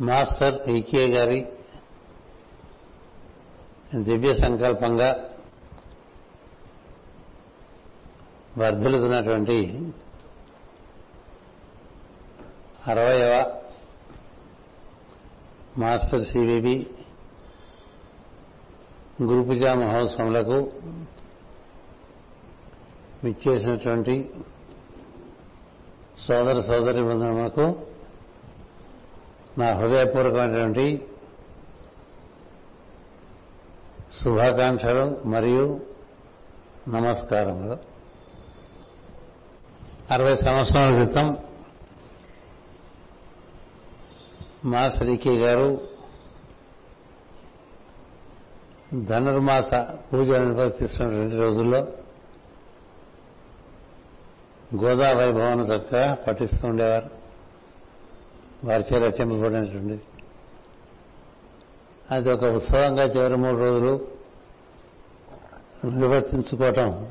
Master ఈకే గారి దివ్య సంకల్పంగా వర్ధులుతున్నటువంటి అరవయవ master CVB గురుపూజా మహోత్సవంలకు విచ్చేసినటువంటి సోదర సోదరి బృందములకు నా హృదయపూర్వకమైనటువంటి శుభాకాంక్షలు మరియు నమస్కారములు. అరవై సంవత్సరాల క్రితం మా శ్రీకే గారు ధనుర్మాస పూజ నిర్వర్తిస్తున్నటువంటి రోజుల్లో గోదావరి భవన చక్కగా పఠిస్తూ ఉండేవారు. వారిచే రచింపబడినటువంటిది అది ఒక ఉత్సవంగా చివరి మూడు రోజులు నిర్వర్తించుకోవటం.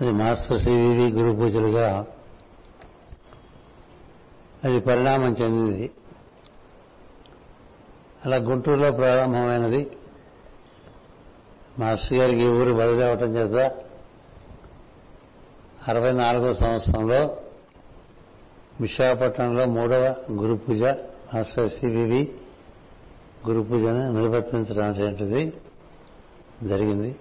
అది మాస్టర్ సివివి గురు పూజలుగా అది పరిణామం చెందింది. అలా గుంటూరులో ప్రారంభమైనది. మాస్టర్ గారికి ఊరు బదిలీ అవటం చేత అరవై నాలుగో సంవత్సరంలో విశాఖపట్నంలో మూడవ గురు పూజ మాస్టర్ సివివి గురు పూజను నిర్వర్తించడం అనేటువంటిది జరిగింది.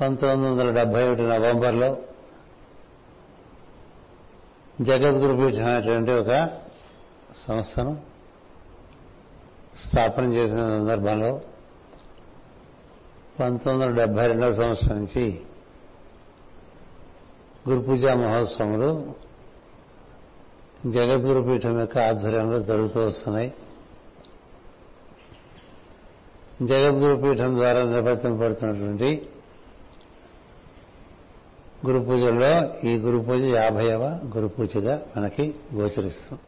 పంతొమ్మిది వందల డెబ్బై ఒకటి నవంబర్లో జగద్గురుపీఠం అనేటువంటి ఒక సంస్థను స్థాపన చేసిన సందర్భంలో పంతొమ్మిది వందల డెబ్బై రెండవ సంవత్సరం నుంచి గురు పూజా మహోత్సవములు జగద్గురుపీఠం యొక్క ఆధ్వర్యంలో జరుగుతూ వస్తున్నాయి. జగద్గురుపీఠం ద్వారా నిర్వర్తింపబడుతున్నటువంటి గురు పూజల్లో ఈ గురు పూజ యాభైవ గురు పూజగా మనకి గోచరిస్తుంది.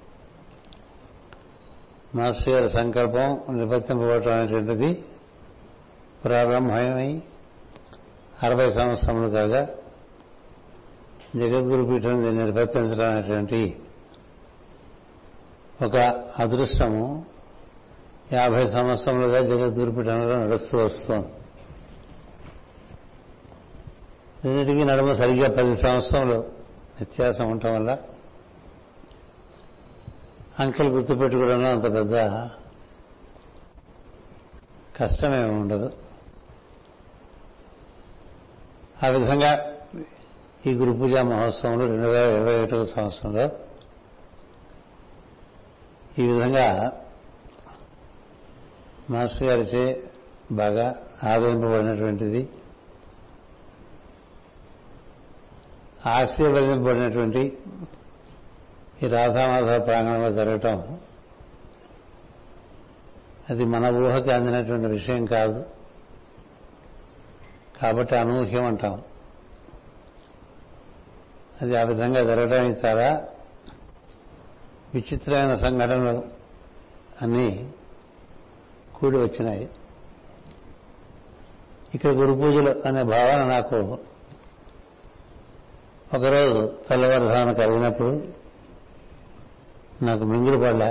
మాస్టర్ గారి సంకల్పం నిబద్ధింపబడటం అనేటువంటిది ప్రారంభమై అరవై సంవత్సరములు కాగా జగద్గురు పీఠం నిర్వర్తించడం అనేటువంటి ఒక అదృష్టము యాభై సంవత్సరములుగా జగద్గురు పీఠంలో నడుస్తూ వస్తుంది. రెండింటికి నడుమ సరిగ్గా పది సంవత్సరంలో వ్యత్యాసం ఉండటం వల్ల అంకెలు గుర్తుపెట్టుకోవడంలో అంత పెద్ద కష్టమేమి ఉండదు. ఆ విధంగా ఈ గురు పూజా మహోత్సవంలో రెండు వేల ఇరవై ఒకటవ సంవత్సరంలో ఈ విధంగా మాస్టర్ గారిచే బాగా ఆదరింపబడినటువంటిది ఆశీర్వదింపబడినటువంటి ఈ రాధామాధవ ప్రాంగణంలో జరగటం అది మన ఊహకి అందినటువంటి విషయం కాదు. కాబట్టి అనూహ్యం అంటాం. అది ఆ విధంగా జరగడానికి చాలా విచిత్రమైన సంఘటనలు అన్నీ కూడి వచ్చినాయి. ఇక్కడ గురు పూజలు అనే భావన నాకు ఒకరోజు తెల్లవారుజామున కలిగినప్పుడు నాకు మింగులు పడలే.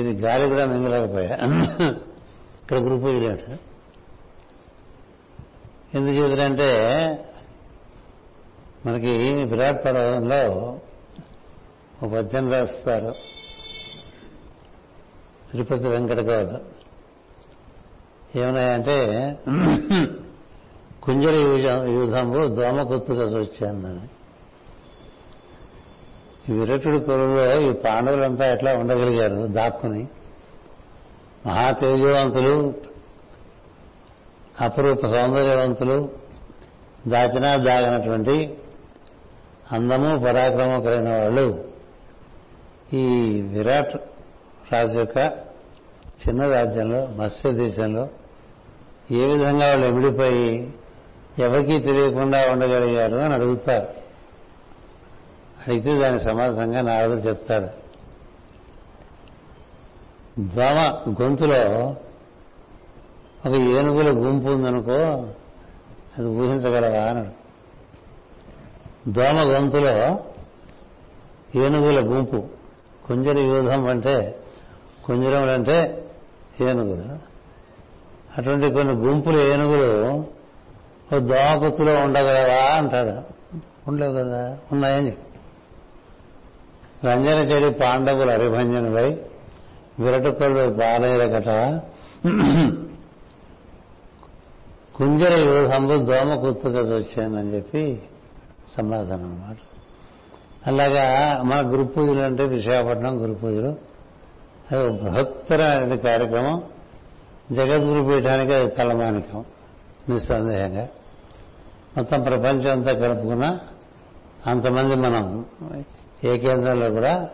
ఇది గాలి కూడా మింగలేకపోయా. ఇక్కడ గురు పూజలేట ఎందుకు చెబుతారంటే మనకి విరాట్ పర్వంలో ఒక పద్యం రాస్తారు. తిరుపతి వెంకట గౌడ ఏమన్నాయంటే కుంజర యూధంబు దోమ కొత్తుగా వచ్చాను ఈ విరటుడి పొలంలో ఈ పాండవులంతా ఎట్లా ఉండగలిగారు? దాక్కుని. మహా తేజవంతులు అపరూప సౌందర్యవంతులు దాచినా దాగినటువంటి అందము పరాక్రమం కలిగిన వాళ్ళు. ఈ విరాట్ రాజు యొక్క చిన్న రాజ్యంలో మత్స్య దేశంలో ఏ విధంగా వాళ్ళు ఎమిడిపోయి ఎవరికీ తెలియకుండా ఉండగలిగారు అని అడుగుతారు. అడిగితే దాని సమాధానంగా నారదుడు చెప్తాడు. దోమ గొంతులో ఒక ఏనుగుల గుంపు ఉందనుకో అది ఊహించగలవా అన్నాడు దోమ గొంతులో ఏనుగుల గుంపు. కుంజర యూధం అంటే కుంజరములు అంటే ఏనుగులు. అటువంటి కొన్ని గుంపులు ఏనుగులు ఓ దోమకుత్తులో ఉండగలవా అంటాడు. ఉండలేవు కదా ఉన్నాయని రంజన చెడి పాండవులు అరిభంజనులై విరటుకొల్లు బాలయ్య కుంజర యూధంబు దోమ కుత్తుగా వచ్చానని చెప్పి సమాధానం అన్నమాట అలాగా మన గురు పూజలు అంటే విశాఖపట్నం గురు పూజలు. అది ఒక బృహత్తరమైన కార్యక్రమం. జగద్గురు పీఠానికి అది తలమానికం. నిస్సందేహంగా. మొత్తం ప్రపంచం అంతా కలుపుకున్న అంతమంది మనం. ఏ కేంద్రంలో కూడా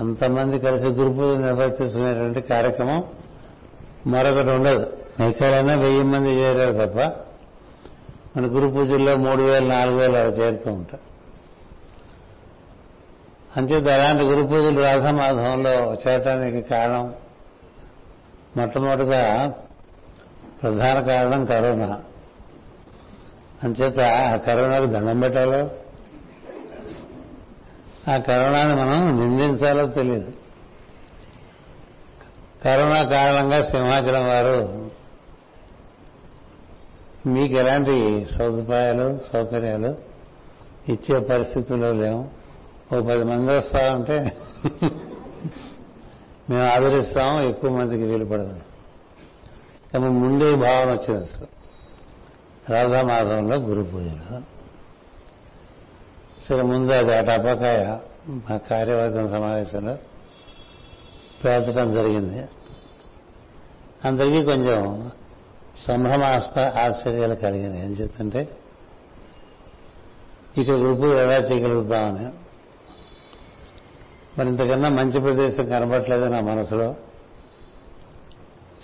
అంతమంది కలిసి గురు పూజ నిర్వర్తిస్తున్నటువంటి కార్యక్రమం మరొకటి ఉండదు. ఎక్కడైనా వెయ్యి మంది చేరారు తప్ప మన గురు పూజల్లో మూడు వేలు నాలుగు వేలు అలా చేరుతూ ఉంటాం. అంచేత అలాంటి గురు పూజలు రాధమాధవంలో చేరటానికి కారణం మొట్టమొదటిగా ప్రధాన కారణం కరోనా. అంచేత ఆ కరోనాకు దండం పెట్టాలో? ఆ కరోనాని మనం నిందించాలో తెలియదు కరోనా కారణంగా సింహాచలం వారు మీకు ఎలాంటి సదుపాయాలు సౌకర్యాలు ఇచ్చే పరిస్థితుల్లో లేవు. ఓ పది మంది వస్తా ఉంటే మేము ఆదరిస్తాం ఎక్కువ మందికి వీలు పడదు. కానీ ముందే భావన వచ్చింది అసలు. రాధామాధవంలో గురు పూజలు. సరే ముందు అది ఆ టపకాయ మా కార్యవర్గం సమావేశంలో పేర్చడం జరిగింది. అందరికీ కొంచెం సంభ్రమాస్ప ఆశ్చర్యాలు కలిగినాయి ఏం చెప్తుంటే ఇక గురుపు ఎలా చేయగలుగుతామని. మరి ఇంతకన్నా మంచి ప్రదేశం కనబట్టలేదు నా మనసులో.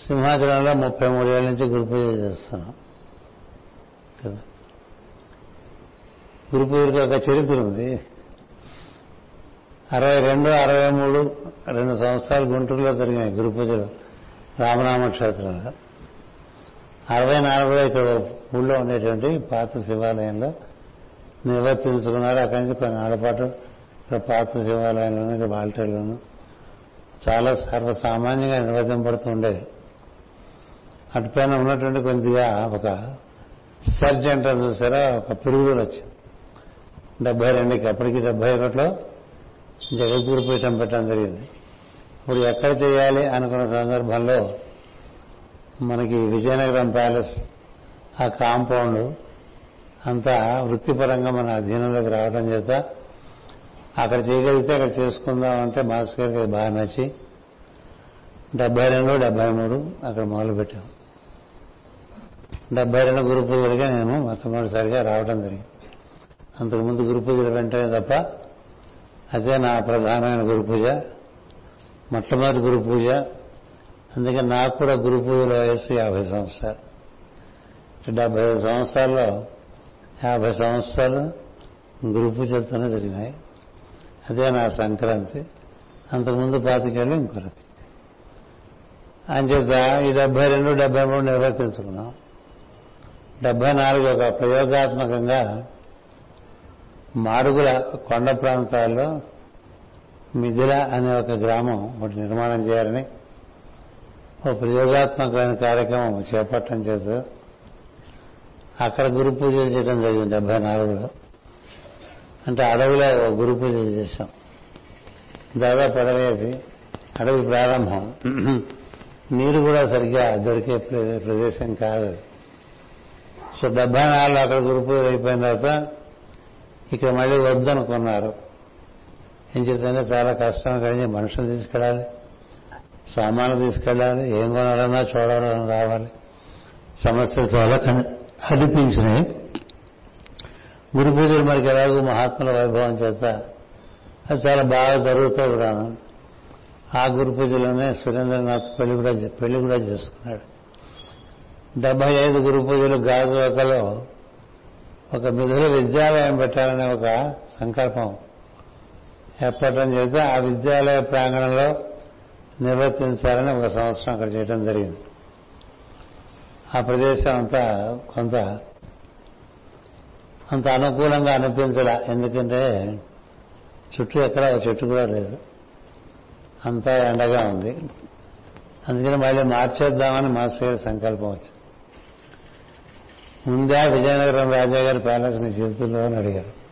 సింహాచలంలో ముప్పై మూడేళ్ళ నుంచి గురు పూజ చేస్తున్నాం కదా? గురు పూజకి ఒక చరిత్ర ఉంది. అరవై రెండు అరవై మూడు రెండు సంవత్సరాలు గుంటూరులో జరిగినాయి గురు పూజలు రామనామ క్షేత్రంలో. అరవై నాలుగులో ఇక్కడ ఊళ్ళో ఉండేటువంటి పాత శివాలయంలో నిర్వర్తించుకున్నారు. అక్కడి నుంచి కొన్ని ఆడపాటు ఇక్కడ పాత శివాలయంలోనూ ఇక్కడ బాల్టర్లోనూ చాలా సర్వసామాన్యంగా నిర్వర్తింపడుతూ ఉండేది అటుపైన ఉన్నటువంటి కొద్దిగా ఒక సర్జ్ అంటారు చూసారా? ఒక పెరుగుదల వచ్చింది. డెబ్బై రెండుకి అప్పటికి డెబ్బై ఒకటిలో జగద్గురు పీఠం పెట్టడం జరిగింది. ఇప్పుడు ఎక్కడ చేయాలి అనుకున్న సందర్భంలో మనకి విజయనగరం ప్యాలెస్ ఆ కాంపౌండ్ అంతా వృత్తిపరంగా మన అధీనంలోకి రావడం చేత అక్కడ చేయగలిగితే అక్కడ చేసుకుందాం అంటే మాస్టర్ గారికి అది బాగా నచ్చి డెబ్బై రెండు డెబ్బై మూడు అక్కడ మొదలుపెట్టాం డెబ్బై రెండు గురు పూజలుగా నేను మొట్టమొదటిసారిగా రావడం జరిగింది. అంతకుముందు గురు పూజలు వెంటనే తప్ప అదే నా ప్రధానమైన గురు పూజ మొట్టమొదటి గురు పూజ అందుకే నాకు కూడా గురు పూజల వయస్సు యాభై సంవత్సరాలు. డెబ్బై ఐదు సంవత్సరాల్లో యాభై సంవత్సరాలు గురు పూజలతోనే జరిగినాయి. అదే నా సంక్రాంతి. అంతకుముందు పాతికేళ్ళు ఇంకొకటి. అంచేత ఈ డెబ్బై రెండు డెబ్బై మూడు నిర్వర్తించుకున్నాం డెబ్బై నాలుగు ఒక ప్రయోగాత్మకంగా మాడుగుల కొండ ప్రాంతాల్లో మిథిల అనే ఒక గ్రామం ఒకటి నిర్మాణం చేయాలని ఒక ప్రయోగాత్మకమైన కార్యక్రమం చేపట్టడం చేత అక్కడ గురు పూజలు చేయడం జరిగింది డెబ్బై నాలుగులో. అంటే అడవిలో గురు పూజలు చేశాం. దాదాపు అడవి అడవి ప్రారంభం. నీరు కూడా సరిగ్గా దొరికే ప్రదేశం కాదు. సో డెబ్బై నాలుగు అక్కడ గురు పూజలు అయిపోయిన తర్వాత ఇక్కడ మళ్ళీ వద్దనుకున్నారు. ఏం చేద్దంటే చాలా కష్టం కలిగి మనుషులు తీసుకెళ్ళాలి. సామాన్లు తీసుకెళ్ళాలి ఏం కొనాలన్నా చూడాలన్నా రావాలి. సమస్యలు చాలా అనిపించినాయి. గురు పూజలు మనకి ఎలాగో మహాత్ముల వైభవం చేత అది చాలా బాగా జరుగుతూ కూడాను ఆ గురు పూజలోనే సురేంద్రనాథ్ పెళ్ళి కూడా పెళ్ళి కూడా చేసుకున్నాడు. డెబ్బై ఐదు గురు పూజలు గాజువాకలో ఒక మిథుల విద్యాలయం పెట్టాలనే ఒక సంకల్పం ఏర్పడటం చేత ఆ విద్యాలయ ప్రాంగణంలో నిర్వర్తించాలని ఒక సంవత్సరం అక్కడ చేయడం జరిగింది. ఆ ప్రదేశం అంతా కొంత అంత అనుకూలంగా అనిపించలే. ఎందుకంటే చుట్టూ ఎక్కడ చెట్టు కూడా లేదు. అంతా ఎండగా ఉంది. అందుకని మళ్ళీ మార్చేద్దామని మాస్టర్ గారి సంకల్పం వచ్చింది. ముందే విజయనగరం రాజా గారి ప్యాలెస్ నీ చేతుల్లో అని అడిగారు.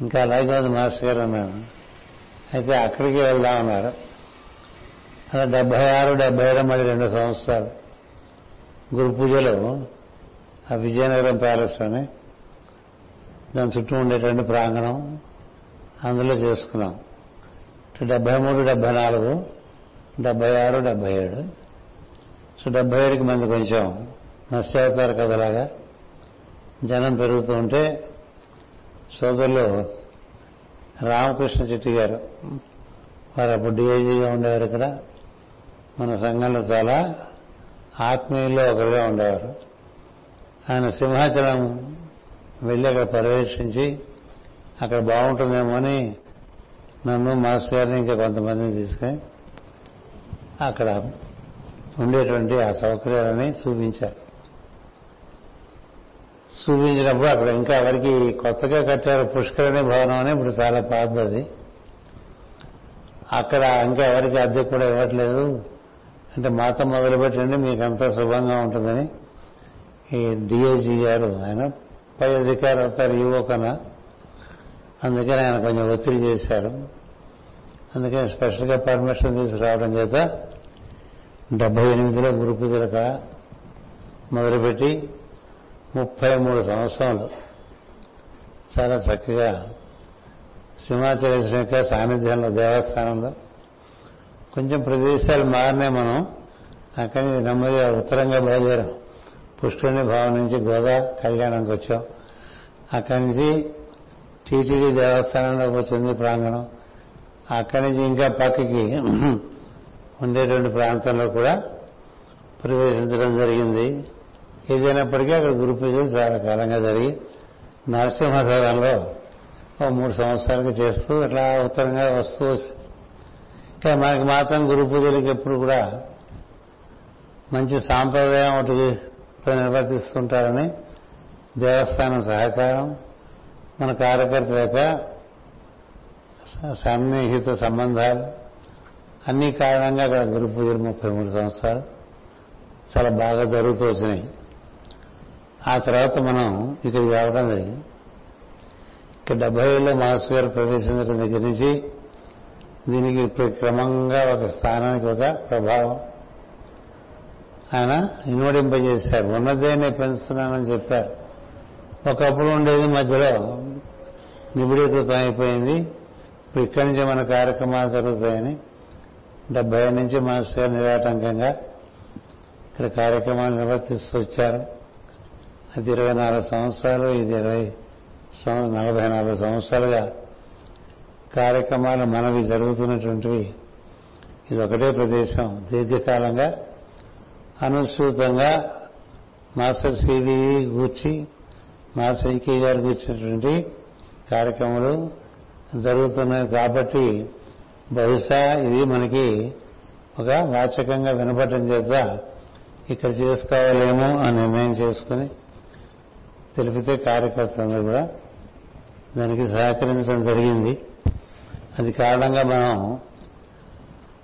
ఇంకా అలాగే ఉంది మాస్టర్ గారు అన్నాను అయితే అక్కడికి వెళ్దామన్నారు. అలా డెబ్బై ఆరు డెబ్బై ఏడు మళ్ళీ రెండు సంవత్సరాలు. గురు పూజలు ఆ విజయనగరం ప్యాలెస్లోనే దాని చుట్టూ ఉండేటువంటి ప్రాంగణం అందులో చేసుకున్నాం. డెబ్బై మూడు డెబ్బై నాలుగు డెబ్బై ఆరు డెబ్బై ఏడు. సో డెబ్బై ఏడుకి మంది కొంచెం నష్టవుతారు కదలాగా జనం పెరుగుతూ ఉంటే సోదరులు రామకృష్ణ చెట్టి గారు వారు అప్పుడు డిఐజీగా ఉండేవారు ఇక్కడ. మన సంఘంలో చాలా ఆత్మీయుల్లో ఒకరుగా ఉండేవారు. ఆయన సింహాచలం వెళ్ళి అక్కడ పర్యవేక్షించి అక్కడ బాగుంటుందేమో అని నన్ను మాస్ గారిని ఇంకా కొంతమందిని తీసుకొని అక్కడ ఉండేటువంటి ఆ సౌకర్యాలని చూపించారు. చూపించినప్పుడు అక్కడ ఇంకా ఎవరికి కొత్తగా కట్టారు పుష్కరణి భవనం అని ఇప్పుడు చాలా పాతది. అక్కడ ఇంకా ఎవరికి అద్దె కూడా ఇవ్వట్లేదు. అంటే మాతో మొదలుపెట్టండి మీకంతా శుభంగా ఉంటుందని ఈ డిఐజీ గారు. ఆయన పై అధికారి అవుతారు యువకన. అందుకని ఆయన కొంచెం ఒత్తిడి చేశారు. అందుకని స్పెషల్గా పర్మిషన్ తీసుకురావడం చేత డెబ్బై ఎనిమిదిలో గురు పూజలక మొదలుపెట్టి ముప్పై మూడు సంవత్సరాలు చాలా చక్కగా సింహాచలేశ్వరం యొక్క సాన్నిధ్యంలో దేవస్థానంలో కొంచెం ప్రదేశాలు మారినాయి మనం. అక్కడి నెమ్మదిగా ఉత్తరంగా బయలుదేరాం. పుష్కరిణి భావం నుంచి గోదా కళ్యాణంకి వచ్చాం. అక్కడి నుంచి టీటీడీ దేవస్థానంలోకి వచ్చింది ప్రాంగణం. అక్కడి నుంచి ఇంకా పక్కకి ఉండేటువంటి ప్రాంతంలో కూడా ప్రవేశించడం జరిగింది. ఏదైనప్పటికీ అక్కడ గురు పూజలు చాలా కాలంగా జరిగి నరసింహసరంలో ఓ మూడు సంవత్సరాలకి చేస్తూ ఇట్లా ఉత్తరంగా వస్తూ అంటే మనకి మాత్రం గురు పూజలకి ఎప్పుడు కూడా మంచి సాంప్రదాయం ఒకటితో నిర్వర్తిస్తుంటారని దేవస్థానం సహకారం మన కార్యకర్తల యొక్క సన్నిహిత సంబంధాలు అన్ని కారణంగా అక్కడ గురు పూజలు ముప్పై మూడు సంవత్సరాలు చాలా బాగా జరుగుతూ వచ్చినాయి. ఆ తర్వాత మనం ఇక్కడికి రావడం జరిగింది. ఇక్కడ డెబ్బై ఏళ్ళలో మాస్ గారు ప్రవేశించడం దగ్గర నుంచి దీనికి క్రమంగా ఒక స్థానానికి ఒక ప్రభావం. ఆయన ఇన్వడింపజేశారు ఉన్నదేనే పెంచుతున్నానని చెప్పారు. ఒకప్పుడు ఉండేది మధ్యలో నిబిడీకృతం అయిపోయింది. ఇప్పుడు ఇక్కడి నుంచి మన కార్యక్రమాలు జరుగుతాయని డెబ్బై ఏళ్ళ నుంచి మాస్టర్ గారు నిరాటంకంగా ఇక్కడ కార్యక్రమాలు నిర్వర్తిస్తూ వచ్చారు. అది ఇరవై నాలుగు సంవత్సరాలు ఇది ఇరవై నలభై నాలుగు సంవత్సరాలుగా కార్యక్రమాలు మనవి జరుగుతున్నటువంటివి. ఇది ఒకటే ప్రదేశం. దీర్ఘకాలంగా అనుసూతంగా మాస్టర్ సివి గూర్చి మాస్టర్ ఈకే గారు కూర్చున్నటువంటి కార్యక్రమాలు జరుగుతున్నాయి కాబట్టి బహుశా ఇది మనకి ఒక వాచకంగా వినపడటం చేత ఇక్కడ చేసుకోవాలేమో అని నిర్ణయం చేసుకుని తెలిపితే కార్యకర్తలందరూ కూడా దానికి సహకరించడం జరిగింది. అది కారణంగా మనం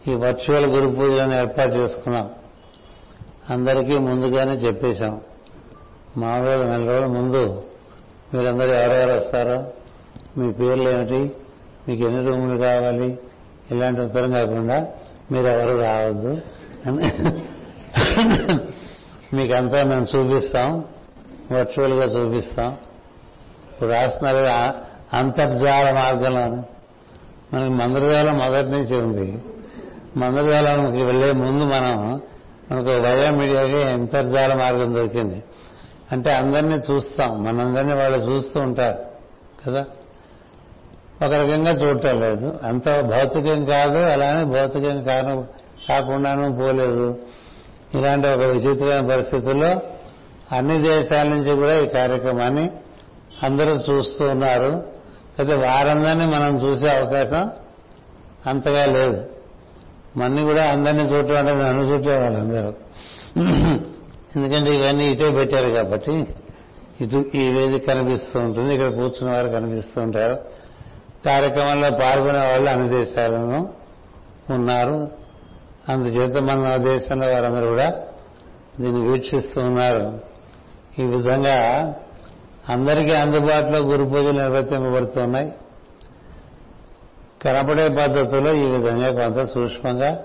ఈ వర్చువల్ గురు పూజలను ఏర్పాటు చేసుకున్నాం. అందరికీ ముందుగానే చెప్పేశాం. మామూలుగా నెల రోజుల ముందు మీరందరూ ఎవరెవరు వస్తారో మీ పేర్లు ఏమిటి మీకు ఎన్ని రూములు కావాలి ఇలాంటి ఉత్తరం కాకుండా మీరు ఎవరు రావద్దు అని మీకంతా మేము చూపిస్తాం వర్చువల్గా చూపిస్తాం. ఇప్పుడు రాస్తున్నారు అంతర్జాల మార్గంలోనే. మనకి మందరజాలం మొదటి నుంచి ఉంది. మందరజాలంకి వెళ్ళే ముందు మనం మనకు వయో మీడియాకి అంతర్జాల మార్గం దొరికింది. అంటే అందరినీ చూస్తాం. మనందరినీ వాళ్ళు చూస్తూ ఉంటారు. కదా? ఒక రకంగా చూడటం లేదు. అంత భౌతికం కాదు అలానే భౌతికం కాను కాకుండాను పోలేదు. ఇలాంటి ఒక విచిత్రమైన పరిస్థితుల్లో అన్ని దేశాల నుంచి కూడా ఈ కార్యక్రమాన్ని అందరూ చూస్తూ ఉన్నారు. అయితే వారందరినీ మనం చూసే అవకాశం అంతగా లేదు. మన్ని కూడా అందరినీ చూడటం అంటే నన్ను చూడేవాళ్ళు అందరూ ఎందుకంటే ఇవన్నీ ఇటే పెట్టారు కాబట్టి ఇటు ఈ వేదిక కనిపిస్తూ ఉంటుంది ఇక్కడ కూర్చున్న వారు కనిపిస్తూ ఉంటారు. కార్యక్రమంలో పాల్గొనే వాళ్ళు అన్ని దేశాలను ఉన్నారు. అందుచేత మన దేశంలో వారందరూ కూడా దీన్ని వీక్షిస్తూ ఉన్నారు. ఈ విధంగా అందరికీ అందుబాటులో గురు పూజలు నిర్వర్తింపబడుతున్నాయి. కనపడే పద్ధతిలో ఈ విధంగా కొంత సూక్ష్మంగా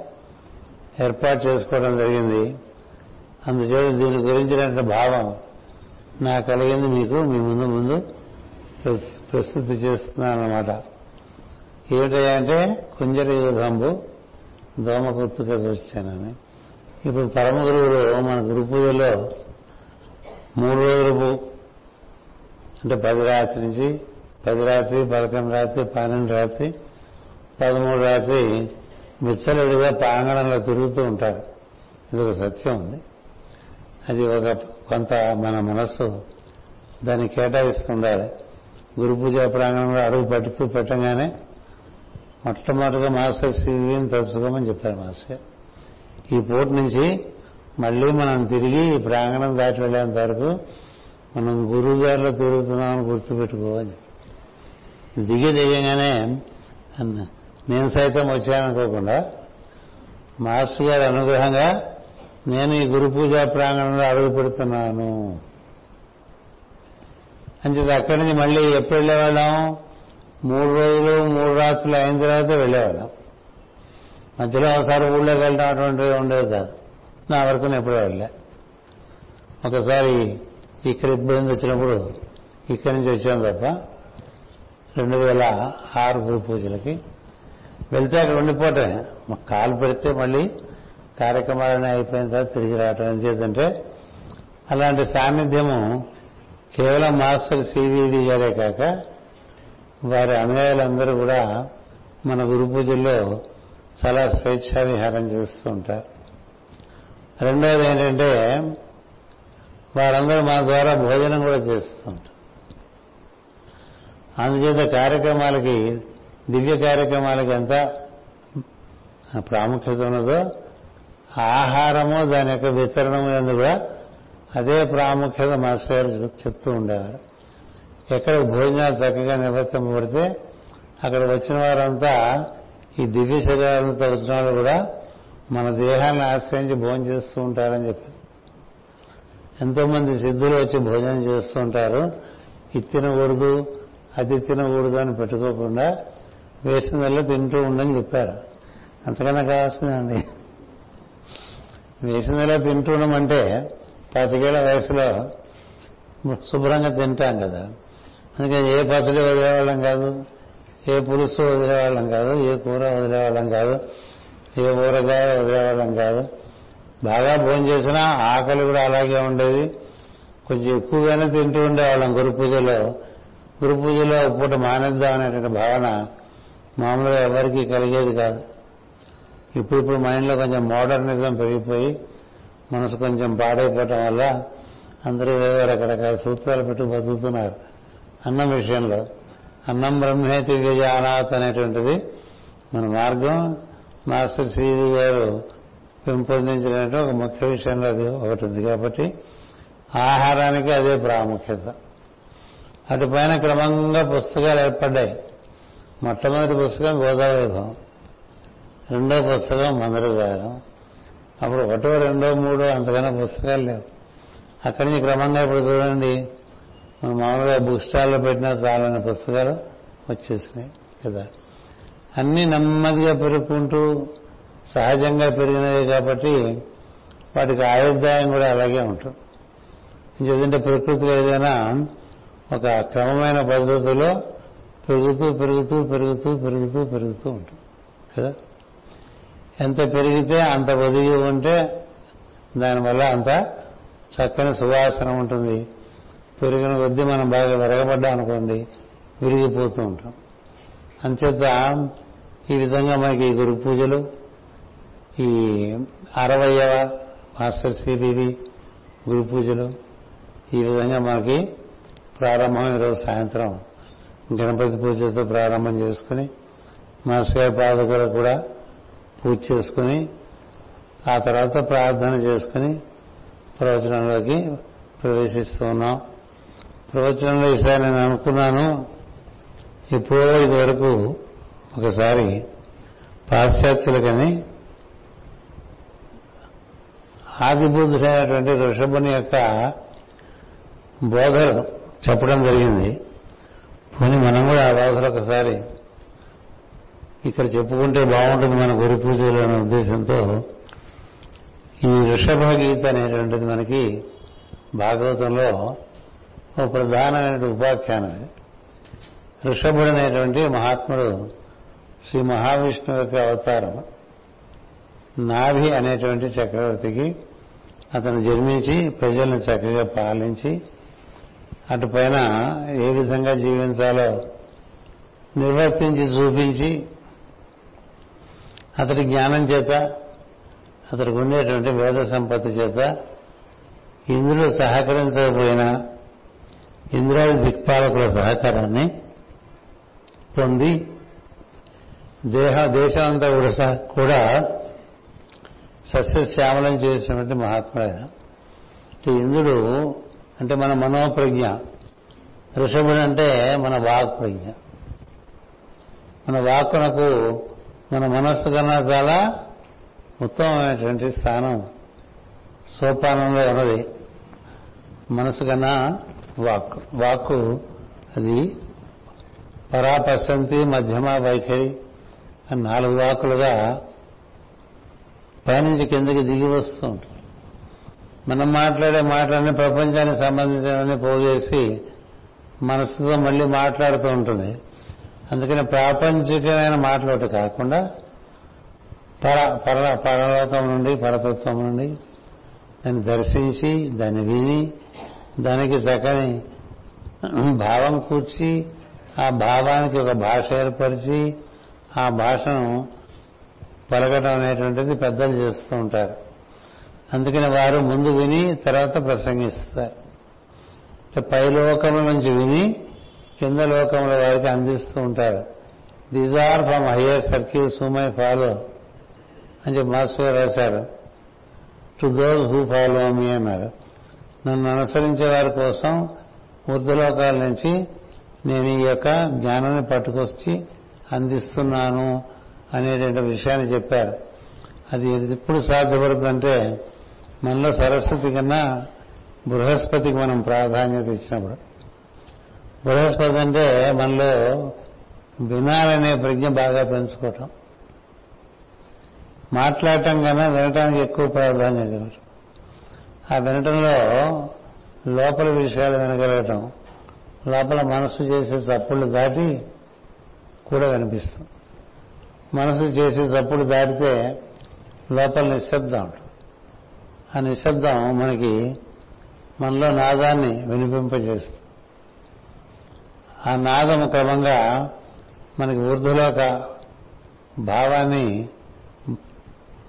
ఏర్పాటు చేసుకోవడం జరిగింది. అందుచేత దీని గురించినటువంటి భావం నాకు కలిగింది మీకు మీ ముందు ముందు ప్రస్తుతి చేస్తున్నాను ఏమిటంటే కుంజర యూధంబు దోమ కొత్తుగా వచ్చానని ఇప్పుడు పరమ గురువులు మన గురు పూజలో మూడు రోజులు అంటే పది రాత్రి నుంచి పది రాత్రి పదకొండు రాత్రి పన్నెండు రాత్రి పదమూడు రాత్రి విచ్చలుడిగా ప్రాంగణంలో తిరుగుతూ ఉంటారు. ఇది ఒక సత్యం ఉంది. అది ఒక కొంత మన మనస్సు దాన్ని కేటాయిస్తుండాలి. గురు పూజ ప్రాంగణంలో అడుగు పట్టుతూ పెట్టగానే మొట్టమొదటిగా మాస్టర్ శ్రీని తలుచుకోమని చెప్పారు మాస్టర్ ఈ పూట నుంచి మళ్ళీ మనం తిరిగి ఈ ప్రాంగణం దాటి వెళ్ళేంత వరకు మనం గురువు గారిలో తిరుగుతున్నామని గుర్తుపెట్టుకోవాలి. దిగి దిగంగానే నేను సైతం వచ్చాననుకోకుండా మాస్టర్ గారి అనుగ్రహంగా నేను ఈ గురు పూజా ప్రాంగణంలో అడుగు పెడుతున్నాను. అంచేది అక్కడి నుంచి మళ్ళీ ఎప్పుడు వెళ్ళేవాళ్ళం? మూడు రోజులు మూడు రాత్రులు అయిన తర్వాత వెళ్ళేవాళ్ళం. మధ్యలో ఒకసారి ఊళ్ళోకి వెళ్ళడం అటువంటివి ఉండేది కాదు. నా వరకు నేను ఎప్పుడూ వెళ్ళా ఒకసారి ఇక్కడ ఇబ్బంది వచ్చినప్పుడు ఇక్కడి నుంచి వచ్చాం తప్ప రెండు వేల ఆరు గురు పూజలకి. వెళ్తే అక్కడ ఉండిపోవటం మాకు కాలు పెడితే మళ్ళీ కార్యక్రమాలన్నీ అయిపోయిన తర్వాత తిరిగి రావటం ఏం చేద్దంటే అలాంటి సాన్నిధ్యము కేవలం మాస్టర్ సివిడి గారే కాక వారి అనుయాయులందరూ కూడా మన గురు పూజల్లో చాలా స్వేచ్ఛా విహారం చేస్తూ ఉంటారు. రెండవది ఏంటంటే వారందరూ మన ద్వారా భోజనం కూడా చేస్తుంటారు. అందుచేత కార్యక్రమాలకి దివ్య కార్యక్రమాలకి ఎంత ప్రాముఖ్యత ఉన్నదో ఆహారము దాని యొక్క వితరణము ఎందు కూడా అదే ప్రాముఖ్యత మాస్టర్ చెప్తూ ఉండేవారు. ఎక్కడ భోజనాలు చక్కగా నిర్వర్తింపబడితే అక్కడ వచ్చిన వారంతా ఈ దివ్య శరీరాలతో వచ్చిన వాళ్ళు కూడా మన దేహాన్ని ఆశ్రయించి భోజనం చేస్తూ ఉంటారని చెప్పి ఎంతోమంది సిద్ధులు వచ్చి భోజనం చేస్తూ ఉంటారు ఇది తినకూడదు అది తినకూడదు అని పెట్టుకోకుండా వేసిందల్లా తింటూ ఉండని చెప్పారు. అంతకన్నా కావాల్సిందండి వేసిందల్లా తింటూ ఉండమంటే పాతికేళ్ళ వయసులో శుభ్రంగా తింటాం కదా. అందుకని ఏ పచ్చడి వదిలేవాళ్ళం కాదు ఏ పులుసు వదిలేవాళ్ళం కాదు ఏ కూర వదిలేవాళ్ళం కాదు ఏ ఊరగాయ వదిలేవాళ్ళం కాదు. బాగా భోజనం చేసినా ఆకలి కూడా అలాగే ఉండేది. కొంచెం ఎక్కువగానే తింటూ ఉండేవాళ్ళం గురు పూజలో. గురు పూజలో పూట మానేద్దాం అనేటువంటి భావన మామూలుగా ఎవరికి కలిగేది కాదు. ఇప్పుడు ఇప్పుడు మైండ్లో కొంచెం మోడర్నిజం పెరిగిపోయి మనసు కొంచెం పాడైపోవటం వల్ల అందరూ వేరే రకరకాల సూత్రాలు పెట్టి బతుకుతున్నారు అన్నం విషయంలో. అన్నం బ్రహ్మేతి విజయానాథ్ అనేటువంటిది మన మార్గం. మాస్టర్ శ్రీవి గారు పెంపొందించినట్టు ఒక ముఖ్య విషయంలో అది ఒకటి ఉంది కాబట్టి ఆహారానికి అదే ప్రాముఖ్యత. అటుపైన క్రమంగా పుస్తకాలు ఏర్పడ్డాయి. మొట్టమొదటి పుస్తకం గోదావరి రెండో పుస్తకం మందరదారం అప్పుడు ఒకటో రెండో మూడో అంతకన్నా పుస్తకాలు లేవు. అక్కడి నుంచి క్రమంగా ఇప్పుడు చూడండి మనం మామూలుగా బుక్ స్టాల్లో పెట్టినా చాలని పుస్తకాలు వచ్చేసినాయి కదా. అన్నీ నెమ్మదిగా పెరుగుకుంటూ సహజంగా పెరిగినవి కాబట్టి వాటికి ఆయుర్దాయం కూడా అలాగే ఉంటుంది. ఎందుకంటే ప్రకృతిలో ఏదైనా ఒక క్రమమైన పద్ధతిలో పెరుగుతూ పెరుగుతూ పెరుగుతూ పెరుగుతూ పెరుగుతూ ఉంటుంది. కదా? ఎంత పెరిగితే అంత ఒదిగి ఉంటే దానివల్ల అంత చక్కని సువాసన ఉంటుంది. పెరిగిన కొద్దీ మనం బాగా విరగబడ్డాం అనుకోండి విరిగిపోతూ ఉంటాం. అంచేత ఈ విధంగా మనకి గురు పూజలు ఈ అరవయవ మాస్టర్ సిబివి గురు పూజలు ఈ విధంగా మనకి ప్రారంభం ఈరోజు సాయంత్రం గణపతి పూజతో ప్రారంభం చేసుకుని మాస్టర్ గారి పాదకులు కూడా పూజ చేసుకుని ఆ తర్వాత ప్రార్థన చేసుకుని ప్రవచనంలోకి ప్రవేశిస్తూ ఉన్నాం. ప్రవచనంలో ఈసారి నేను అనుకున్నాను ఎప్పుడో ఇదివరకు ఒకసారి పాశ్చాత్యులకని ఆదిబుద్ధుడైనటువంటి ఋషభుని యొక్క బోధలు చెప్పడం జరిగింది. పోనీ మనం కూడా ఆ బోధలు ఒకసారి ఇక్కడ చెప్పుకుంటే బాగుంటుంది మన గురు పూజలు అనే ఉద్దేశంతో. ఈ ఋషభ గీత అనేటువంటిది మనకి భాగవతంలో ఒక ప్రధానమైన ఉపాఖ్యానం. ఋషభుడు అనేటువంటి మహాత్ముడు శ్రీ మహావిష్ణువు యొక్క అవతారం. నాభి అనేటువంటి చక్రవర్తికి అతను జన్మించి ప్రజలను చక్కగా పాలించి అటుపైన ఏ విధంగా జీవించాలో నిర్వర్తించి చూపించి అతడి జ్ఞానం చేత అతడికి ఉండేటువంటి వేద సంపత్తి చేత ఇంద్రుడు సహకరించకపోయినా ఇంద్రాది దిక్పాలకుల సహకారాన్ని పొంది దేహ దేశం అంతా కూడా సస్యశ్యామలం చేసినటువంటి మహాత్ముడు ఇంద్రుడు అంటే మన మనోప్రజ్ఞ. ఋషభుడు అంటే మన వాక్ ప్రజ్ఞ మన వాక్కునకు మన మనస్సు కన్నా చాలా ఉత్తమమైనటువంటి స్థానం. సోపానంలో ఉన్నది. మనసు కన్నా వాక్ వాక్కు అది పరాపశంతి మధ్యమ వైఖరి అని నాలుగు వాకులుగా పైనుంచి కిందకి దిగి వస్తూ ఉంటుంది మనం మాట్లాడే మాటలన్నీ ప్రపంచానికి సంబంధించినవన్నీ పోగేసి మనసుతో మళ్ళీ మాట్లాడుతూ ఉంటుంది. అందుకని ప్రాపంచికమైన మాటలు కాకుండా పర పర పరలోకం నుండి పరతత్వం నుండి దాన్ని దర్శించి దాన్ని విని దానికి చక్కని భావం కూర్చి ఆ భావానికి ఒక భాష ఏర్పరిచి ఆ భాషను పలకటం అనేటువంటిది పెద్దలు చేస్తూ ఉంటారు. అందుకని వారు ముందు విని తర్వాత ప్రసంగిస్తారు. అంటే పై లోకముల నుంచి విని కింద లోకముల వారికి అందిస్తూ ఉంటారు. These are from higher circles who my follow అని చెప్పి మాస్టర్ రాశారు. To those who follow me అన్నారు. నన్ను అనుసరించే వారి కోసం ఊర్ధలోకాల నుంచి నేను ఈ యొక్క జ్ఞానాన్ని పట్టుకొచ్చి అందిస్తున్నాను. అనేటువంటి విషయాన్ని చెప్పారు. అది ఎప్పుడు సాధ్యపడుతుందంటే మనలో సరస్వతి కన్నా బృహస్పతికి మనం ప్రాధాన్యత ఇచ్చినప్పుడు. బృహస్పతి అంటే మనలో వినాలనే ప్రజ్ఞ బాగా పెంచుకోవటం. మాట్లాడటం కన్నా వినటానికి ఎక్కువ ప్రాధాన్యత ఇవ్వటం. ఆ వినటంలో లోపల విషయాలు వినగలగటం లోపల మనసు చేసే తప్పులు దాటి కూడా వినిపిస్తుంది మనసు చేసే చప్పుడు దాటితే లోపల నిశ్శబ్దం. ఉంటుంది ఆ నిశ్శబ్దం మనకి మనలో నాదాన్ని వినిపింపజేస్తుంది. ఆ నాదం క్రమంగా మనకి ఊర్ధలోక భావాన్ని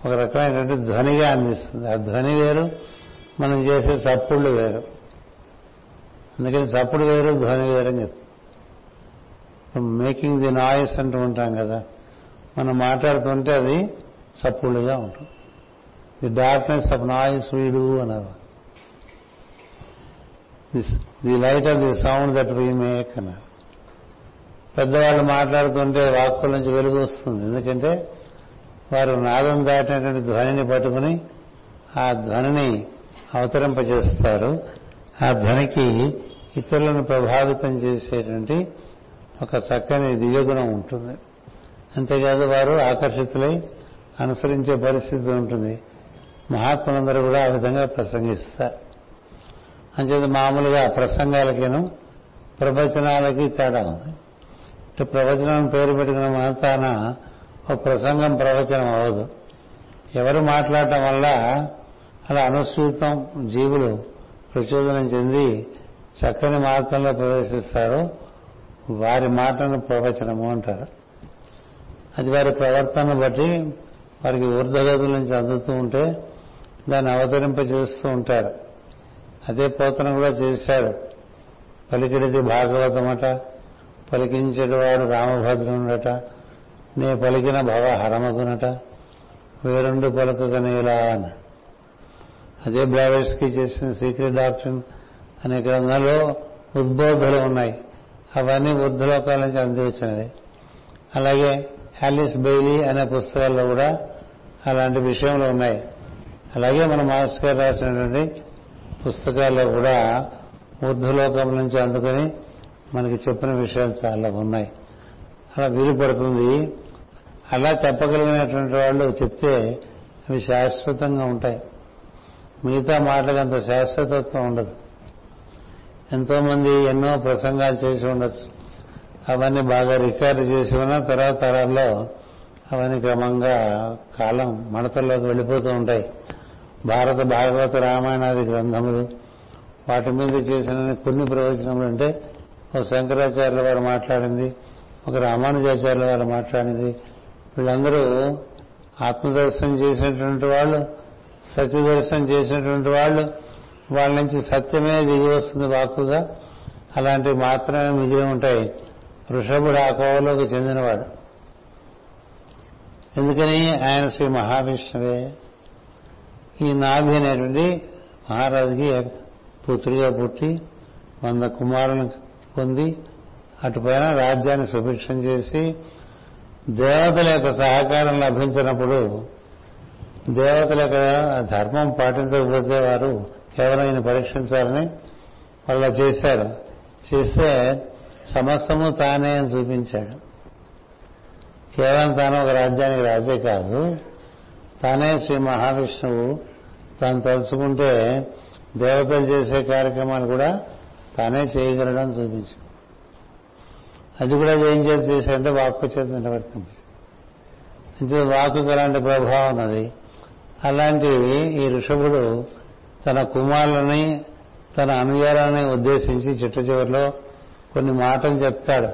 ఒక రకమైనటువంటి ధ్వనిగా అందిస్తుంది. ఆ ధ్వని వేరు మనం చేసే చప్పుళ్ళు వేరు. అందుకని చప్పుడు వేరు ధ్వని వేరు అని చెప్తాం. మేకింగ్ ది నాయిస్ అంటూ ఉంటాం కదా. మనం మాట్లాడుతుంటే అది చప్పుళ్ళుగా ఉంటుంది. ది డార్క్నెస్ ఆఫ్ నాయిస్ వీడు అన్నారు. The light of the sound that we make అన్నారు. పెద్దవాళ్ళు మాట్లాడుతుంటే వాక్కుల నుంచి వెలుగు వస్తుంది. ఎందుకంటే వారు నాదం దాటినటువంటి ధ్వనిని పట్టుకుని ఆ ధ్వనిని అవతరింపజేస్తారు. ఆ ధ్వనికి ఇతరులను ప్రభావితం చేసేటువంటి ఒక చక్కని దివ్యగుణం ఉంటుంది. అంతేకాదు వారు ఆకర్షితులై అనుసరించే పరిస్థితి ఉంటుంది. మహాత్ములందరూ కూడా ఆ విధంగా ప్రసంగిస్తారు. అంచేది మామూలుగా ప్రసంగాలకేను ప్రవచనాలకి తేడా ఉంది. అంటే ప్రవచనం పేరు పెట్టుకున్న మనతాన ఒక ప్రసంగం ప్రవచనం అవ్వదు. ఎవరు మాట్లాడటం వల్ల అలా అనుసూతం జీవులు ప్రచోదనం చెంది చక్కని మార్గంలో ప్రవేశిస్తారు వారి మాటను ప్రవచనము అంటారు. అది వారి ప్రవర్తన బట్టి వారికి ఊర్ధగతుల నుంచి అందుతూ ఉంటే దాన్ని అవతరింప చేస్తూ ఉంటారు. అదే పోతన కూడా చేశాడు. పలికిడిది భాగవతమట పలికించేటివాడు రామభద్రుడట నే పలికిన భవ హరమగునట వేరుండు పలుకగనేలా అని అదే బ్లావెట్స్కి చేసిన సీక్రెట్ డాక్టర్ అనే గ్రంథంలో ఉద్బోధలు ఉన్నాయి. అవన్నీ వృద్ధలోకాల నుంచి అందివచ్చినవి అలాగే హ్యాలిస్ బెయిలీ అనే పుస్తకాల్లో కూడా అలాంటి విషయంలో ఉన్నాయి. అలాగే మన మాస్టర్ గారు రాసినటువంటి పుస్తకాల్లో కూడా ఊర్ధ్వలోకం నుంచి అందుకొని మనకి చెప్పిన విషయాలు చాలా ఉన్నాయి. అలా వీలుపడుతుంది అలా చెప్పగలిగినటువంటి వాళ్ళు చెప్తే అవి శాశ్వతంగా ఉంటాయి. మిగతా మాటలకు అంత శాశ్వతత్వం ఉండదు. ఎంతోమంది ఎన్నో ప్రసంగాలు చేసి ఉండొచ్చు. అవన్నీ బాగా రికార్డు చేసి ఉన్న తర్వాత తరాల్లో అవన్నీ క్రమంగా కాలం మడతల్లోకి వెళ్ళిపోతూ ఉంటాయి. భారత భాగవత రామాయణాది గ్రంథములు వాటి మీద చేసిన కొన్ని ప్రవచనములు అంటే ఒక శంకరాచార్యుల వారు మాట్లాడింది ఒక రామానుజాచార్యుల వారు మాట్లాడింది. వీళ్ళందరూ ఆత్మదర్శనం చేసినటువంటి వాళ్ళు సత్యదర్శనం చేసినటువంటి వాళ్ళు వాళ్ళ నుంచి సత్యమే దిగి వస్తుంది వాక్కుగా. అలాంటివి మాత్రమే మిగిలి ఉంటాయి. వృషభుడు ఆ కోవలోకి చెందినవాడు. ఎందుకని? ఆయన శ్రీ మహావిష్ణువే. ఈ నాభి అనేటువంటి మహారాజుకి పుత్రుడిగా పుట్టి వంద కుమారులను పొంది అటుపైన రాజ్యాన్ని సుభిక్షం చేసి దేవతల యొక్క సహకారం లభించినప్పుడు దేవతల యొక్క ధర్మం పాటించకపోతే వారు కేవలం ఈయన పరీక్షించాలని వాళ్ళ చేశారు. చేస్తే సమస్తము తానే అని చూపించాడు. కేవలం తాను ఒక రాజ్యానికి రాజే కాదు తానే శ్రీ మహావిష్ణువు. తాను తలుచుకుంటే దేవతలు చేసే కార్యక్రమాలు కూడా తానే చేయగలడం చూపించాడు. అది కూడా ఏం చేత చేశాడంటే వాక్కు చేత నిలబడుతుంది వాకుకు అలాంటి ప్రభావం ఉన్నది. అలాంటివి ఈ ఋషభుడు తన కుమారులని తన అనుయాలని ఉద్దేశించి చిట్ట చివరిలో కొన్ని మాటలు చెప్తాడు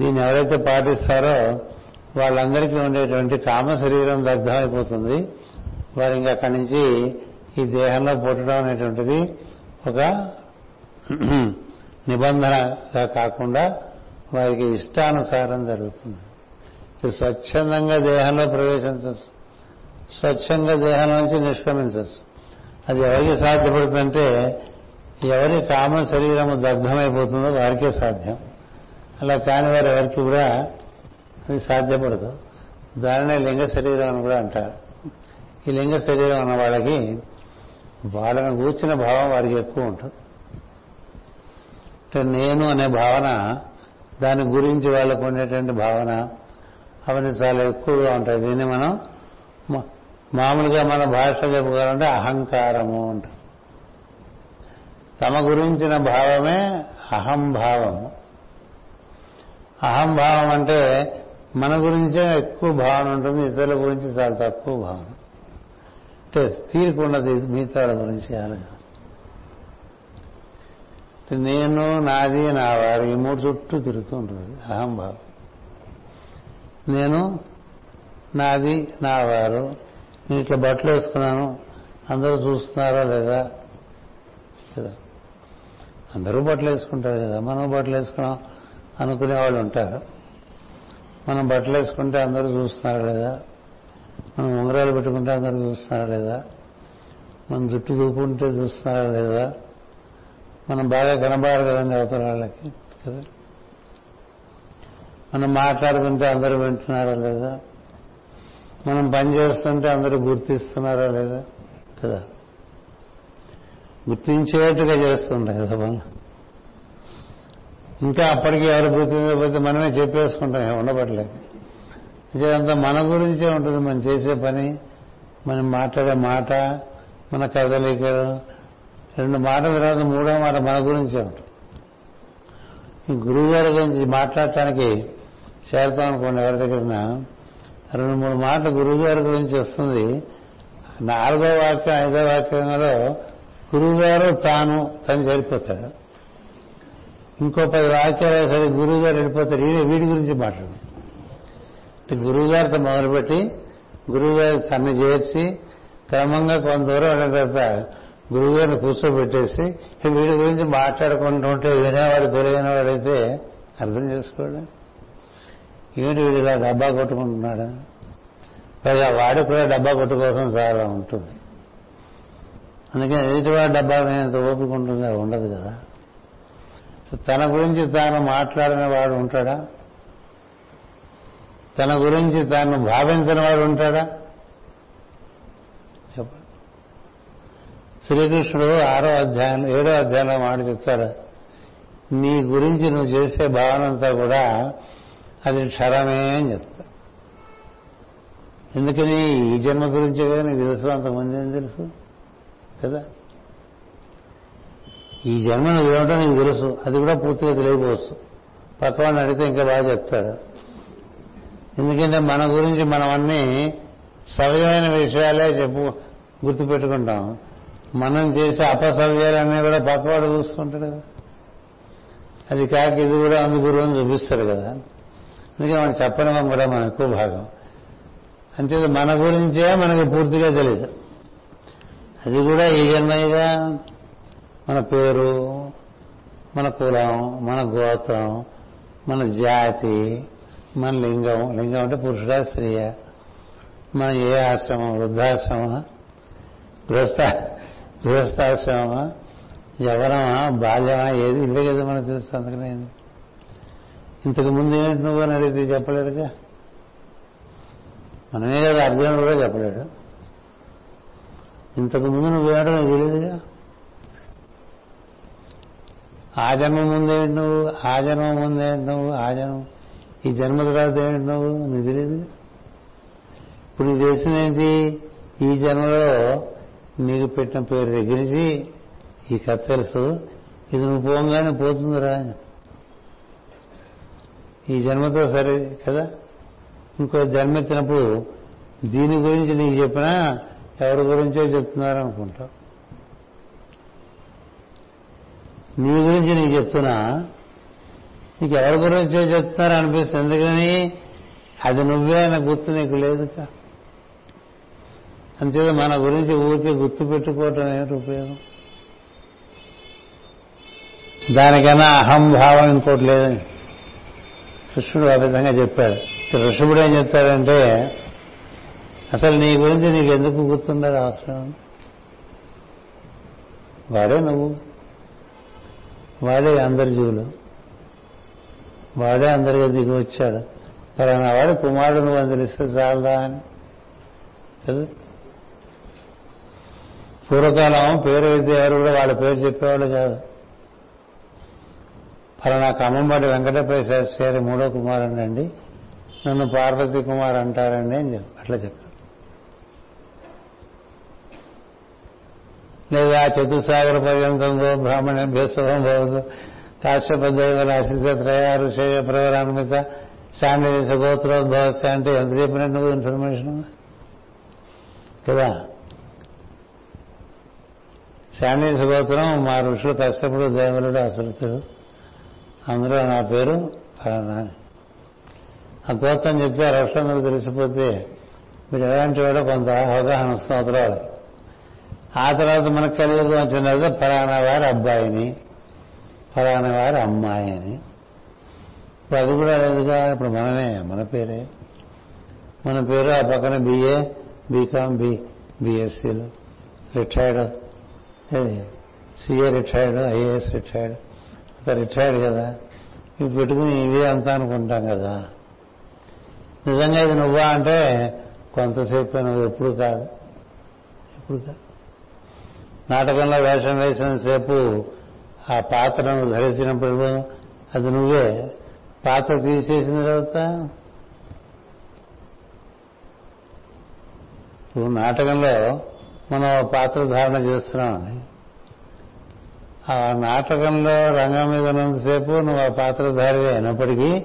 దీన్ని ఎవరైతే పాటిస్తారో వాళ్ళందరికీ ఉండేటువంటి కామ శరీరం దగ్ధమైపోతుంది వారు ఇంకా అక్కడి నుంచి ఈ దేహంలో పుట్టడం అనేటువంటిది ఒక నిబంధనగా కాకుండా వారికి ఇష్టానుసారం జరుగుతుంది. స్వచ్ఛందంగా దేహంలో ప్రవేశించచ్చు. స్వచ్ఛంగా దేహం నుంచి నిష్క్రమించచ్చు. అది ఎవరికి సాధ్యపడుతుందంటే ఎవరి కామ శరీరము దగ్ధమైపోతుందో వారికే సాధ్యం. అలా కాని వారు ఎవరికి కూడా అది సాధ్యపడదు. దానినే లింగ శరీరం అని కూడా అంటారు. ఈ లింగ శరీరం ఉన్న వాళ్ళకి వాళ్ళను కూర్చిన భావం వారికి ఎక్కువ ఉంటుంది. అంటే నేను అనే భావన దాని గురించి వాళ్ళకు ఉండేటువంటి భావన అవన్నీ చాలా ఎక్కువగా ఉంటాయి. దీన్ని మనం మామూలుగా మన భాష చెప్పుకోవాలంటే అహంకారము అంటాం తమ గురించిన భావమే అహంభావం అహంభావం అంటే మన గురించే ఎక్కువ భావన ఉంటుంది ఇతరుల గురించి చాలా తక్కువ భావన. అంటే తీరుకున్నది మిగతా గురించి ఆలోచన నేను నాది నా వారు ఈ మూడు చుట్టూ తిరుగుతూ ఉంటుంది అహంభావం నేను నాది నా వారు నేను ఇట్లా బట్టలు వేసుకున్నాను అందరూ చూస్తున్నారా లేదా? కదా అందరూ బట్టలు వేసుకుంటారు కదా మనం బట్టలు వేసుకున్నాం అనుకునే వాళ్ళు ఉంటారు. మనం బట్టలు వేసుకుంటే అందరూ చూస్తున్నారు లేదా మనం ఉంగరాలు పెట్టుకుంటే అందరూ చూస్తున్నారు లేదా మనం జుట్టు దూపుంటే చూస్తున్నారా లేదా మనం బాగా కనబడాలి కదండి అవతల వాళ్ళకి కదా. మనం మాట్లాడుతుంటే అందరూ వింటున్నారా లేదా? మనం పని చేస్తుంటే అందరూ గుర్తిస్తున్నారా లేదా? కదా. గుర్తించేట్టుగా చేస్తుంటాయి కదా ఇంకా అప్పటికి ఎవరు గుర్తించకపోతే మనమే చెప్పేసుకుంటాం ఉండబట్టలేదు. అంతా మన గురించే ఉంటుంది మనం చేసే పని మనం మాట్లాడే మాట మన కదలికలు రెండు మాటల తర్వాత మూడో మాట మన గురించే ఉంటుంది. ఈ గురువుగారి గురించి మాట్లాడటానికి చేరుతాం అనుకోండి ఎవరి దగ్గర రెండు మూడు మాటలు గురువుగారి గురించి వస్తుంది. నాలుగో వాక్యం ఐదో వాక్యంలో గురువుగారు తాను తను సరిపోతాడు. ఇంకో పది వాక్యాలు సరే గురువు గారు వెళ్ళిపోతాడు ఈయన వీడి గురించి మాట్లాడు. అంటే గురువు గారితో మొదలుపెట్టి గురువు గారి తన్ని చేర్చి క్రమంగా కొంత దూరం వెళ్ళిన తర్వాత గురువు గారిని కూర్చోబెట్టేసి వీడి గురించి మాట్లాడుకుంటూ ఉంటే వినేవాడు తెలియని వాడైతే అర్థం చేసుకోండి. ఏమిటి వీడు ఇలా డబ్బా కొట్టుకుంటున్నాడు? పైగా వాడు కూడా డబ్బా కొట్టు కోసం చాలా ఉంటుంది. అందుకని ఎదుటివాడు డబ్బా మీద ఓపిక ఉంటుంది ఉండదు కదా. తన గురించి తాను మాట్లాడిన వాడు ఉంటాడా? తన గురించి తాను భావించిన వాడు ఉంటాడా? శ్రీకృష్ణుడు ఆరో అధ్యాయం ఏడో అధ్యాయంలో మాట చెప్తాడు. నీ గురించి నువ్వు చేసే భావన అంతా కూడా అది క్షరమే అని చెప్తా ఎందుకని ఈ జన్మ గురించే కదా నీకు తెలుసు అంతకుముందు ఏం తెలుసు? కదా? ఈ జన్మ నువ్వు ఏమిటో నీకు తెలుసు. అది కూడా పూర్తిగా తెలియకపోవచ్చు. పక్కవాడిని అడిగితే ఇంకా బాగా చెప్తాడు. ఎందుకంటే మన గురించి మనం అన్ని సవ్యమైన విషయాలే చెప్పు గుర్తుపెట్టుకుంటాం. మనం చేసే అపసవ్యాలన్నీ కూడా పక్కవాడు చూస్తుంటాడు కదా. అది కాక ఇది కూడా అందుగురు అని చూపిస్తాడు కదా. అందుకే మనం చెప్పడం కూడా మన ఎక్కువ భాగం. అంతే మన గురించే మనకి పూర్తిగా తెలియదు అది కూడా ఈ జన్మయ్యగా మన పేరు మన కులం మన గోత్రం మన జాతి మన లింగం. లింగం అంటే పురుషుడా స్త్రీయ? మన ఏ ఆశ్రమం? వృద్ధాశ్రమ గృహస్థ గృహస్థాశ్రమమా? యవనమా బాల్యమా? ఏది? ఇవే కదా మనకు తెలుసు అందుకనే ఇంతకు ముందు ఏమిటి నువ్వు అని అడిగితే చెప్పలేదుగా? మనమే కదా అర్జునుడు కూడా చెప్పలేడు. ఇంతకు ముందు నువ్వేంటో నాకు తెలియదుగా ఆ జన్మ ముందేంటి నువ్వు? ఆ జన్మ ముందేంటి నువ్వు? ఆ జన్మ ఈ జన్మ తర్వాత ఏంటి నువ్వు? నీకు తెలియదు ఇప్పుడు నీకు తెలిసిందేంటి ఈ జన్మలో నీకు పెట్టిన పేరు దగ్గర నుంచి ఈ కథ తెలుసు. ఇది నువ్వు పోగానే పోతుందిరా ఈ జన్మతో సరే కదా? ఇంకో జన్మ ఎత్తినప్పుడు దీని గురించి నీకు చెప్పినా ఎవరి గురించో చెప్తున్నారనుకుంటా. నీ గురించి నీకు చెప్తున్నా. నీకు ఎవరి గురించో చెప్తున్నారు అనిపిస్తుంది. ఎందుకని? అది నువ్వే అన్న గుర్తు నీకు లేదుగా. అంతే మన గురించి ఊరికే గుర్తు పెట్టుకోవటం ఏమిటి ఉపయోగం? దానికన్నా అహంభావం ఇంకోటి లేదని కృష్ణుడు ఆ విధంగా చెప్పాడు. ఋషభుడు ఏం చెప్తాడంటే అసలు నీ గురించి నీకు ఎందుకు గుర్తుండదు అవసరం? వాడే నువ్వు. వాడే అందరి జీవులు వాడే అందరిగా దిగి వచ్చాడు. పలానా వాడు కుమారుడు నువ్వు అని తెలిస్తే చాలదా అని. కదా? పూర్వకాలం పేరు అయితే ఎవరు కూడా వాళ్ళ పేరు చెప్పేవాళ్ళు కాదు. ఫలానా కమ్మంబాటి వెంకటపై శాస్త్రి గారి మూడో కుమారుడు అండి. నన్ను పార్వతీ కుమార్ అంటారండి అని చెప్పి అట్లా చెప్పి లేదా చతుసాగర పర్యంతంలో బ్రాహ్మణ్య భేసవం భవదు కాశ్యపదైవల ఆశ్రిత త్రయ ఋషయ ప్రవరాన్విత శాండిదేశ గోత్రోద్భవస్య అంటే ఎంత చెప్పినట్టు నువ్వు ఇన్ఫర్మేషన్ కదా? శాండిదేశ గోత్రం మా ఋషుడు కశ్యపుడు దేవలుడు అసలుతుడు అందులో నా పేరు ఫలానా. ఆ గోత్రం చెప్తే ఆ తెలిసిపోతే మీరు ఎలాంటి వాడో కొంత అవగాహన వస్తుంది ఆ తర్వాత మనకు కలియుగం వచ్చిన తర్వాత ఫలానా వారి అబ్బాయిని ఫలానా వారి అమ్మాయి అని ఇప్పుడు అది కూడా లేదుగా ఇప్పుడు మనమే మన పేరే. మన పేరు ఆ పక్కన BA BCom B బిఎస్సీలు retired CA retired IAS retired అంత రిటైర్డ్ కదా. ఇవి పెట్టుకుని ఇవే అంతా అనుకుంటాం కదా. నిజంగా ఇది నువ్వా అంటే కొంతసేపు నువ్వు ఎప్పుడు కాదు. ఎప్పుడు కాదు. నాటకంలో వేషం సేపు ఆ పాత్రను ధరించినప్పుడు అది నువ్వే. పాత్ర తీసేసిన తర్వాత ఇప్పుడు నాటకంలో మనం పాత్ర ధారణ చేస్తున్నామని ఆ నాటకంలో రంగం మీద ఉన్నంతసేపు నువ్వు ఆ పాత్రధారి అయినప్పటికీ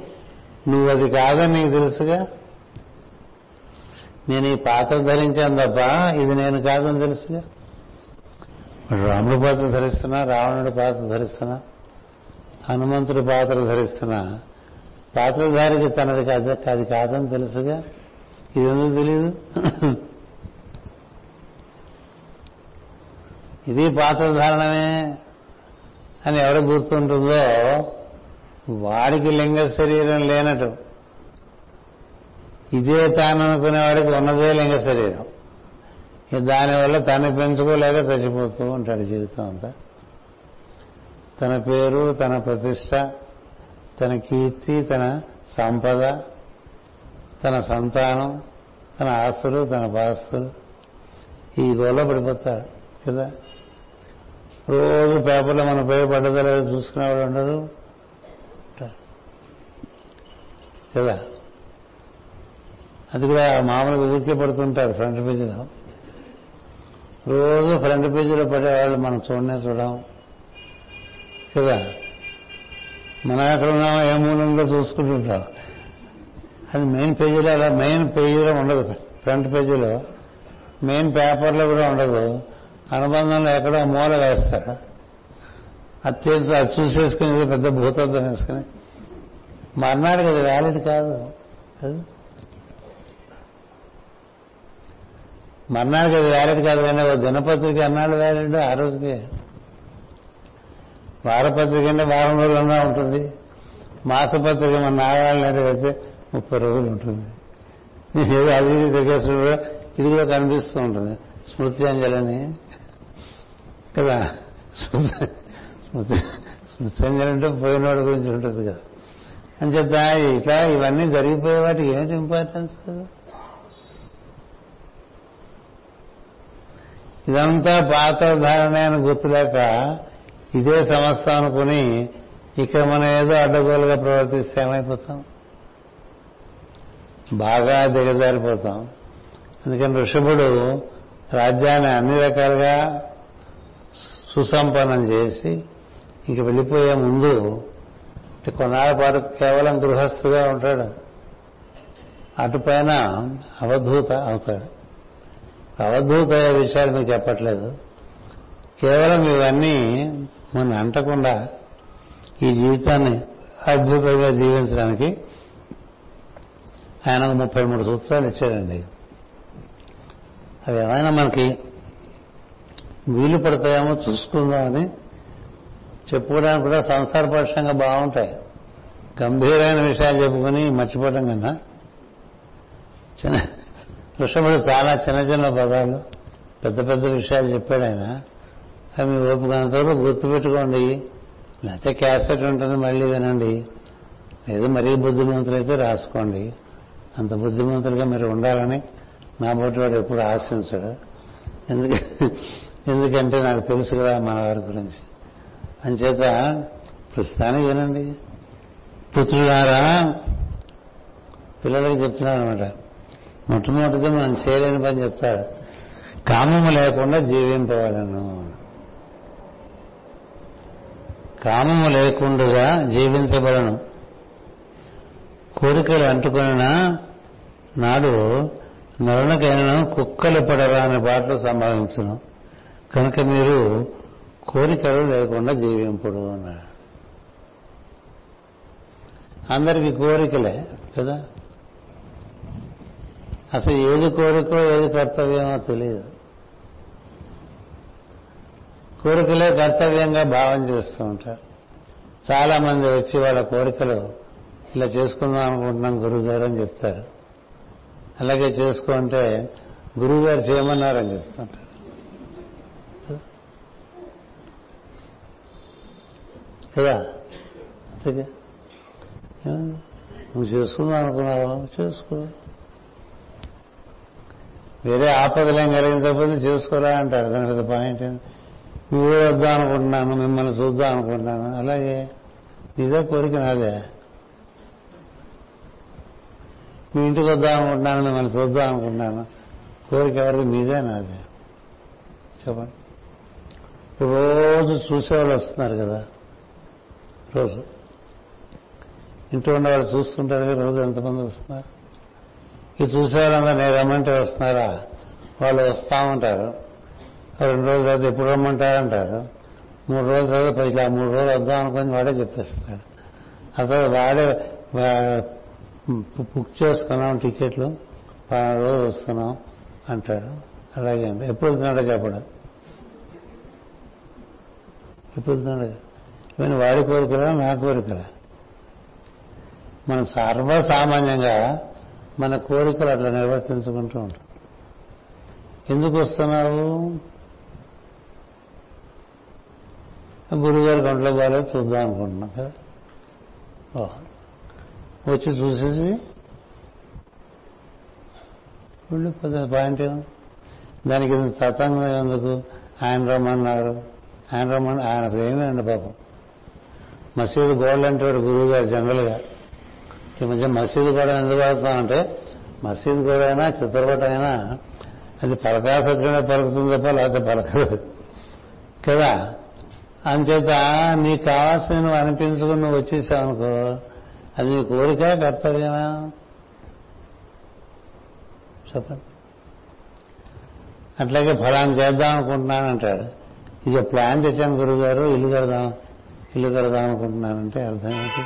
నువ్వు అది కాదని నీకు తెలుసుగా? నేను ఈ పాత్ర ధరించాను తప్ప ఇది నేను కాదని తెలుసుగా? రాముడి పాత్ర ధరిస్తున్నా రావణుడి పాత్ర ధరిస్తున్నా హనుమంతుడి పాత్ర ధరిస్తున్నా పాత్రధారికి తనది కాదు అది కాదని తెలుసుగా? ఇది ఎందుకు తెలియదు ఇది పాత్రధారణమే అని ఎవరు గుర్తుంటుందో వాడికి లింగ శరీరం లేనట్టు. ఇదే తాను అనుకునేవాడికి ఉన్నదే లింగ శరీరం. దానివల్ల తను పెంచుకోలేక చచ్చిపోతూ ఉంటాడు జీవితం అంతా. తన పేరు తన ప్రతిష్ట తన కీర్తి తన సంపద తన సంతానం తన ఆస్తులు తన పాస్తులు. ఈ గోలో పడిపోతాడు కదా? రోజు పేపర్లో మన పేరు పడ్డదో లేదో చూసుకునేవాడు ఉండదు. కదా? అది కూడా మామూలుగా ఊరికే పడుతుంటారు ఫ్రంట్ పేజీలో. రోజు ఫ్రంట్ పేజీలో పడేవాళ్ళు మనం చూడనే చూడం. కదా? మనం ఎక్కడ ఉన్నామో ఏ మూలంలో చూసుకుంటుంటాం అది మెయిన్ పేజీలో అలా మెయిన్ పేజీలో ఉండదు. ఫ్రంట్ పేజీలో మెయిన్ పేపర్లో కూడా ఉండదు. అనుబంధంలో ఎక్కడో మూల వేస్తాడు అది తెలుసు అది చూసేసుకుని పెద్ద భూతత్వం వేసుకుని. మర్నాడు కదా వ్యాలిడ్ కాదు. కదా? మర్నాడు అది వ్యాలిడ్ కాదు కానీ ఓ దినపత్రిక అన్నాడు వ్యాలిడ్ ఆ రోజుకి. వారపత్రిక అంటే వారం రోజులన్నా ఉంటుంది. మాసపత్రిక మన నాగాళ్ళు అయితే ముప్పై రోజులు ఉంటుంది. ఏదో అది దగ్గర తిరిగేసిన ఇది కూడా కనిపిస్తూ ఉంటుంది. స్మృతి అంజలని కదా? స్మృతి స్మృతి స్మృతి అంజలి అంటే పోయినవాడి గురించి ఉంటుంది కదా. అని చెప్తా ఇట్లా ఇవన్నీ జరిగిపోయే వాటికి ఏంటి ఇంపార్టెన్స్ ఇదంతా పాత అని గుర్తులేక ఇదే సమస్య అనుకుని ఇక్కడ మనం ఏదో అడ్డగోలుగా ప్రవర్తిస్తే ఏమైపోతాం? బాగా దిగజారిపోతాం. అందుకని ఋషభుడు రాజ్యాన్ని అన్ని రకాలుగా సుసంపన్నం చేసి ఇంక వెళ్ళిపోయే ముందు కొన్నాళ్ళ పాటు కేవలం గృహస్థుగా ఉంటాడు. అటుపైన అవధూత అవుతాడు. అవధూత విషయాలు మీకు చెప్పట్లేదు. కేవలం ఇవన్నీ మన అంటకుండా ఈ జీవితాన్ని అద్భుతంగా జీవించడానికి ఆయన ముప్పై మూడు సూత్రాలు ఇచ్చాడండి. అవి ఏమైనా మనకి వీలు పడతాయేమో చూసుకుందామని చెప్పుకోవడానికి కూడా సంసారపక్షంగా బాగుంటాయి. గంభీరమైన విషయాలు చెప్పుకొని మర్చిపోవడం కన్నా చిన్న కృష్ణుడు చాలా చిన్న చిన్న పదాలు పెద్ద పెద్ద విషయాలు చెప్పాడు ఆయన. అవి మీ ఓపికంతవరకు గుర్తుపెట్టుకోండి. లేకపోతే క్యాసెట్ ఉంటుంది మళ్ళీ వినండి. లేదు మరీ బుద్ధిమంతులైతే రాసుకోండి. అంత బుద్ధిమంతులుగా మీరు ఉండాలని నా బట్టి వాడు ఎప్పుడు ఆశించడు. ఎందుకు ఎందుకంటే నాకు తెలుసు కదా మన వారి గురించి. అంచేత ప్రస్తుతానికి వినండి. పుత్రులారా పిల్లలకి చెప్తున్నాను అనమాట మొట్టమొదటిగా మనం చేయలేని పని చెప్తాడు. కామము లేకుండా జీవింపవాలను. కామము లేకుండా జీవించబడను. కోరికలు అంటుకున్న నాడు నరుణకైనను కుక్కలు పడరా అనే పాటలు సంభవించును. కనుక మీరు కోరికలు లేకుండా జీవింపుడు అన్నాడు. అందరికీ కోరికలే కదా? అసలు ఏది కోరికో ఏది కర్తవ్యమో తెలియదు కోరికలే కర్తవ్యంగా భావం చేస్తూ ఉంటారు. చాలా మంది వచ్చి వాళ్ళ కోరికలు ఇలా చేసుకుందాం అనుకుంటున్నాం గురువుగారు అని చెప్తారు. అలాగే చేసుకుంటే గురువుగారు చేయమన్నారని చెప్తుంటారు. కదా? నువ్వు చేసుకుందాం అనుకున్నావు? చేసుకో. వేరే ఆపదలేం కలిగించకపోతే చేసుకోరా అంటాడు దాని పెద్ద పాయింట్ మీ ఊరు వద్దాం అనుకుంటున్నాను మిమ్మల్ని చూద్దాం అనుకుంటున్నాను. అలాగే ఇదే కోరిక నాదే. మీ ఇంటికి వద్దాం అనుకుంటున్నాను మిమ్మల్ని చూద్దాం అనుకుంటున్నాను. కోరిక ఎవరిది? మీదే నాదే. చెప్పండి. రోజు చూసేవాళ్ళు వస్తున్నారు కదా. రోజు. ఇంట్లో ఉన్నవాళ్ళు చూస్తుంటారు కదా రోజు ఎంతమంది వస్తున్నారు? ఈ చూసేవాళ్ళందరూ నేను రమ్మంటే వస్తున్నారా? వాళ్ళు వస్తా ఉంటారు. రెండు రోజుల తర్వాత ఎప్పుడు రమ్మంటారంటారు? మూడు రోజుల తర్వాత ఇట్లా మూడు రోజులు వద్దాం అనుకుని వాడే చెప్పేస్తాడు అతను వాడే బుక్ చేసుకున్నాం టికెట్లు. పలానా రోజు వస్తున్నాం అంటాడు అలాగే అండి. ఎప్పుడు వెళ్తున్నాడో చెప్పడం. ఎప్పుడు వెళ్తున్నాడు ఇవన్నీ వాడి కోరికలా నా కోరికలా. మనం సర్వసామాన్యంగా మన కోరికలు అట్లా నిర్వర్తించుకుంటూ ఉంటాం. ఎందుకు వస్తున్నావు గురుగారు ఒంట్లో బాగాలేదు చూద్దాం అనుకుంటున్నాం కదా. ఓహో వచ్చి చూసేసి వీళ్ళు పెద్ద పాయింట్ దానికి తతంగం ఎందుకు? ఆయన రమ్మన్నారు. ఆయన రమ్మని ఆయన అసలు ఏమీ అండి పాపం. మసీదు గోల్డ్ అంటే వాడు గురువు గారు జనరల్గా ఈ మధ్య మసీదు కూడా ఎందుకు వాడుతాం అంటే మసీదు కూడా అయినా చిత్రపటం అయినా అది పలకాసత్యమే పలుకుతుంది తప్ప లేకపోతే పలకదు. కదా? అంచేత నీకు కావాల్సిన నువ్వు అనిపించుకుని నువ్వు వచ్చేసావు అనుకో అది నీ కోరిక కర్తవ్యమా? చెప్పండి. అట్లాగే ఫలాన్ని చేద్దాం అనుకుంటున్నాను అంటాడు ఇది ప్లాన్ తెచ్చాను గురుగారు ఇల్లు కడదాం ఇల్లు కడదాం అనుకుంటున్నానంటే అర్థం ఏంటి?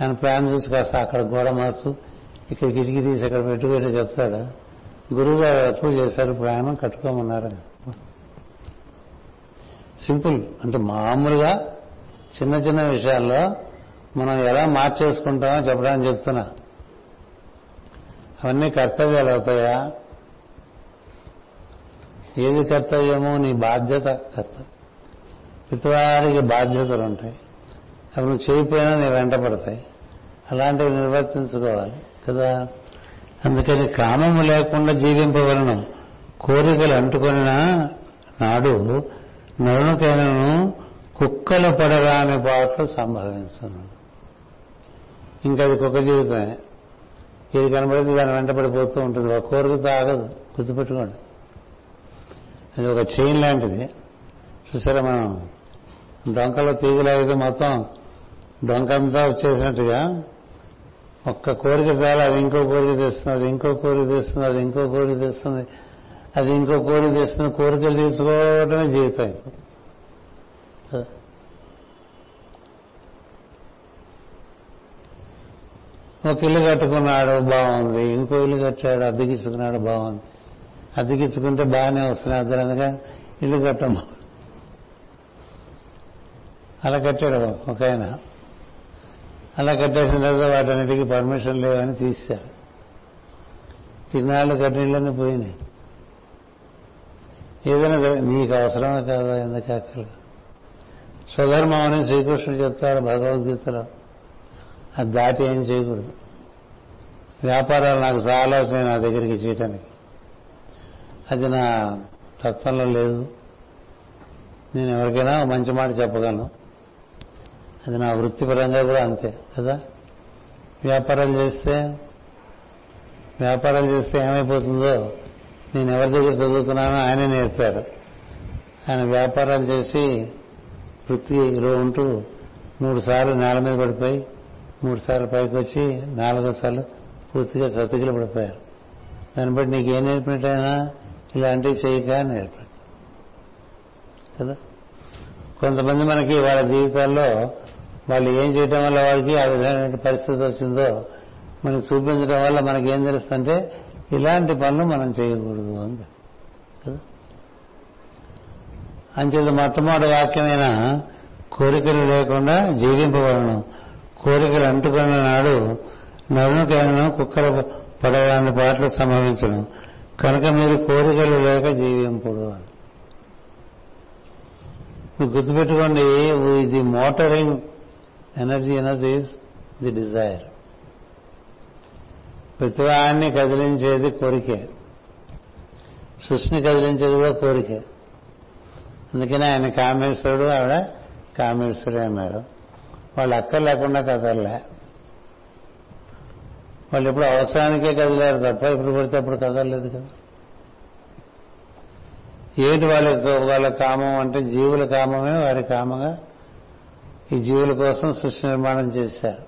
ఆయన ప్లాన్ చూసి కాస్త అక్కడ గోడ మార్చు ఇక్కడ కిటికీ తీసి అక్కడ పెట్టుకుంటే చెప్తాడు? గురువు గారు అప్రూవ్ చేశారు ప్లాన్ కట్టుకోమన్నారు. సింపుల్. అంటే మామూలుగా చిన్న చిన్న విషయాల్లో మనం ఎలా మార్చేసుకుంటామో చెప్పడానికి చెప్తున్నా. అవన్నీ కర్తవ్యాలు అవుతాయా? ఏది కర్తవ్యమో నీ బాధ్యత. కర్తవ్యం ప్రతివారికి బాధ్యతలు ఉంటాయి. అవి నువ్వు చేయకపోయినా నీ వెంట పడతాయి. అలాంటివి నిర్వర్తించుకోవాలి కదా? అందుకని కామము లేకుండా జీవింపవలను. కోరికలు అంటుకొనిన నాడు నరునికైనను కుక్కలు పడరాని పాటలు సంభవిస్తున్నాడు ఇంకా అది కుక్క జీవితమే. ఇది కనబడింది దాని వెంట పడిపోతూ ఉంటుంది. ఒక కోరిక తాగదు గుర్తుపెట్టుకోండి. అది ఒక చైన్ లాంటిది. చూసారా మనం? డొంకలో తీగలేదు మొత్తం డొంకంతా వచ్చేసినట్టుగా ఒక్క కోరిక చాలా అది ఇంకో కోరిక తెస్తుంది అది ఇంకో కోరిక తెస్తుంది అది ఇంకో కోరిక తెస్తుంది అది ఇంకో కోరిక తెస్తుంది కోరికలు తీసుకోవడమే జీవితం. ఒక ఇల్లు కట్టుకున్నాడు బాగుంది. ఇంకో ఇల్లు కట్టాడు అద్దెకిచ్చుకున్నాడు బాగుంది. అద్దెకిచ్చుకుంటే బాగానే వస్తున్నాయి అద్దరంగా ఇల్లు కట్టము? అలా కట్టాడు ఒక ఆయన. అలా కట్టేసిన తర్వాత వాటన్నిటికీ పర్మిషన్ లేవని తీశారు. తిన్నాళ్ళు కట్టినీళ్ళని పోయినాయి. ఏదైనా నీకు అవసరమే కాదా ఎందుకు అక్కడ స్వధర్మం అని శ్రీకృష్ణుడు చెప్తాడు భగవద్గీతలో. అది దాటి ఏం చేయకూడదు. వ్యాపారాలు నాకు చాలా వచ్చినాయి నా దగ్గరికి చేయటానికి. అది నా తత్వంలో లేదు. నేను ఎవరికైనా మంచి మాట చెప్పగలను. అది నా వృత్తిపరంగా కూడా అంతే కదా? వ్యాపారాలు చేస్తే వ్యాపారాలు చేస్తే ఏమైపోతుందో నేను ఎవరి దగ్గర చదువుకున్నానో ఆయనే నేర్పారు. ఆయన వ్యాపారాలు చేసి వృత్తిలో ఉంటూ మూడు సార్లు నేల మీద పడిపోయి మూడు సార్లు పైకి వచ్చి నాలుగో సార్లు పూర్తిగా సతికిలు పడిపోయారు. దాన్ని బట్టి నీకు ఏం నేర్పినట్టయినా ఇలాంటివి చేయక నేర్పాడు కదా? కొంతమంది మనకి వాళ్ళ జీవితాల్లో వాళ్ళు ఏం చేయటం వల్ల వాళ్ళకి ఆ విధమైన పరిస్థితి వచ్చిందో మనకి చూపించడం వల్ల మనకి ఏం తెలుస్తుందంటే ఇలాంటి పనులు మనం చేయకూడదు అంది కదా? అంచేత మొట్టమొదటి వాక్యమైన కోరికలు లేకుండా జీవింపబడను. కోరికలు అంటుకున్న నాడు నరునికైనా కుక్కల పడవాలని పాటలు సంభవించడం కనుక మీరు కోరికలు లేక జీవింపుడు అని. మీరు గుర్తుపెట్టుకోండి ఇది motoring energy energy is the desire. ప్రతివాడిని కదిలించేది కోరికే. సృష్టిని కదిలించేది కూడా కోరికే. అందుకనే ఆయన కామేశ్వరుడు ఆవిడ కామేశ్వరి అన్నాడు వాళ్ళు అక్కర్ లేకుండా కదలలే. వాళ్ళు ఎప్పుడు అవసరానికే కదిలారు తప్ప ఇప్పుడు పడితే అప్పుడు కదలలేదు కదా. ఏంటి వాళ్ళ వాళ్ళ కామం అంటే జీవుల కామమే వారి కామంగా ఈ జీవుల కోసం సృష్టి నిర్మాణం చేశారు.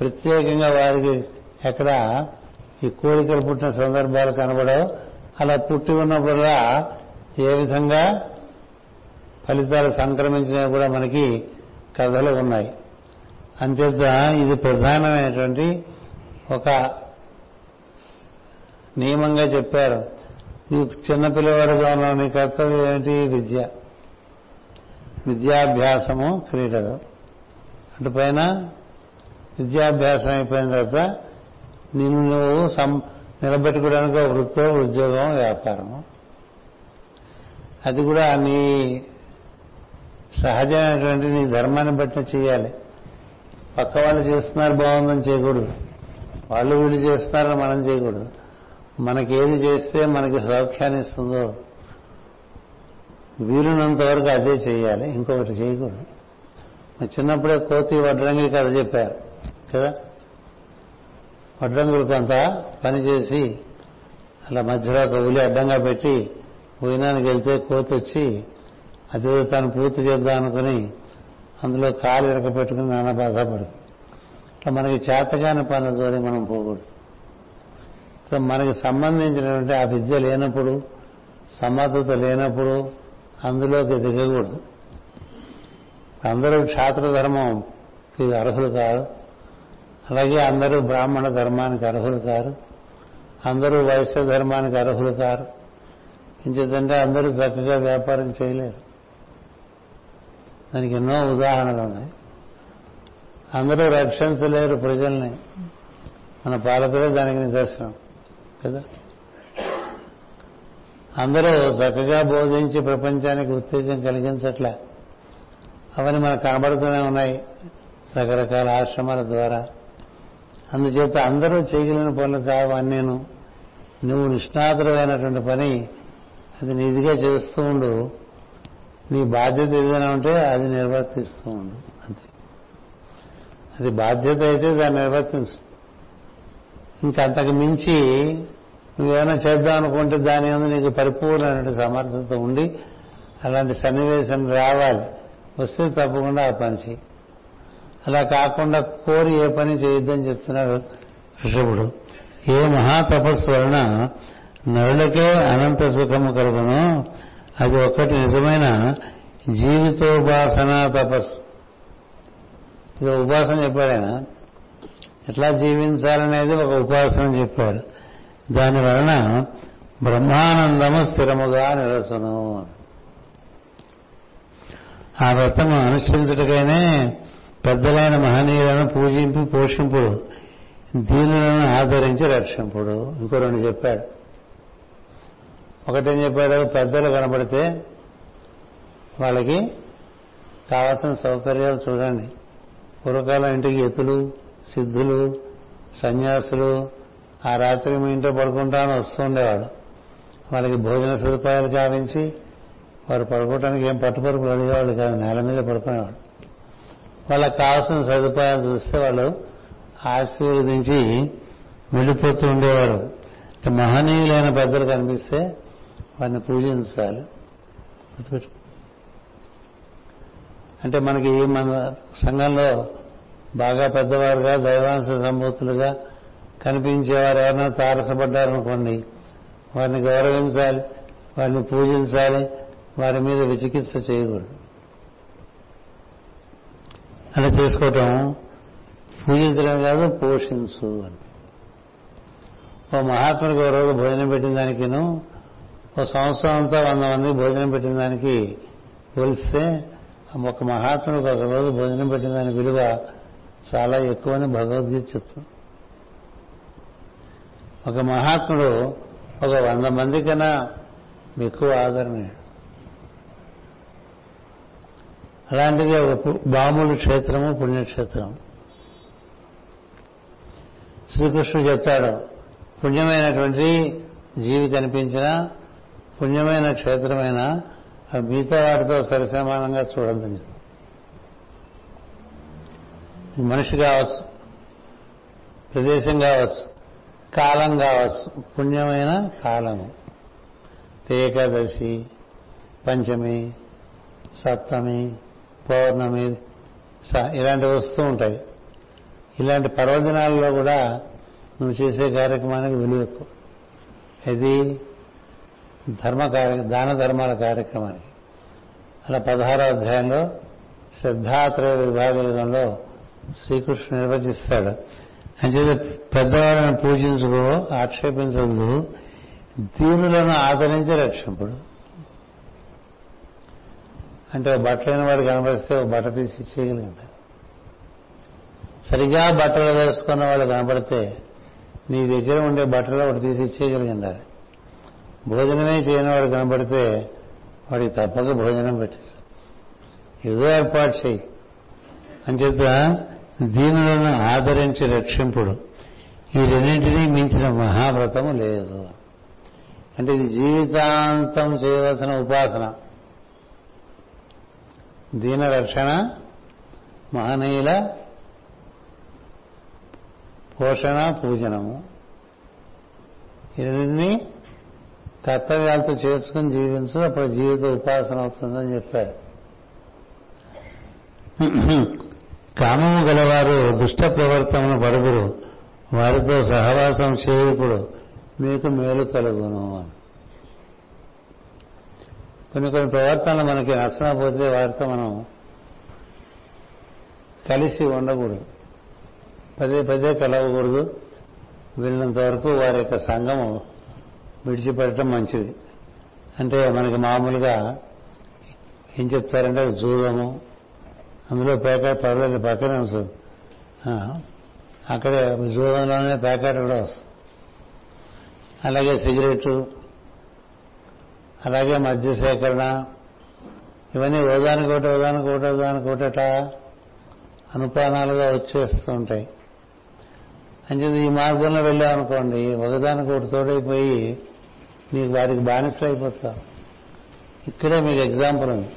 ప్రత్యేకంగా వారికి ఎక్కడ ఈ కోరికలు పుట్టిన సందర్భాలు కనబడవు. అలా పుట్టి ఉన్నప్పుడు ఏ విధంగా ఫలితాలు సంక్రమించినవి కూడా మనకి కథలు ఉన్నాయి. అంచేత ఇది ప్రధానమైనటువంటి ఒక నియమంగా చెప్పారు. నీకు చిన్నపిల్లవాడుగా ఉన్న నీ కర్తవ్యం ఏంటి? విద్య. విద్యాభ్యాసము క్రీడలు. అంటే పైన విద్యాభ్యాసం అయిపోయిన తర్వాత నిన్ను నువ్వు సం నిలబెట్టుకోవడానికి వృత్తో ఉద్యోగం వ్యాపారము. అది కూడా నీ సహజమైనటువంటి నీ ధర్మాన్ని బట్టి చేయాలి. పక్క వాళ్ళు చేస్తున్నారు బాగుందని చేయకూడదు. వాళ్ళు వీళ్ళు చేస్తున్నారని మనం చేయకూడదు. మనకి ఏది చేస్తే మనకి సౌఖ్యాన్ని ఇస్తుందో వీలున్నంత వరకు అదే చేయాలి ఇంకొకటి చేయకూడదు. చిన్నప్పుడే కోతి వడ్రంగి కథ చెప్పారు కదా? వడ్రంగులు కొంత పని చేసి అలా మధ్యలో ఒక ఉలి అడ్డంగా పెట్టి ఉయనానికి వెళ్తే కోతి వచ్చి అదే తను పూర్తి చేద్దాం అనుకుని అందులో కాలు ఇరక పెట్టుకుని నానా బాధపడుతుంది. ఇట్లా మనకి చేతగాని పనుల ద్వారా మనం పోకూడదు. సో మనకి సంబంధించినటువంటి ఆ విద్య లేనప్పుడు సమర్థత లేనప్పుడు అందులోకి దిగకూడదు. అందరూ క్షాత్ర ధర్మంకి అర్హులు కాదు. అలాగే అందరూ బ్రాహ్మణ ధర్మానికి అర్హులు కారు. అందరూ వైశ్య ధర్మానికి అర్హులు కారు. ఇంచేతంటే అందరూ చక్కగా వ్యాపారం చేయలేరు. దానికి ఎన్నో ఉదాహరణలు ఉన్నాయి. అందరూ రక్షించలేరు ప్రజల్ని. మన పాలకులే దానికి నిదర్శనం. కదా? అందరూ చక్కగా బోధించి ప్రపంచానికి ఉత్తేజం కలిగించట్లే. అవన్నీ మనకు కనబడుతూనే ఉన్నాయి రకరకాల ఆశ్రమాల ద్వారా. అందుచేత అందరూ చేయగలిగిన పనులు కావు నేను నువ్వు నిష్ణాతుడమైనటువంటి పని అది నీదిగా చేస్తూ ఉండు. నీ బాధ్యత ఏదైనా ఉంటే అది నిర్వర్తిస్తూ ఉండు. అంతే. అది బాధ్యత అయితే దాన్ని నిర్వర్తించు. ఇంకంతకు మించి నువ్వేమైనా చేద్దాం అనుకుంటే దాని మీద నీకు పరిపూర్ణమైన సమర్థత ఉండి అలాంటి సన్నివేశం రావాలి. వస్తే తప్పకుండా ఆ పని చేయి అలా కాకుండా కోరి ఏ పని చేయొద్దని చెప్తున్నాడు ఋషభుడు. ఏ మహాతపస్సు వలన నరులకే అనంత సుఖము కలుగును? అది ఒక్కటి నిజమైన జీవితోపాసన తపస్సు. ఇది ఉపాసన చెప్పాడు ఆయన. ఎట్లా జీవించాలనేది ఒక ఉపాసన చెప్పాడు. దాని వలన బ్రహ్మానందము స్థిరముగా నిరసను. ఆ వ్రతము అనుష్ఠించుటకైనే పెద్దలైన మహనీయులను పూజింపు పోషింపుడు దీనులను ఆదరించి రక్షింపుడు. ఇంకో రెండు చెప్పాడు. ఒకటేం చెప్పాడు? పెద్దలు కనబడితే వాళ్ళకి కావాల్సిన సౌకర్యాలు చూడండి. పూర్వకాలం ఇంటికి ఎత్తులు సిద్ధులు సన్యాసులు ఆ రాత్రి మీ ఇంట్లో పడుకుంటామని వస్తూ ఉండేవాడు వాళ్ళకి భోజన సదుపాయాలు కావించి వారు పడుకోవటానికి ఏం పట్టుపరుపులు అడిగేవాళ్ళు కాదు నేల మీద పడుకునేవాడు. వాళ్ళకి కావాల్సిన సదుపాయాలు చూస్తే వాళ్ళు ఆశీర్వదించి వెళ్ళిపోతూ ఉండేవారు. మహనీయులైన పెద్దలు కనిపిస్తే వారిని పూజించాలి. గుర్తుపెట్టు. అంటే మనకి మన సంఘంలో బాగా పెద్దవారుగా దైవాంశ సంభూతులుగా కనిపించేవారు ఎవరైనా తారసపడ్డారనుకోండి వారిని గౌరవించాలి వారిని పూజించాలి వారి మీద విచికిత్స చేయకూడదు. అలా చేసుకోవటం పూజించడం కాదు పోషించు అని. ఓ మహాత్ముడికి ఒక రోజు భోజనం పెట్టిన దానికిను ఓ సంవత్సరం అంతా వంద మంది భోజనం పెట్టిన దానికి పోలిస్తే ఒక మహాత్ముడికి ఒక రోజు భోజనం పెట్టిన దాని విలువ చాలా ఎక్కువని భగవద్గీత చెప్తుంది. ఒక మహాత్ముడు ఒక వంద మంది కన్నా ఎక్కువ ఆదరణీయుడు అలాంటిది ఒక బాములు క్షేత్రము పుణ్యక్షేత్రం. శ్రీకృష్ణుడు చెప్తాడు పుణ్యమైనటువంటి జీవి కనిపించిన పుణ్యమైన క్షేత్రమైన మిగతా వాటితో సరిసమానంగా చూడండి మనిషి కావచ్చు ప్రదేశం కావచ్చు కాలం కావచ్చు. పుణ్యమైన కాలము. ఏకాదశి పంచమి సప్తమి పౌర్ణమి ఇలాంటివి వస్తూ ఉంటాయి. ఇలాంటి పర్వదినాల్లో కూడా నువ్వు చేసే కార్యక్రమానికి విలువ ఎక్కువ. ఇది ధర్మ కార్య దాన ధర్మాల కార్యక్రమానికి. అలా పదహారో అధ్యాయంలో శ్రద్ధాత్రయ విభాగంలో శ్రీకృష్ణుడు నిర్వచిస్తాడు. అంచేత పెద్దవాళ్ళని పూజించుకో ఆక్షేపించదు. దీనులను ఆదరించి రక్షింపుడు అంటే బట్టలైన వాడు కనపరిస్తే ఒక బట్ట తీసి ఇచ్చేయగలిగింది సరిగా బట్టలు వేసుకున్న వాళ్ళు కనపడితే నీ దగ్గర ఉండే బట్టలు ఒకటి తీసి ఇచ్చేయగలిగిండ భోజనమే చేయని వాడు కనపడితే వాడికి తప్పక భోజనం పెట్టేసి ఏదో ఏర్పాటు చేయి. అంచేత దీనులను ఆదరించి రక్షింపుడు. ఈ రెండింటినీ మించిన మహావ్రతము లేదు. అంటే ఇది జీవితాంతం చేయవలసిన ఉపాసన. దీన రక్షణ మహనీయుల పోషణ పూజనము. ఇవన్నీ కర్తవ్యాలతో చేర్చుకుని జీవించు అప్పుడు జీవిత ఉపాసన అవుతుందని చెప్పాడు కామము గలవారు దుష్ట ప్రవర్తన పడుగురు వారితో సహవాసం చేయకుడు మీకు మేలు కలుగును అని. కొన్ని కొన్ని ప్రవర్తనలు మనకి నచ్చకపోతే వారితో మనం కలిసి ఉండకూడదు. పదే పదే కలవకూడదు. వెళ్ళినంత వరకు వారి యొక్క సంఘము విడిచిపెట్టడం మంచిది. అంటే మనకి మామూలుగా ఏం చెప్తారంటే జూదము అందులో ప్యాకెట్ పర్లేదు పక్కనే వస్తుంది అక్కడే జూదంలోనే ప్యాకెట్ కూడా వస్తుంది. అలాగే సిగరెట్ అలాగే మద్య సేకరణ ఇవన్నీ ఓదానికి ఒకటి ఓదానికి ఒకటి ఓదానికి ఒకటట అనుపానాలుగా వచ్చేస్తూ ఉంటాయి అంచేది ఈ మార్గంలో వెళ్ళామనుకోండి ఒకదానికి ఒకటి తోడైపోయి నీకు వారికి బానిసలు అయిపోతావు. ఇక్కడే మీకు ఎగ్జాంపుల్ ఉంది.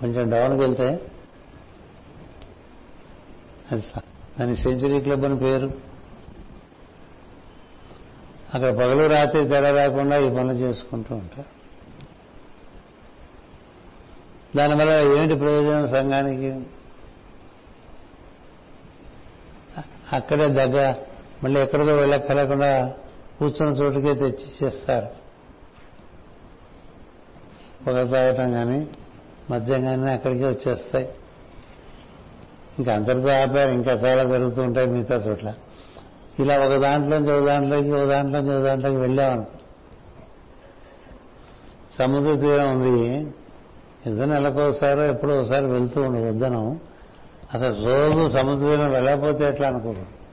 కొంచెం డౌన్కి వెళ్తే అది దాని సెంచురీ క్లబ్ అని పేరు. అక్కడ పగలు రాత్రి తేడా రాకుండా ఈ పనులు చేసుకుంటూ ఉంటారు. దానివల్ల ఏంటి ప్రయోజనం సంఘానికి? అక్కడే దగ్గ మళ్ళీ ఎక్కడికో వెళ్ళక్కర్లేకుండా కూర్చున్న చోటుకే తెచ్చి చేస్తారు. పొగ తాగటం కానీ మద్యం కానీ అక్కడికే వచ్చేస్తాయి. ఇంకా అంతటితో ఆపారు ఇంకా చాలా జరుగుతూ ఉంటాయి మిగతా చోట్ల. ఇలా ఒక దాంట్లోంచి ఒక దాంట్లోకి ఒక దాంట్లోంచి ఒక దాంట్లోకి వెళ్ళామను సముద్ర తీరం ఉంది. ఇద్దరు నెలకోసారో ఎప్పుడో ఒకసారి వెళ్తూ ఉండు వద్దనం అసలు రోజు సముద్ర తీరం వెళ్ళకపోతే ఎట్లా అనుకోరు?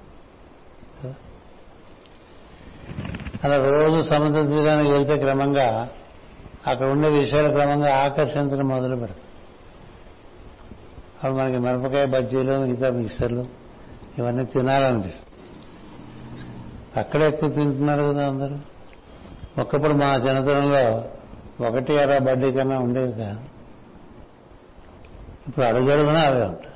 అలా రోజు సముద్ర తీరానికి వెళ్తే క్రమంగా అక్కడ ఉండే విషయాలు క్రమంగా ఆకర్షించడం మొదలు పెడతాం అప్పుడు మనకి మిరపకాయ బజ్జీలు మిగతా మిక్సర్లు ఇవన్నీ తినాలనిపిస్తుంది. అక్కడే ఎక్కువ తింటున్నారు కదా అందరూ. ఒకప్పుడు మా చిన్నతనంలో ఒకటి అర బడ్డీ కన్నా ఉండేవి కాదు. ఇప్పుడు అడుగడుగున అవే ఉంటాయి.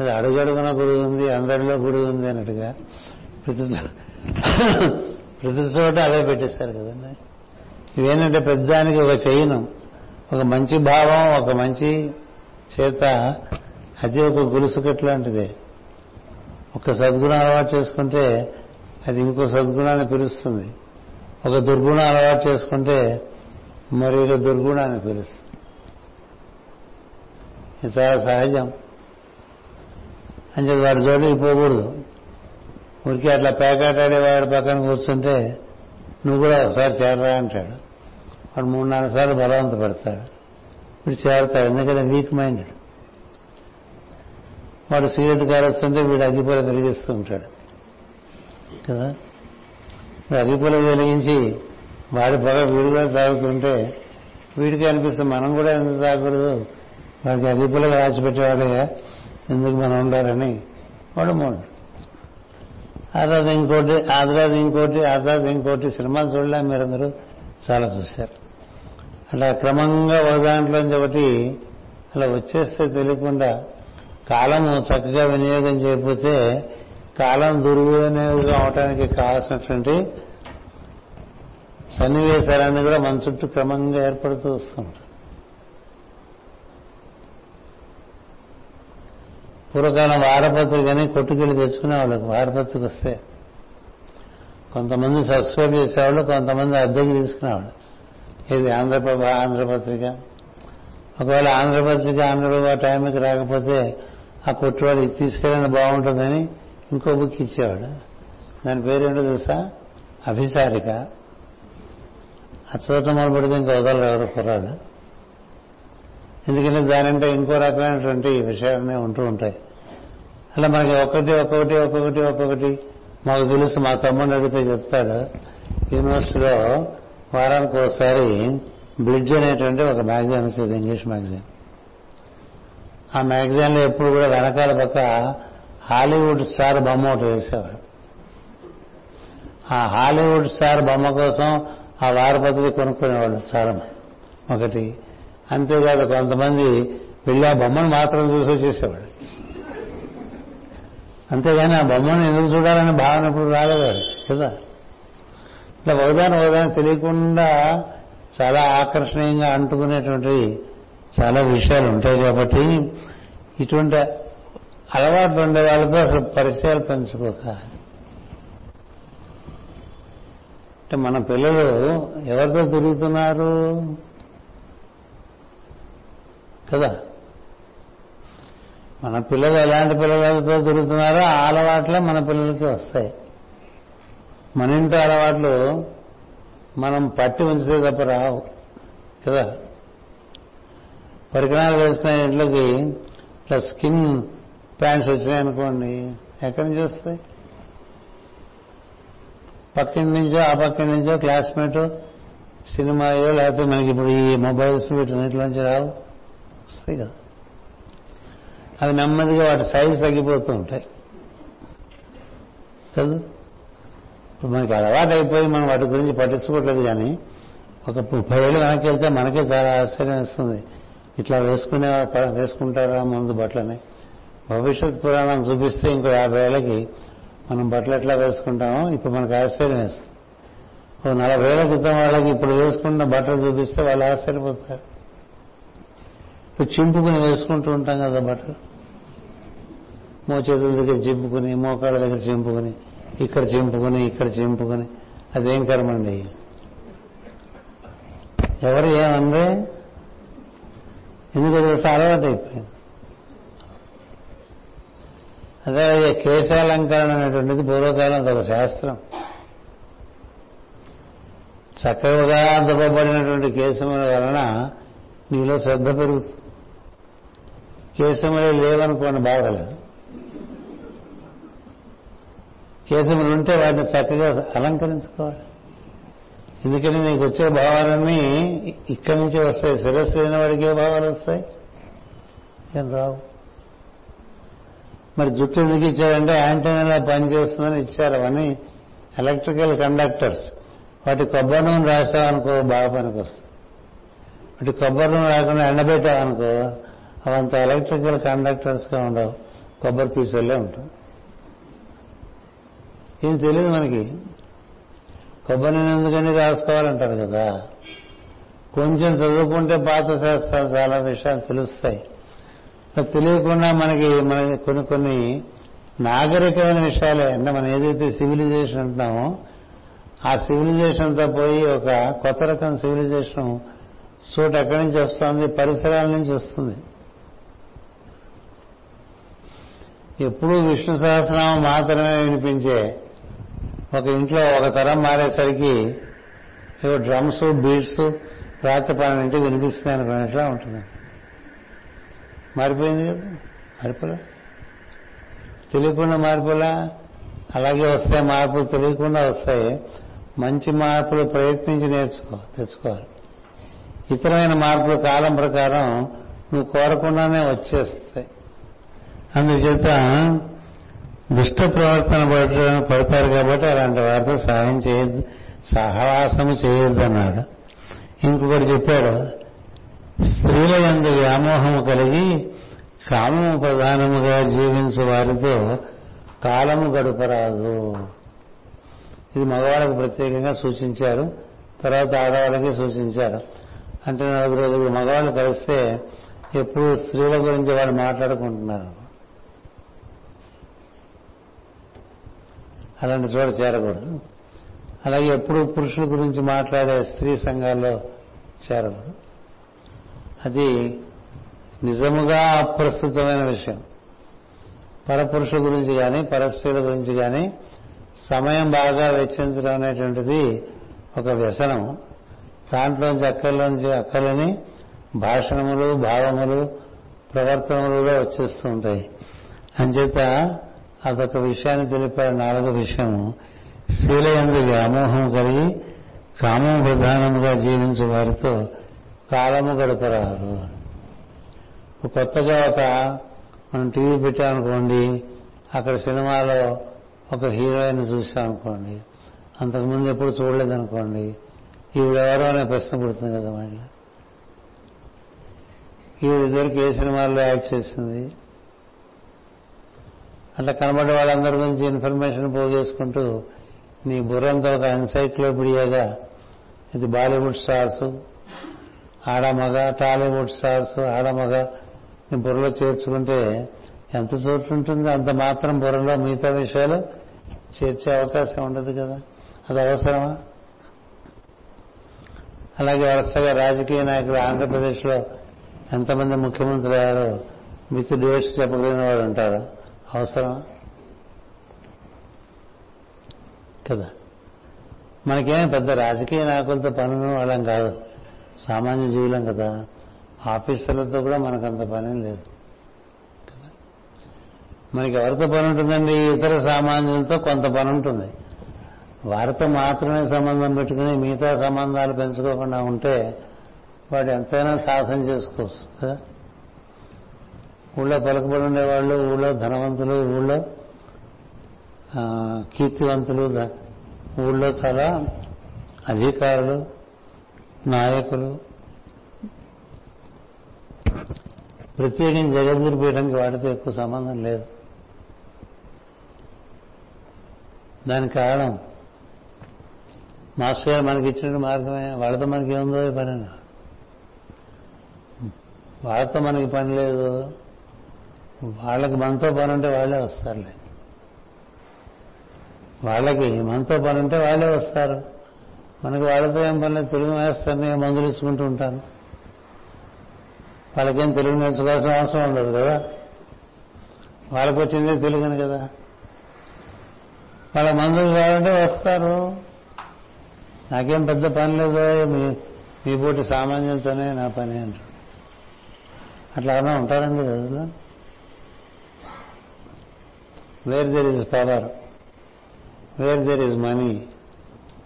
అది అడుగడుగున గుడి ఉంది అందరిలో గుడి ఉంది అన్నట్టుగా ప్రతి ప్రతి చోట అవే పెట్టేశారు కదండి. ఇవేంటంటే పెద్దానికి ఒక చైను ఒక మంచి భావం ఒక మంచి చేత అది ఒక గులుసుకట్ లాంటిదే ఒక సద్గుణం అలవాటు చేసుకుంటే అది ఇంకో సద్గుణాన్ని పిలుస్తుంది ఒక దుర్గుణం అలవాటు చేసుకుంటే మరి ఒక దుర్గుణాన్ని పిలుస్తుంది ఇది చాలా సహజం. అని చెప్పి వాడి జోడికి పోకూడదు. ఊరికే అట్లా పేకాటాడే వాడి పక్కన కూర్చుంటే నువ్వు కూడా ఒకసారి చేరరా అంటాడు. వాడు మూడు నాలుగు సార్లు బలవంత పెడతాడు వీడు చేరతాడు. ఎందుకంటే వీక్ మైండెడ్ వాడు సిగరెట్ కాలుస్తుంటే వీడు అగ్గిపూల వెలిగిస్తూ ఉంటాడు. కదా? వీడు వెలిగించి వాడి పొగ వీడు కూడా తాగుతుంటే వీడికి అనిపిస్తుంది మనం కూడా ఎందుకు తాగకూడదు? వాడికి అగ్గిపూల రాచిపెట్టేవాడే ఎందుకు మనం ఉండాలని వాడు మూడు. ఆ తర్వాత ఇంకోటి ఆ తర్వాత ఇంకోటి ఆ తర్వాత ఇంకోటి సినిమాలు చూడలే మీరందరూ. చాలా చూశారు. అలా క్రమంగా ఒక దాంట్లోంచి ఒకటి అలా వచ్చేస్తే తెలియకుండా కాలము చక్కగా వినియోగం చేయకపోతే కాలం దుర్వినియోగం అవటానికి కావాల్సినటువంటి సన్నివేశాలన్నీ కూడా మన చుట్టూ క్రమంగా ఏర్పడుతూ వస్తుంటాయి పూర్వకాలం వారపత్రికని కొట్టుకెళ్ళి తెచ్చుకునే వాళ్ళకి వారపత్రిక వస్తే కొంతమంది సబ్స్క్రైబ్ చేసేవాళ్ళు కొంతమంది అద్దెకి తీసుకునేవాళ్ళు. ఇది ఆంధ్రప్రభ ఆంధ్రపత్రిక ఒకవేళ ఆంధ్రపత్రిక ఆంధ్రప్రభ టైంకి రాకపోతే ఆ కొట్టువాడు ఇది తీసుకెళ్ళిన బాగుంటుందని ఇంకో బుక్ ఇచ్చేవాడు. దాని పేరేంటో తెలుసా? అభిసారిక. ఆ చోట మొదలుపెడితే ఇంకా వదలరు ఎవరు కుర్రాడు. ఎందుకంటే దానంటే ఇంకో రకమైనటువంటి విషయాలనే ఉంటూ ఉంటాయి. అలా మనకి ఒక్కటి ఒక్కొక్కటి ఒక్కొక్కటి ఒక్కొక్కటి. మాకు తెలుసు మా తమ్ముడిని అడిగితే చెప్తాడు. యూనివర్సిటీలో వారానికి ఒకసారి బ్రిడ్జ్ అనేటువంటి ఒక మ్యాగజైన్ వచ్చేది ఇంగ్లీష్ మ్యాగజైన్. ఆ మ్యాగజైన్లో ఎప్పుడు కూడా వెనకాల పక్క హాలీవుడ్ స్టార్ బొమ్మ ఒకటి వేసేవాడు ఆ హాలీవుడ్ స్టార్ బొమ్మ కోసం ఆ వారపత్రిక కొనుక్కునేవాళ్ళు చాలా ఒకటి అంతేకాదు కొంతమంది వెళ్ళి ఆ బొమ్మను మాత్రం చూసి వచ్చేసేవాడు అంతేగాని ఆ బొమ్మను ఎందుకు చూడాలనే భావన ఎప్పుడు రాలేదు కదా? ఇట్లా ఒకదాని ఒకదాని తెలియకుండా చాలా ఆకర్షణీయంగా అంటుకునేటువంటి చాలా విషయాలు ఉంటాయి కాబట్టి ఇటువంటి అలవాటు ఉండే వాళ్ళతో అసలు పరిచయాలు పెంచుకోక అంటే మన పిల్లలు ఎవరితో తిరుగుతున్నారు? కదా? మన పిల్లలు ఎలాంటి పిల్లలతో తిరుగుతున్నారో ఆ అలవాట్లే మన పిల్లలకి వస్తాయి. మన ఇంటి అలవాట్లు మనం పట్టి ఉంచితే తప్ప రావు. కదా? పరికరాలు వేసుకునే ఇంట్లోకి ఇట్లా స్కిన్ ప్యాంట్స్ వచ్చినాయి అనుకోండి ఎక్కడి నుంచి వస్తాయి? పక్కన నుంచో ఆ పక్కింటి నుంచో క్లాస్మేట్ సినిమాయో లేకపోతే మనకి ఇప్పుడు ఈ మొబైల్స్ వీటిన్నిటిలోంచి రావు. వస్తాయి కదా? అవి నెమ్మదిగా వాటి సైజ్ తగ్గిపోతూ ఉంటాయి. కదా? ఇప్పుడు మనకి అలవాటు అయిపోయి మనం వాటి గురించి పట్టించుకోవట్లేదు కానీ ఒక ముప్పై ఏళ్ళు వెనక్కి వెళ్తే మనకే చాలా ఆశ్చర్యం ఇస్తుంది ఇట్లా వేసుకునే వేసుకుంటారా ముందు బట్టలని? భవిష్యత్ పురాణం చూపిస్తే ఇంకో యాభై ఏళ్ళకి మనం బట్టలు ఎట్లా వేసుకుంటామో ఇప్పుడు మనకు ఆశ్చర్యం వేస్తుంది. ఓ నలభై ఏళ్ళ క్రితం వాళ్ళకి ఇప్పుడు వేసుకున్న బట్టలు చూపిస్తే వాళ్ళు ఆశ్చర్యపోతారు. ఇప్పుడు చింపుకుని వేసుకుంటూ ఉంటాం కదా బట్టలు. మోచేతుల దగ్గర చింపుకుని మోకాళ్ళ దగ్గర చింపుకుని. ఇక్కడ చింపుకుని ఇక్కడ చింపుకుని అదేం కర్మండి? ఎవరు ఏమంది? ఎందుకు అలవాటు అయిపోయింది? అదే కేశాలంకరణ అనేటువంటిది పూర్వకాలం ఒక శాస్త్రం. చక్కగా దుబ్బబడినటువంటి కేశముల వలన నీలో శ్రద్ధ పెరుగుతుంది. కేశములే లేవనుకోండి బాగలేదు కేశములు ఉంటే వాటిని చక్కగా అలంకరించుకోవాలి. ఎందుకని నీకు వచ్చే భావాలన్నీ ఇక్కడి నుంచి వస్తాయి శిరస్సు అయిన వాడికి ఏ భావాలు వస్తాయి? ఏం రావు. మరి జుట్టు ఎందుకు ఇచ్చారంటే యాంటీనాలా పనిచేస్తుందని ఇచ్చారు. అవన్నీ ఎలక్ట్రికల్ కండక్టర్స్. వాటి కొబ్బరి నూనె రాసావనుకో బాగా పనికి వస్తుంది వాటి కొబ్బరి నూనె రాకుండా ఎండబెట్టావనుకో అవంత ఎలక్ట్రికల్ కండక్టర్స్గా ఉండవు. కొబ్బరి పీసుల్లో ఉంటుంది ఏం తెలియదు మనకి. కొబ్బరి నూనె ఎందుకని రాసుకోవాలంటారు కదా? కొంచెం చదువుకుంటే పాత శాస్త్రాలు చాలా విషయాలు తెలుస్తాయి. తెలియకుండా మనకి మన కొన్ని కొన్ని నాగరికమైన విషయాలే. అంటే మనం ఏదైతే సివిలైజేషన్ అంటున్నామో ఆ సివిలైజేషన్తో పోయి ఒక కొత్త రకం సివిలైజేషన్ చోటు ఎక్కడి నుంచి వస్తుంది? పరిసరాల నుంచి వస్తుంది. ఎప్పుడూ విష్ణు సహస్రనామం మాత్రమే వినిపించే ఒక ఇంట్లో ఒక తరం మారేసరికి ఏవో డ్రమ్స్ బీట్స్ రాత్రి పన్నెండింటికి వినిపిస్తుంది అనుకున్నట్లా ఉంటుంది. మారిపోయింది కదా? మారిపోలే? తెలియకుండా మారిపోలే? అలాగే వస్తాయి మార్పులు తెలియకుండా వస్తాయి మంచి మార్పులు ప్రయత్నించి నేర్చుకో తెచ్చుకోవాలి. ఇతరమైన మార్పులు కాలం ప్రకారం నువ్వు కోరకుండానే వచ్చేస్తాయి. అందుచేత దుష్ట ప్రవర్తన పడతారు కాబట్టి అలాంటి వారితో సహాయం చేయొద్దు సహవాసము చేయొద్దు అన్నాడు. ఇంకొకటి చెప్పాడు స్త్రీల ఎందు వ్యామోహము కలిగి కామము ప్రధానముగా జీవించు వారితో కాలము గడపరాదు. ఇది మగవాళ్ళకి ప్రత్యేకంగా సూచించారు తర్వాత ఆడవాళ్ళకి సూచించారు. అంటే నలుగురు రోజులు మగవాళ్ళు కలిస్తే ఎప్పుడు స్త్రీల గురించి వాళ్ళు మాట్లాడుకుంటున్నారు. అలాంటి చోట చేరకూడదు. అలాగే ఎప్పుడు పురుషుల గురించి మాట్లాడే స్త్రీ సంఘాల్లో చేరకూడదు. అది నిజముగా అప్రస్తుతమైన విషయం. పరపురుషుల గురించి కానీ పరస్త్రీల గురించి కానీ సమయం బాగా వెచ్చించడం అనేటువంటిది ఒక వ్యసనం. దాంట్లోంచి అక్కర్లోంచి అక్కర్లని భాషణములు భావములు ప్రవర్తనములు వచ్చేస్తూ ఉంటాయి. అంచేత అదొక విషయాన్ని తెలిపారు. నాలుగో విషయము శీల ఎందు వ్యామోహం కలిగి కామం ప్రధానముగా జీవించే వారితో కాలము గడపరాదు. కొత్తగా ఒక మనం టీవీ పెట్టామనుకోండి అక్కడ సినిమాలో ఒక హీరోయిన్ చూసామనుకోండి అంతకుముందు ఎప్పుడు చూడలేదనుకోండి ఈవిడెవరో అనే ప్రశ్న పుడుతుంది కదా మళ్ళీ ఈవిడ ఇద్దరికి ఏ సినిమాల్లో యాక్ట్ చేసింది? అట్లా కనబడే వాళ్ళందరి గురించి ఇన్ఫర్మేషన్ పోగేసుకుంటూ నీ బుర్రంతా ఒక ఎన్సైక్లోపీడియాగా. ఇది బాలీవుడ్ స్టార్స్. ఆడమగ టాలీవుడ్ స్టార్స్ ఆడమగ నీ బుర్రలో చేర్చుకుంటే ఎంత చోటు ఉంటుందో అంత మాత్రం బుర్రలో మిగతా విషయాలు చేర్చే అవకాశం ఉండదు కదా. అది అవసరమా? అలాగే వరుసగా రాజకీయ నాయకులు ఆంధ్రప్రదేశ్లో ఎంతమంది ముఖ్యమంత్రులు అయ్యారో విత్ డేట్స్ చెప్పగలిగిన వారు ఉంటారు. అవసరం? కదా. మనకేం పెద్ద రాజకీయ నాయకులతో పనులు వాళ్ళం కాదు. సామాన్య జీవులం కదా. ఆఫీసర్లతో కూడా మనకంత పని లేదు. మనకి ఎవరితో పని ఉంటుందండి ఇతర సామాన్యులతో కొంత పని ఉంటుంది వారితో మాత్రమే సంబంధం పెట్టుకుని మిగతా సంబంధాలు పెంచుకోకుండా ఉంటే వాడు ఎంతైనా సాధన చేసుకోవచ్చు. కదా. ఊళ్ళో పలుకుబడి ఉండేవాళ్ళు ఊళ్ళో ధనవంతులు ఊళ్ళో కీర్తివంతులు ఊళ్ళో చాలా అధికారులు నాయకులు. ప్రత్యేకించి జగద్గురు పీఠంకి వాటితో ఎక్కువ సంబంధం లేదు. దానికి కారణం మాస్టర్ గారు మనకి ఇచ్చిన మార్గమే వాళ్ళతో మనకి ఏముందో పని వాళ్ళతో మనకి పని లేదు. వాళ్ళకి మనతో పని ఉంటే వాళ్ళే వస్తారులే. వాళ్ళకి మనతో పని ఉంటే వాళ్ళే వస్తారు. మనకి వాళ్ళతో ఏం పని తెలుగు వేస్తారని మందులు ఇచ్చుకుంటూ ఉంటాను వాళ్ళకేం తెలుగు నేర్చుకోవాల్సిన అవసరం ఉండదు కదా. వాళ్ళకి వచ్చింది తెలుగుని కదా. వాళ్ళ మందులు కావాలంటే వస్తారు. నాకేం పెద్ద పని లేదు మీ మీ పోటీ సామాన్యులతోనే నా పని అంటారు. అట్లా ఎవరైనా ఉంటారండి రోజులో where there is power where there is money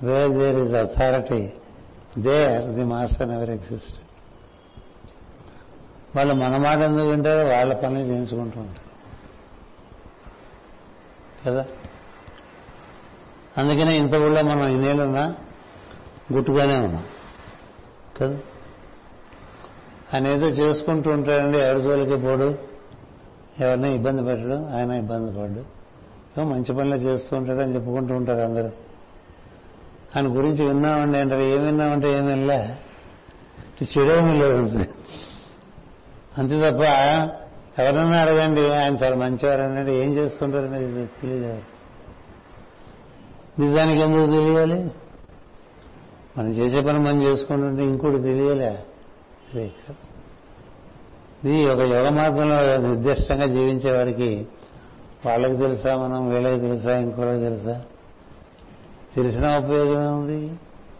where there is authority there the master never exist వాళ్ళు మన మాట ఎందుకు వింటారో వాళ్ళ పని చేయించుకుంటూ ఉంటారు కదా? అందుకనే ఇంత ఊళ్ళో మనం ఇన్నేళ్ళున్నా గుట్టుగానే ఉన్నాం. కదా? ఆయన ఏదో చేసుకుంటూ ఉంటాడండి ఎవరి జోలికి పోడు? ఎవరినైనా ఇబ్బంది పెట్టడు ఆయన ఇబ్బంది పడ్డు. మంచి పనులు చేస్తూ ఉంటాడు అని చెప్పుకుంటూ ఉంటారు అందరూ. ఆయన గురించి విన్నామండి అంటారు ఏం విన్నామంటే ఏం లే చెడేమీ లేదు. అంతే తప్ప ఎవరన్నా అడగండి ఆయన చాలా మంచివారు అనండి ఏం చేస్తుంటారనేది తెలియదు నిజానికి ఎందుకు తెలియాలి? మనం చేసే పని మనం చేసుకుంటుంటే ఇంకోటి తెలియలే? ఇది ఒక యోగ మార్గంలో నిర్దిష్టంగా జీవించే వారికి వాళ్ళకి తెలుసా మనం వీళ్ళకి తెలుసా ఇంకోళ్ళకి తెలుసా? తెలిసిన ఉపయోగం ఏముంది?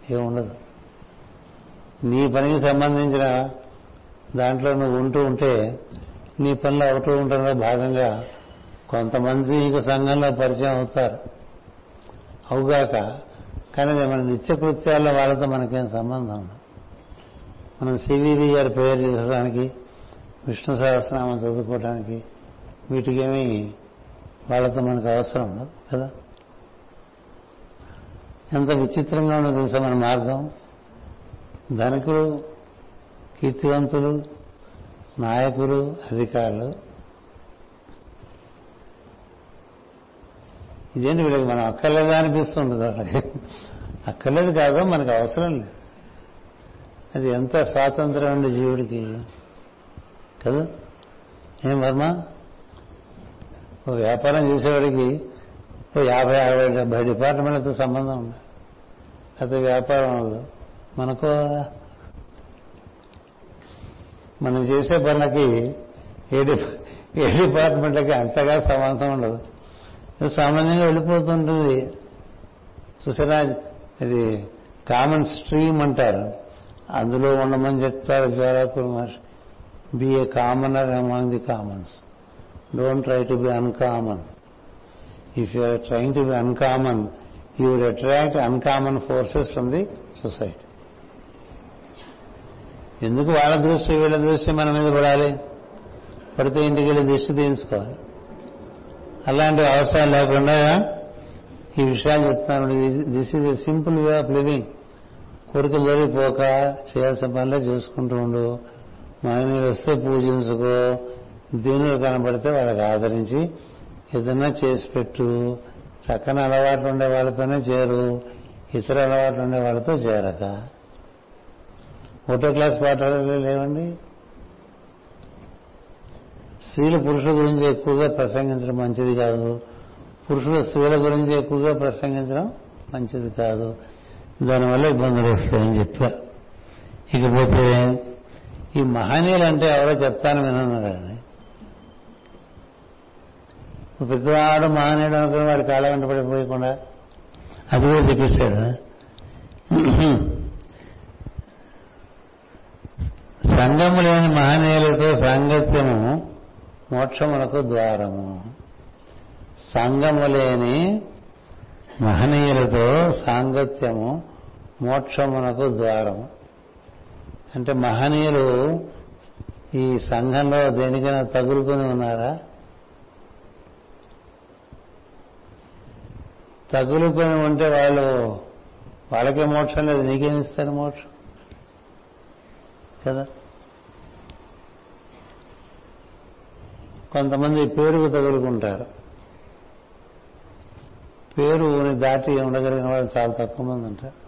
ఏముండదు. నీ పనికి సంబంధించిన దాంట్లో నువ్వు ఉంటూ ఉంటే నీ పనులు అవుతూ ఉండడంలో భాగంగా కొంతమంది నీకు సంఘంలో పరిచయం అవుతారు. అవుగాక కానీ మన నిత్యకృత్యాల్లో వాళ్ళతో మనకేం సంబంధం ఉండదు. మనం సివివి గారి ప్రేయర్ చేసుకోవడానికి విష్ణు సహస్రనామం చదువుకోవడానికి వీటికేమీ వాళ్ళతో మనకు అవసరం ఉండదు కదా? ఎంత విచిత్రంగా ఉన్నది తెలుసా మన మార్గం? ధనికులు కీర్తివంతులు నాయకులు అధికారులు. ఇదేంటి వీళ్ళకి మనం అక్కర్లేదా అనిపిస్తుండదు వాళ్ళకి అక్కర్లేదు కాదు మనకు అవసరం లేదు. అది ఎంత స్వాతంత్రం ఉండే జీవుడికి? కదా? ఏం వర్మ? ఓ వ్యాపారం చేసేవాడికి ఓ యాభై అరవై డెబ్బై డిపార్ట్మెంట్లతో సంబంధం ఉంది. అది వ్యాపారం ఉండదు మనకు మనం చేసే పనులకి ఏ ఏ డిపార్ట్మెంట్లకి అంతగా సంబంధం ఉండదు. సామాన్యంగా వెళ్ళిపోతుంటుంది. చూసారా? ఇది కామన్ స్ట్రీమ్ అంటారు. అందులో ఉండమని చెప్తారు Jwalakula Maharshi. Be a commoner among the commons don't try to be uncommon if you are trying to be uncommon you would attract uncommon forces from the society ఎందుకు వాళ్ళ దృష్టి వీళ్ళ దృష్టి మన మీద పడాలి? పడితే ఇంటికి వెళ్ళి దృష్టి తీయించుకోవాలి. అలాంటి అవసరం లేకుండా ఈ విషయాలు చెప్తున్నాను. This is a simple way of living కోరికలు జరిగిపోక చేయాల్సిన పనులే చేసుకుంటూ ఉండు. మాయనీరు వస్తే పూజించుకో. దీనిలో కనబడితే వాళ్ళకి ఆదరించి ఏదన్నా చేసి పెట్టు. చక్కని అలవాట్లు ఉండే వాళ్ళతోనే చేరు. ఇతర అలవాట్లు ఉండే వాళ్ళతో చేరక. ఒకటో క్లాస్ పాఠాలు లేవండి? స్త్రీలు పురుషుల గురించి ఎక్కువగా ప్రసంగించడం మంచిది కాదు. పురుషులు స్త్రీల గురించి ఎక్కువగా ప్రసంగించడం మంచిది కాదు. దానివల్ల ఇబ్బందులు వస్తాయని చెప్పారు ఇకపోతే ఈ మహనీయులు అంటే ఎవరో చెప్తాను వినన్నాడండి పెద్దవాడు మహనీయుడు అనుకుని వాడి కాళ్ళ వెంట పడిపోయకుండా అది కూడా చెప్పేశాడు సంగము లేని మహనీయులతో సాంగత్యము మోక్షమునకు ద్వారము. సంగము లేని మహనీయులతో సాంగత్యము మోక్షమునకు ద్వారము. అంటే మహనీయులు ఈ సంఘంలో దేనికైనా తగులుకొని ఉన్నారా? తగులుకొని ఉంటే వాళ్ళు వాళ్ళకే మోక్షం లేదు నీకేమిస్తారు మోక్షం? కదా? కొంతమంది పేరుకు తగులుకుంటారు. పేరుని దాటి ఉండగలిగిన వాళ్ళు చాలా తక్కువ మంది ఉంటారు.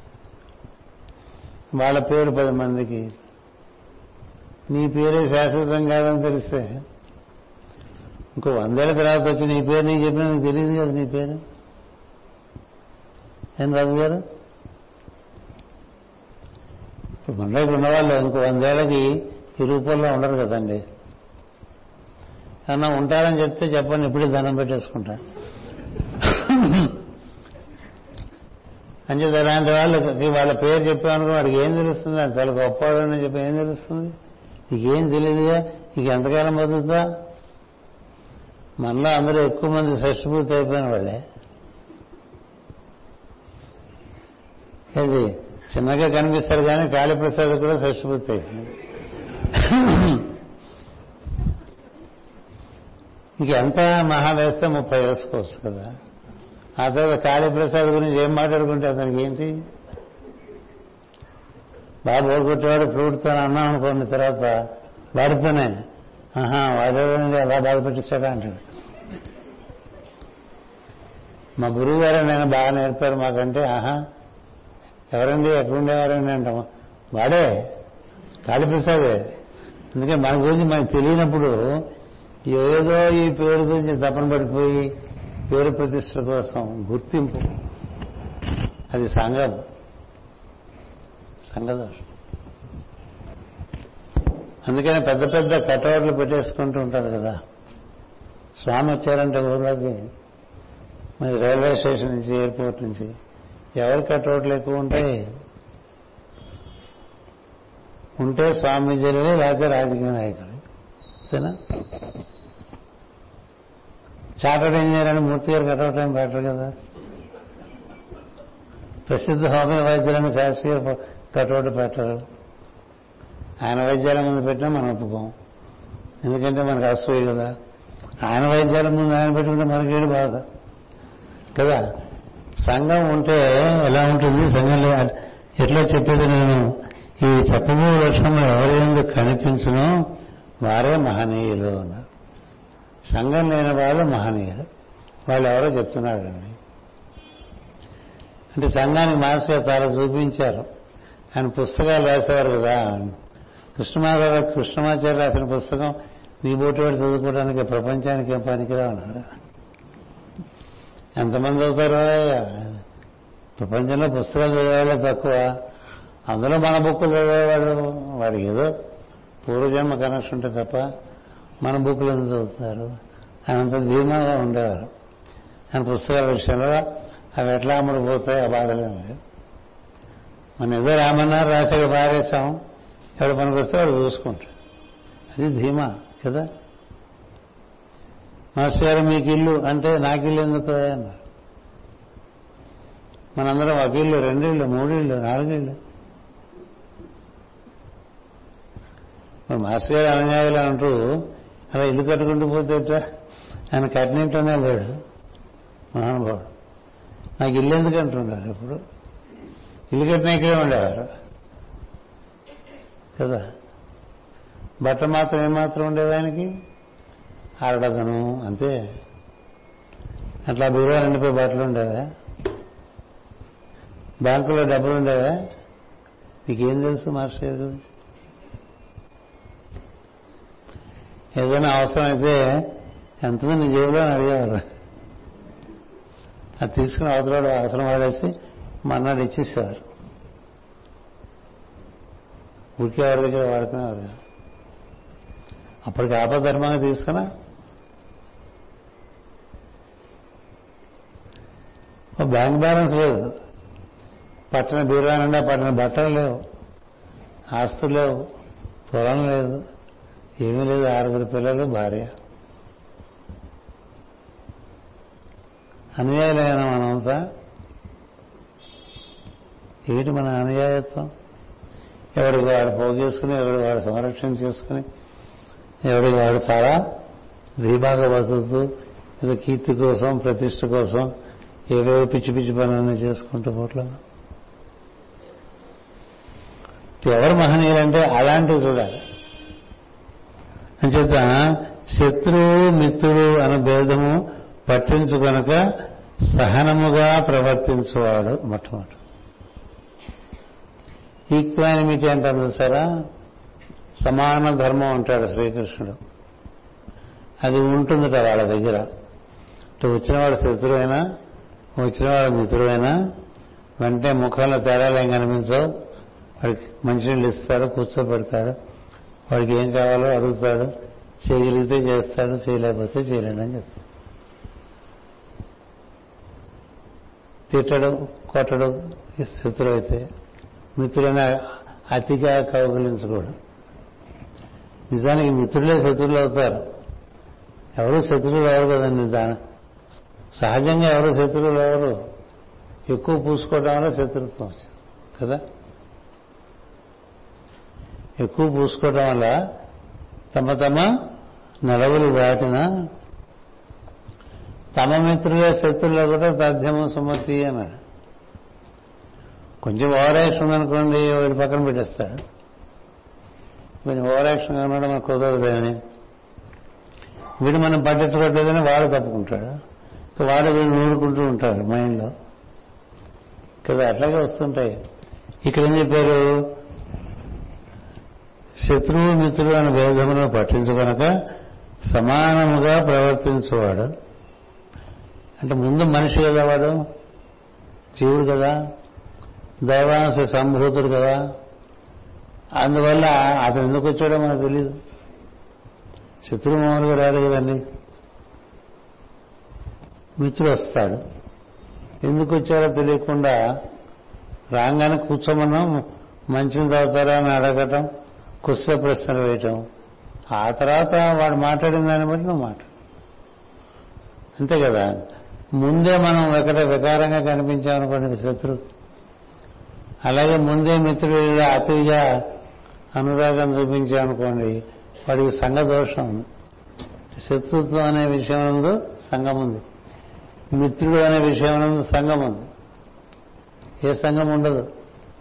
వాళ్ళ పేరు పది మందికి. నీ పేరే శాశ్వతం కాదని తెలిస్తే ఇంకో వందేళ్ళ తర్వాత వచ్చి నీ పేరు నీకు చెప్పినా నీకు తెలియదు కదా నీ పేరు? ఏం రాజు గారు? ఇప్పుడు మనలో ఉన్నవాళ్ళు ఇంకో వందేళ్ళకి ఈ రూపంలో ఉండరు కదండి. అన్నా ఉంటారని చెప్తే చెప్పండి ఇప్పుడే దండం పెట్టేసుకుంటా. అంచేత అలాంటి వాళ్ళకి వాళ్ళ పేరు చెప్పామనుకో వాడికి ఏం తెలుస్తుంది? అది చాలా గొప్పవాడని చెప్పి ఏం తెలుస్తుంది? నీకేం తెలియదుగా నీకు ఎంతకాలం బతుకుతా? మనలో అందరూ ఎక్కువ మంది షష్టిపూర్తి అయిపోయిన వాళ్ళే. అది చిన్నగా కనిపిస్తారు కానీ కాళీప్రసాద్ కూడా షష్టిపూర్తి అయిపోయింది. ఇంకెంత మహా వేస్తే ముప్పై వేసుకోవచ్చు కదా. ఆ తర్వాత కాళీప్రసాద్ గురించి ఏం మాట్లాడుకుంటే అతనికి ఏంటి? బాగా ఓడుకొట్టేవాడు ఫ్రూట్తో అన్నాం అనుకోండి తర్వాత వాడితోనే. ఆహా వాడేవాడిని అలా బాధ పెట్టిస్తాడా అంటాడు. మా గురువు గారు నేను బాగా నేర్పారు మాకంటే ఆహా ఎవరండి ఎక్కడుండేవారండి అంటాం. వాడే కాళీప్రసాదే. అందుకే మన గురించి మనకు తెలియనప్పుడు ఏదో ఈ పేరు గురించి తపన పడిపోయి పేరు ప్రతిష్ట కోసం గుర్తింపు. అది సంఘం. సంఘదోషం. అందుకని పెద్ద పెద్ద కటౌట్లు పెట్టేసుకుంటూ ఉంటారు కదా. స్వామి వచ్చారంటే ఊర్లోకి మరి రైల్వే స్టేషన్ నుంచి ఎయిర్పోర్ట్ నుంచి ఎవరి కటౌట్లు ఎక్కువ ఉంటాయి? ఉంటే స్వామీజీలు లేకపోతే రాజకీయ నాయకులు అంతేనా చార్టర్డ్ ఇంజనీర్ అని మూర్తి గారు కటౌట్ ఏం పెట్టరు కదా. ప్రసిద్ధ హోమియో వైద్యులను శాస్త్రీయ కటౌట్ పెట్టరు. ఆయన వైద్యాల ముందు పెట్టినా మనం ఒప్పుకోం. ఎందుకంటే మనకు అసూయ కదా. ఆయన వైద్యాల ముందు ఆయన పెట్టుకుంటే మనకేడు బాధ. కదా. సంఘం ఉంటే ఎలా ఉంటుంది? సంఘంలో ఎట్లా చెప్పేది నేను? ఈ చెప్పబో లక్షణంలో ఎవరి ఎందుకు వారే మహనీయులు అన్నారు. సంఘం లేని వాళ్ళు మహనీయులు. వాళ్ళు ఎవరో చెప్తున్నారండి అంటే సంఘానికి మాస్టర్ చాలా చూపించారు. ఆయన పుస్తకాలు రాసేవారు కదా. కృష్ణమాధవ కృష్ణమాచార్య రాసిన పుస్తకం నీ బోటివాడు చదువుకోవడానికి ప్రపంచానికి ఏం పనికిరా అన్నారు ఎంతమంది చదువుతారు ప్రపంచంలో పుస్తకాలు చదివేవాళ్ళు తక్కువ. అందులో మన బుక్కులు చదివేవాడు వాడికి ఏదో పూర్వజన్మ కనెక్షన్ ఉంటే తప్ప మన బుక్లు ఎందుకు చదువుతున్నారు? ఆయనంత ధీమాగా ఉండేవారు. ఆయన పుస్తకాల విషయంలో అవి ఎట్లా అమ్ముడు పోతాయి ఆ బాధలే మన ఏదో రామన్నారు రాశాక పారేశాం ఎవడు పనికి వస్తే వాడు చూసుకుంటాడు. అది ధీమా కదా? మాస్టర్ గారు మీకు ఇల్లు అంటే నాకు ఇల్లు ఎందుకు అన్నారు. మనందరం ఒక ఇల్లు రెండిళ్ళు మూడిళ్ళు నాలుగిళ్ళు. మరి మాస్టర్ గారు అనుయాయులు అంటూ అలా ఇల్లు కట్టుకుంటూ పోతే ఆయన కట్టినట్టునే లేడు. మహానుభావుడు. నాకు ఇల్లు ఎందుకు అంటుండారు ఇప్పుడు ఇల్లు కట్టిన ఇక్కడే ఉండేవారు. కదా? బట్ట మాత్రం ఏమాత్రం ఉండేవి ఆయనకి? ఆరడదను అంతే. అట్లా బీరువా నిండిపోయి బట్టలు ఉండేవా? బ్యాంకులో డబ్బులు ఉండేవా? నీకేం తెలుసు మాస్టర్ గారి? గురించి ఏదైనా అవసరం అయితే ఎంతమంది జేబులో అడిగేవారు? అది తీసుకుని అవతల అవసరం వాడేసి మన్నాడు ఇచ్చేసేవారు. ఊరికే వాడి దగ్గర వాడుకునేవారు? అప్పటికి ఆపధర్మంగా తీసుకున్నా? బ్యాంక్ బ్యాలెన్స్ లేదు. పట్టణ బీరువా నిండా పట్టణ బట్టలు లేవు. ఆస్తులు లేవు. పొలం లేదు. ఏమీ లేదు ఆరుగురు పిల్లలు భార్య. అనుయాయులైన మనంతా ఏమిటి మన అనుయాయత్వం? ఎవడు వాడు పోగేసుకుని ఎవడు వాడు సంరక్షణ చేసుకుని ఎవడు వాడు చాలా విభాగ బతుకుతూ ఏదో కీర్తి కోసం ప్రతిష్ట కోసం ఏవేవో పిచ్చి పిచ్చి పనులన్నీ చేసుకుంటూ పోట్లా ఎవరు మహనీయులంటే అలాంటివి చూడాలి. అంచేత శత్రువు మిత్రుడు అనే భేదము పట్టించుకొనక సహనముగా ప్రవర్తించువాడు మొట్టమొదటి. ఈక్వానిమిటీ అంటారు చూసారా? సమాన ధర్మం అంటాడు శ్రీకృష్ణుడు. అది ఉంటుందిట వాళ్ళ దగ్గర. ఇటు వచ్చినవాడు శత్రువైనా వచ్చినవాడు మిత్రుడైనా వెంటనే ముఖంలో తేడాలు ఏం కనిపించవు. వాడికి మంచినీళ్ళు ఇస్తాడు కూర్చోబెడతాడు. వాడికి ఏం కావాలో అడుగుతాడు చేయగలిగితే చేస్తాడు చేయలేకపోతే చేయలేడు అని చెప్తాడు. తిట్టడం కొట్టడం శత్రువు అయితే అతిగా కౌగులించకూడదు. నిజానికి మిత్రులే శత్రువులు అవుతారు. ఎవరు శత్రువులు ఎవరు కదండి దాని. సహజంగా ఎవరు శత్రువులు ఎవరు ఎక్కువ పూసుకోవడం వల్ల శత్రుత్వం కదా? ఎక్కువ పూసుకోవడం వల్ల తమ తమ నడవులు దాటిన తమ మిత్రులే శత్రువులు కూడా తథ్యము సుమతి అన్నాడు కొంచెం ఓవర్ యాక్షన్ ఉందనుకోండి వీడి పక్కన పెట్టేస్తాడు కొంచెం ఓవర్ యాక్షన్ ఉన్నాడు మనకు కుదరదని వీడు మనం పట్టించుకోవట్లేదని వాడు తప్పుకుంటాడు. వాడు వీడు నూరుకుంటూ ఉంటాడు మైండ్లో. కదా అట్లాగే వస్తుంటాయి. ఇక్కడ ఏం చెప్పారు? శత్రువు మిత్రుడు అని భేదమును పట్టించుకొనక సమానముగా ప్రవర్తించేవాడు. అంటే ముందు మనిషి కదా వాడు? జీవుడు కదా? దైవాంశ సంభూతుడు కదా? అందువల్ల అతను ఎందుకు వచ్చాడో మనకు తెలియదు శత్రువు మామూలుగా రాడు కదండి. మిత్రుడు వస్తాడు. ఎందుకు వచ్చారో తెలియకుండా రాగానే కూర్చోమన్నాం మంచిని తాగుతారా అని అడగటం కుశల ప్రశ్నలు వేయటం. ఆ తర్వాత వాడు మాట్లాడిన దాన్ని బట్టి నువ్వు మాట్లాడు. అంతే కదా? ముందే మనం ఎక్కడ వికారంగా కనిపించామనుకోండి శత్రు. అలాగే ముందే మిత్రుడు అతిగా అనురాగం చూపించామనుకోండి వాడికి సంఘ దోషం. ఉంది శత్రుత్వం అనే విషయం నందు సంఘం ఉంది. మిత్రుడు అనే విషయం నందు సంఘం ఉంది. ఏ సంఘం ఉండదు.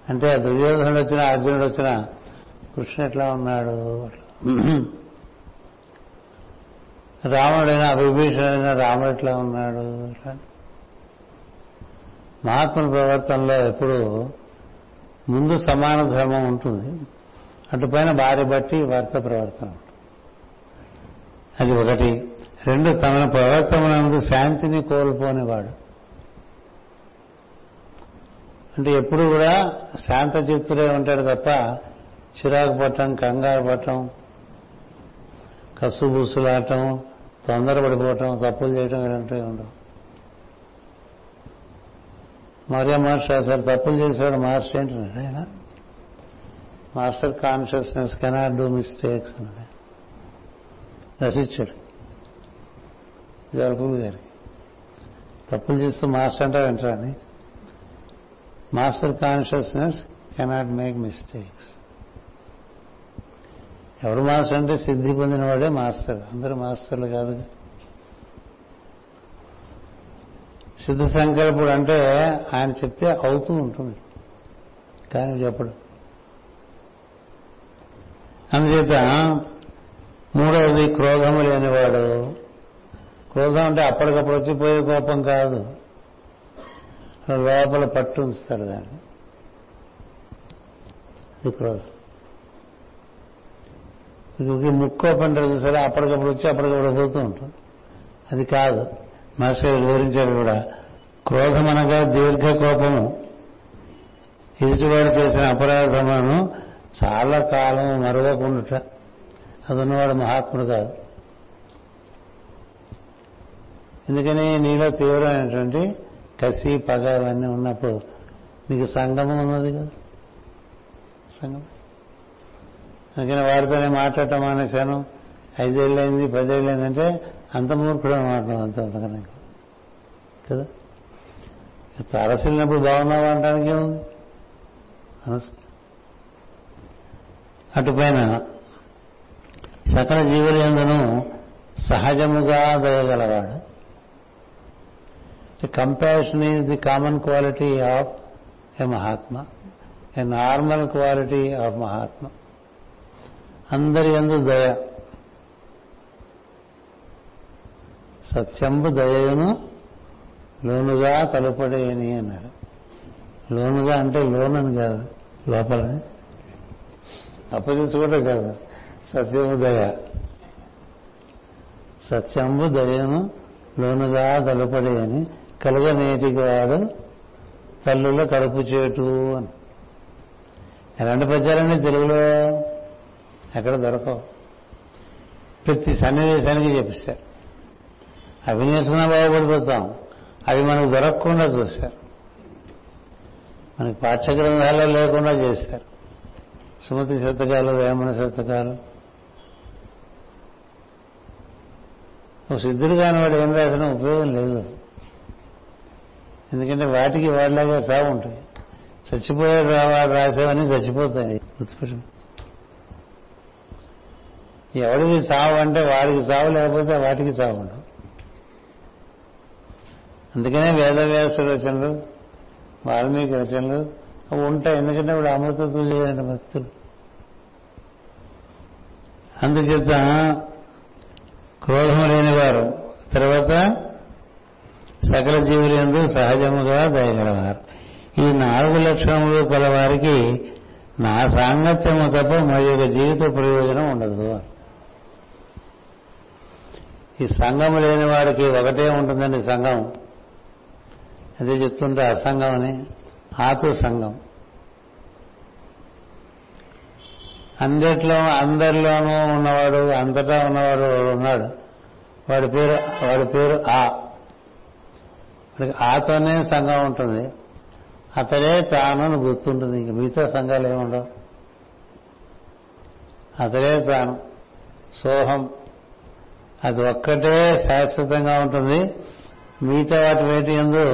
అంటే దుర్యోధనుడు వచ్చినా అర్జునుడు వచ్చినా కృష్ణుడు ఎట్లా ఉన్నాడు రాముడైనా విభీషణుడైనా రాముడు ఎట్లా ఉన్నాడు మహాత్ముల ప్రవర్తనలో ఎప్పుడు ముందు సమాన ధర్మం ఉంటుంది. అటుపైన భార్య బట్టి భర్త ప్రవర్తన అది ఒకటి. రెండు తమ ప్రవర్తనందు శాంతిని కోల్పోనివాడు. అంటే ఎప్పుడు కూడా శాంత చిత్తుడే ఉంటాడు తప్ప చిరాకు పట్టడం కంగారు పట్టడం కసుబుసులాటం తొందరపడిపోవటం తప్పులు చేయటం ఇలాంటివి ఉండవు. మరియా మాస్టర్ అసలు తప్పులు చేసేవాడు మాస్టర్ ఏంటన్నాడు ఆయన master consciousness cannot do mistakes అన్నాడు. రసించాడు జలపూర్ గారి తప్పులు చేస్తూ మాస్టర్ అంటే వింటారని master consciousness cannot make mistakes. ఎవరు మాస్టర్ అంటే సిద్ధి పొందిన వాడే మాస్టర్. అందరూ మాస్టర్లు కాదు. సిద్ధ సంకల్పుడు అంటే ఆయన చెప్తే అవుతూ ఉంటుంది. కానీ చెప్పడు. అందుచేత మూడవది క్రోధము లేనివాడు. క్రోధం అంటే అప్పటికప్పుడు వచ్చిపోయే కోపం కాదు. లోపల పట్టు ఉంచుతాడు దాన్ని. ఇది క్రోధం. ఇది ముక్కు ఓపెన్ సరే అప్పటికప్పుడు వచ్చి అప్పటికప్పుడు పోతూ ఉంటుంది అది కాదు. మాస్టర్ వివరించాడు కూడా. క్రోధం అనగా దీర్ఘ కోపము ఎదుటివాడు చేసిన అపరాధములను చాలా కాలం మరవకుండుట. అది ఉన్నవాడు మహాత్ముడు కాదు. ఎందుకని నీలో తీవ్రమైనటువంటి కసి పగ అవన్నీ ఉన్నప్పుడు నీకు సంగమం ఉన్నది కదా? సంగమం. అందుకని వాడితోనే మాట్లాడటం మానేశాను. ఐదేళ్ళైంది పదేళ్ళైంది అంటే అంత మూర్ఖుడు అనమాట అంత అంతకన్నా. కదా? తరసిల్లినప్పుడు బాగున్నావు అంటానికి ఏముంది? అటుపైన సకల జీవులందును సహజముగా దయగలవాడు. Compassion is the common quality of a Mahatma a normal quality of Mahatma అందరి ఎందు దయ. సత్యంబు దయను లోనుగా కలుపడేని అన్నాడు. లోనుగా అంటే లోనని కాదు లోపల అప్పగించుకోవడం కాదు సత్యము దయ. సత్యంబు దయను లోనుగా కలుపడే అని కలుగనేటికి వాడు తల్లులో కడుపు చేటు అని. ఎలాంటి పద్యాలన్నీ తెలుగులో? ఎక్కడ దొరకవు. ప్రతి సన్నివేశానికి చెప్పిస్తారు. అవి నేర్చుకున్నా బాగుపడిపోతాం. అవి మనకు దొరకకుండా చూశారు మనకి పాఠ్యగ్రంథాల్లో లేకుండా చేశారు సుమతి శతకాలు వేమన శతకాలు. ఓ సిద్ధుడు కాని వాడు ఏం రాసిన ఉపయోగం లేదు. ఎందుకంటే వాటికి వాడిలాగా సాగు ఉంటాయి చచ్చిపోయాడు వాడు రాసేవని చచ్చిపోతాయి. గుర్తుపెట్టు ఎవడికి సావు అంటే వాడికి సావు లేకపోతే వాటికి సావు ఉండవు అందుకనే వేదవ్యాసుడు రచనలు వాల్మీకి రచనలు అవి ఉంటాయి ఎందుకంటే ఇప్పుడు అమృతత్వం చేయాలంటే భక్తులు అందుచేత క్రోధము లేనివారు తర్వాత సకల జీవులు ఎందు సహజముగా దయగలవారు. ఈ నాలుగు లక్షణములు కలవారికి నా సాంగత్యము తప్ప మరి యొక్క జీవిత ప్రయోజనం ఉండదు ఈ సంఘం లేని వాడికి ఒకటే ఉంటుందండి సంఘం. అదే చెప్తుంటే అసంగం అని ఆతు సంఘం. అందరిలో అందరిలోనూ ఉన్నవాడు అంతటా ఉన్నవాడు ఉన్నాడు. వాడి పేరు వాడి పేరు ఆ. వాడికి ఆతోనే సంఘం ఉంటుంది. అతడే తాను గుర్తుంటుంది. ఇంక మిగతా సంఘాలు ఏముండవు? అతడే తాను. సోహం. అది ఒక్కటే శాశ్వతంగా ఉంటుంది. మిగతా వాటి వేటి ఎందు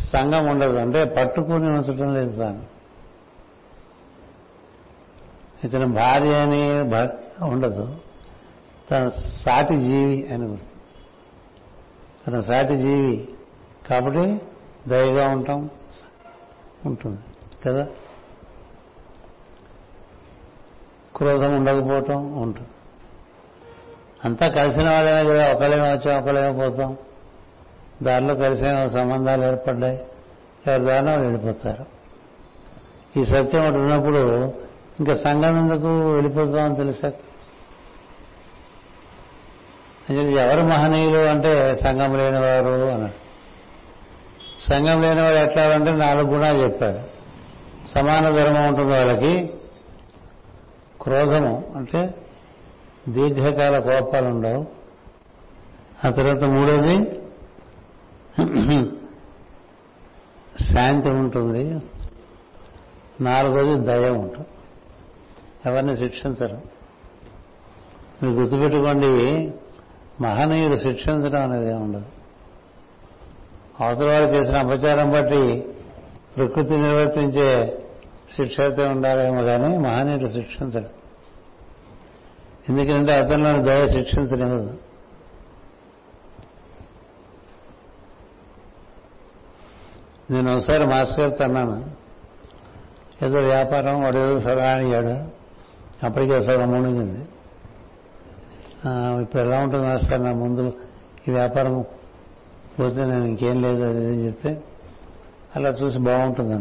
సంఘం ఉండదు. అంటే పట్టుకుని ఉంచడం లేదు తాను ఇతను భార్య అని ఉండదు. తన సాటి జీవి అని గుర్తు. తన సాటి జీవి కాబట్టి దయగా ఉంటాం ఉంటుంది. కదా? క్రోధం ఉండకపోవటం ఉంటుంది. అంతా కలిసిన వాళ్ళమే కదా ఒకళ్ళేమో వచ్చాం ఒకళ్ళేమో పోతాం. దారిలో కలిసిన సంబంధాలు ఏర్పడ్డాయి. ఎవరి దారిలో వెళ్ళిపోతారు. ఈ సత్యం ఒకటి ఉన్నప్పుడు ఇంకా సంఘం ఎందుకు వెళ్ళిపోతామని తెలుసా ఎవరు మహనీయులు అంటే సంఘం లేనివారు అన్నాడు. సంఘం లేనివాడు ఎట్లా అంటే నాలుగు గుణాలు చెప్పాడు. సమాన ధర్మం ఉంటుంది వాళ్ళకి. క్రోధము అంటే దీర్ఘకాల కోపాలు ఉండవు ఆ తర్వాత మూడోది శాంతి ఉంటుంది. నాలుగోది దయ ఉంటుంది. ఎవరిని శిక్షించరు. మీరు గుర్తుపెట్టుకోండి మహనీయుడు శిక్షించడం అనేది ఉండదు. అవతల వారు చేసిన అపచారం బట్టి ప్రకృతి నిర్వర్తించే శిక్ష అయితే ఉండాలేమో కానీ మహనీయుడు శిక్షించడం. ఎందుకంటే అతనిలోని దయ శిక్షించనివ్వదు నేను ఒకసారి మాస్టర్ గారితో అన్నాను ఏదో వ్యాపారం వాడు ఏదో సలహా అడిగాడు అప్పటికే సగం మునిగింది. ఆ, ఇప్పుడు ఎలా ఉంటుంది మాస్టర్ నా ముందు ఈ వ్యాపారం పోతే నేను ఇంకేం లేదు అది చెప్తే అలా చూసి బాగుంటుంది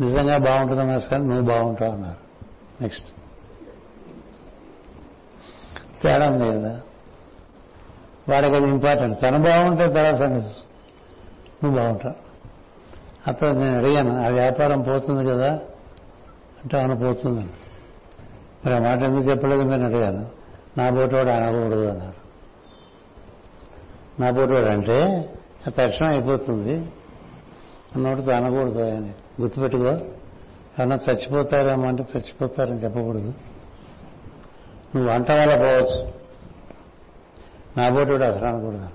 నిజంగా బాగుంటుంది సార్ నువ్వు బాగుంటావు అన్నారు. నెక్స్ట్ తేడా ఉంది కదా. వాడికి అది ఇంపార్టెంట్ తను బాగుంటే తర్వాత సంగతి. నువ్వు బాగుంటావు. అతను నేను అడిగాను ఆ వ్యాపారం పోతుంది కదా. అంటే అవును పోతుందని మరి ఆ మాట ఎందుకు చెప్పలేదు నేను అడిగాను. నా బోటోడు అనకూడదు అన్నారు. నా బోటోడు అంటే తక్షణం అయిపోతుంది. నోటితో అనకూడదు అని గుర్తుపెట్టుకో. ఏమన్నా చచ్చిపోతారేమో అంటే చచ్చిపోతారని చెప్పకూడదు. నువ్వు వంట వల్ల పోవచ్చు. నా బోటోడు అసలు అనకూడదు.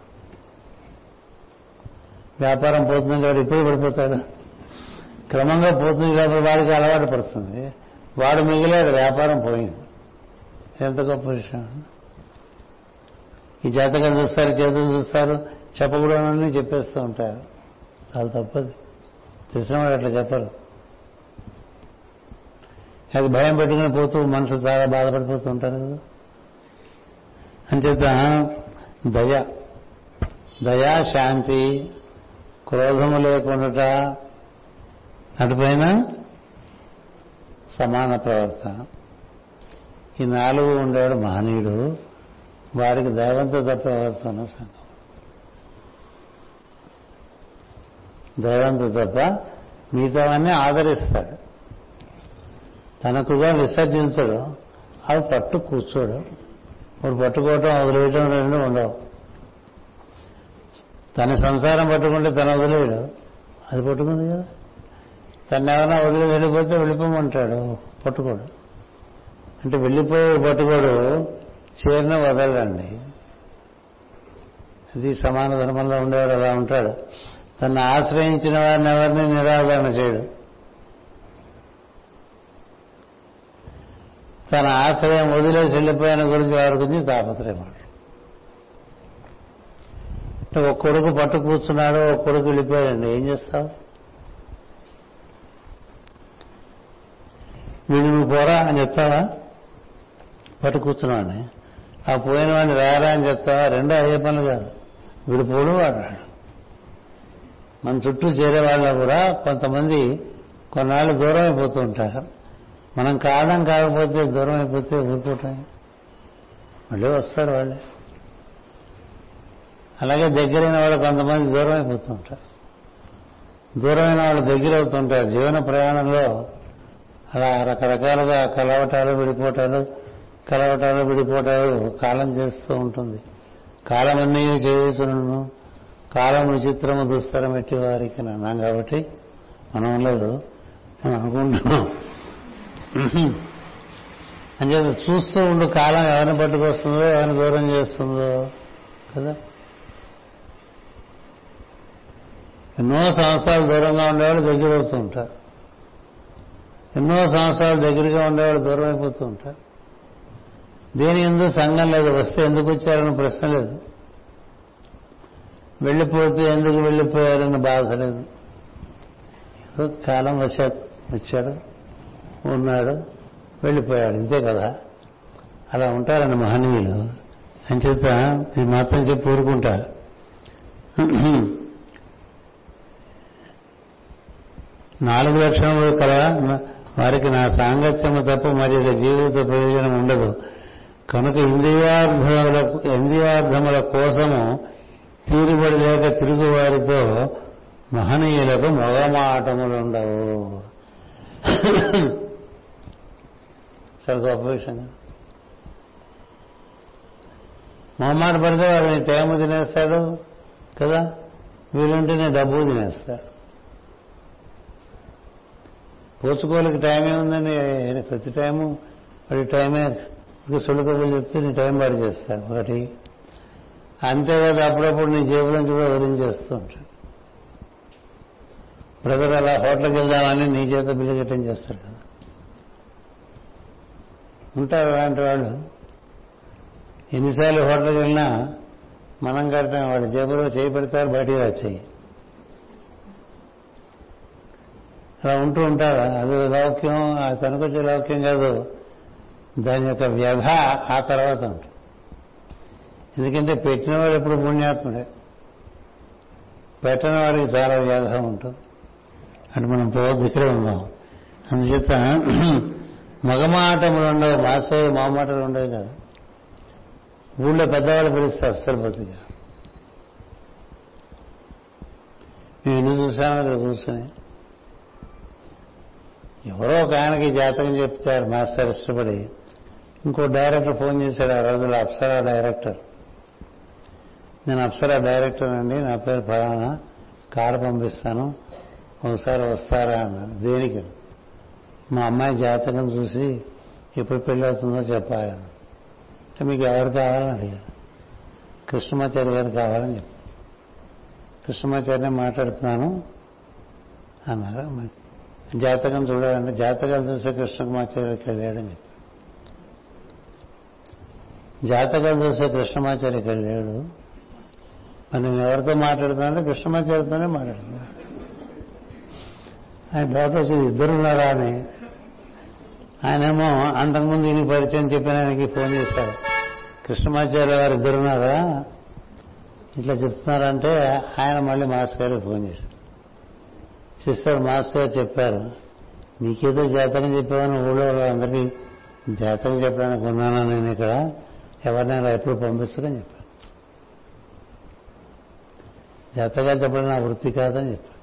వ్యాపారం పోతుంది కాబట్టి ఇప్పుడు పడిపోతాడు. క్రమంగా పోతుంది కాబట్టి వాడికి అలవాటు పడుతుంది. వాడు మిగిలాడు వ్యాపారం పోయింది. ఎంత గొప్ప విషయం. ఈ జాతకం చూస్తారు చేతులు చూస్తారు చెప్పకూడదని చెప్పేస్తూ ఉంటారు. చాలా తప్పది. తెలిసిన వాడు అట్లా చెప్పరు? అది భయం పెట్టుకుని పోతూ మనుషులు చాలా బాధపడిపోతూ ఉంటారు కదా. అంచేత దయ దయా శాంతి క్రోధము లేకుండా అటుపైన సమాన ప్రవర్తన ఈ నాలుగు ఉండేవాడు మహనీయుడు. వాడికి దైవంతో ప్రవర్తన సంఘం దైవంతో తప్ప మిగతావన్నీ ఆదరిస్తాడు. తనకుగా విసర్జించడు. అవి పట్టు కూర్చోడు. ఇప్పుడు పట్టుకోవటం వదిలేయటం రెండు ఉండవు. తన సంసారం పట్టుకుంటే తను వదిలేయడు అది పట్టుకుంది కదా. తను ఎవరైనా వదిలి వెళ్ళిపోతే వెళ్ళిపోమంటాడు. పట్టుకోడు. అంటే వెళ్ళిపోయే పట్టుకోడు. చేరిన వదలండి అది సమాన ధర్మంలో ఉండేవాడు అలా ఉంటాడు. తను ఆశ్రయించిన వారిని ఎవరిని నిరాదరణ చేయడు. తన ఆశ్రయం వదిలేసి వెళ్ళిపోయిన గురించి వారి గురించి తాపత్రయమాట. ఒక కొడుకు పట్టు కూర్చున్నాడు ఒక కొడుకు వెళ్ళిపోయాడండి. ఏం చేస్తావు? వీడు నువ్వు పోరా అని చెప్తావా? పట్టు కూర్చున్నావాడిని. ఆ పోయిన వాడిని రారా అని చెప్తావా? రెండో అయ్యే పనులు కాదు. వీడు పోడు వాడాడు మన చుట్టూ చేరే వాళ్ళ కూడా కొంతమంది కొన్నాళ్ళు దూరం అయిపోతూ ఉంటారు. మనం కారణం కాకపోతే దూరం అయిపోతే ఊరుకోవటం మళ్ళీ వస్తారు వాళ్ళే. అలాగే దగ్గరైన వాళ్ళు కొంతమంది దూరం అయిపోతూ ఉంటారు. దూరమైన వాళ్ళు దగ్గర అవుతుంటారు జీవన ప్రయాణంలో అలా రకరకాలుగా కలవటాలు విడిపోవటాలు కలవటాలు విడిపోవటాలు కాలం చేస్తూ ఉంటుంది. కాలమన్నీ చేయుచును కాలం విచిత్రము దుస్తరం ఎట్టి వారికి అన్నాం కాబట్టి మనం లేదు మనం అనుకుంటున్నాం. అంచేత చూస్తూ ఉండు కాలం ఎవరిని పట్టుకొస్తుందో ఎవరిని దూరం చేస్తుందో కదా? ఎన్నో సంవత్సరాలు దూరంగా ఉండేవాళ్ళు దగ్గర అవుతూ ఉంటారు. ఎన్నో సంవత్సరాలు దగ్గరగా ఉండేవాళ్ళు దూరం అయిపోతూ ఉంటారు. దేని ఎందుకు సంఘం లేదు వస్తే ఎందుకు వచ్చారని ప్రశ్న లేదు. వెళ్ళిపోతే ఎందుకు వెళ్ళిపోయారని బాధ లేదు. కాలం వచ్చా వచ్చాడు ఉన్నాడు వెళ్ళిపోయాడు. ఇంతే కదా? అలా ఉంటారని మహనీయులు. అంచేత ఈ మాత్రం చెప్పి ఊరుకుంటా. నాలుగు లక్షణములు కల వారికి నా సాంగత్యము తప్ప మరి జీవిత ప్రయోజనం ఉండదు. కనుక ఇంద్రియార్థముల ఇంద్రియార్థముల కోసము తీరుబడి లేక తిరుగువారితో మహనీయులకు మొగమాటములుండవు. చాలా గొప్ప విషయం మొహమాట పడితే వాడు నీ టైం తినేస్తాడు కదా? వీలుంటే నేను డబ్బు తినేస్తాడు. పోచుకోలకి టైం ఏముందండి ప్రతి టైము వాడి టైమే సులుకలు చెప్తే నీ టైం పాడు చేస్తాడు. ఒకటి అంతేకాదు అప్పుడప్పుడు నీ జేబులోంచి కూడా వదిలించేస్తూ ఉంటాడు. బ్రదర్ అలా హోటల్కి వెళ్దామని నీ చేత బిల్లు కట్టం చేస్తాడు కదా. ఉంటారు అలాంటి వాళ్ళు. ఎన్నిసార్లు హోటల్కి వెళ్ళినా మనం కట్టడం వాడి జేబులో చేయి పెడతారు బయటికి వచ్చాయి అలా ఉంటూ ఉంటారు. అది లౌక్యం ఆ కనుకొచ్చే లౌక్యం కాదు. దాని యొక్క వ్యధ ఆ తర్వాత ఉంటుంది. ఎందుకంటే పెట్టినవాడు ఎప్పుడు పుణ్యాత్ముడే. పెట్టని వాడికి చాలా వ్యాధం ఉంటుంది. అంటే మనం పోవద్దు ఇక్కడే ఉందాం అందుచేత మగమాటములు ఉండవు మాసోలు మామాటలు ఉండవు కదా. ఊళ్ళో పెద్దవాళ్ళు పిలిస్తే అస్సలు బతిగా నేను ఎన్ని చూసాను అక్కడ కూర్చొని. ఎవరో ఒక ఆయనకి జాతకం చెప్తారు మాస్టర్ ఇష్టపడి. ఇంకో డైరెక్టర్ ఫోన్ చేశాడు ఆ రోజుల్లో అప్సరా డైరెక్టర్. నేను అప్సరా డైరెక్టర్ అండి. నా పేరు ఫలానా. కారు పంపిస్తాను. ఒకసారి వస్తారా అన్నారు దేనికి? మా అమ్మాయి జాతకం చూసి ఎప్పుడు పెళ్ళి అవుతుందో చెప్పాలి. అంటే మీకు ఎవరు కావాలని అడిగారు. కృష్ణమాచారి గారు కావాలని చెప్పారు. కృష్ణమాచారిని మాట్లాడుతున్నాను అన్నారు. జాతకం చూడాలంటే జాతకాలు చూసే కృష్ణమాచారి ఇక్కడ లేడని చెప్పారు. జాతకాలు చూసే కృష్ణమాచారి వెళ్ళాడు మనం ఎవరితో నేను ఎవరితో మాట్లాడుతున్నానంటే కృష్ణమాచారితోనే మాట్లాడుతున్నా ఆయన డౌట్ వచ్చింది ఇద్దరున్నారా? అని. ఆయనేమో అంతకుముందు ఈయన పరిచయం చెప్పిన ఆయనకి ఫోన్ చేశారు. కృష్ణమాచార్య గారు ఇద్దరున్నారా? ఇట్లా చెప్తున్నారంటే ఆయన మళ్ళీ మాస్టర్ గారికి ఫోన్ చేశారు. సిస్టర్ మాస్టర్ గారు చెప్పారు నీకేదో జాతకం చెప్పావని ఊళ్ళో అందరికీ జాతకం చెప్పడానికి ఉన్నానా నేను ఇక్కడ? ఎవరినైనా ఎప్పుడు పంపిస్తారని చెప్పారు. జాతకాలు చెప్పడం నా వృత్తి కాదని చెప్పాడు.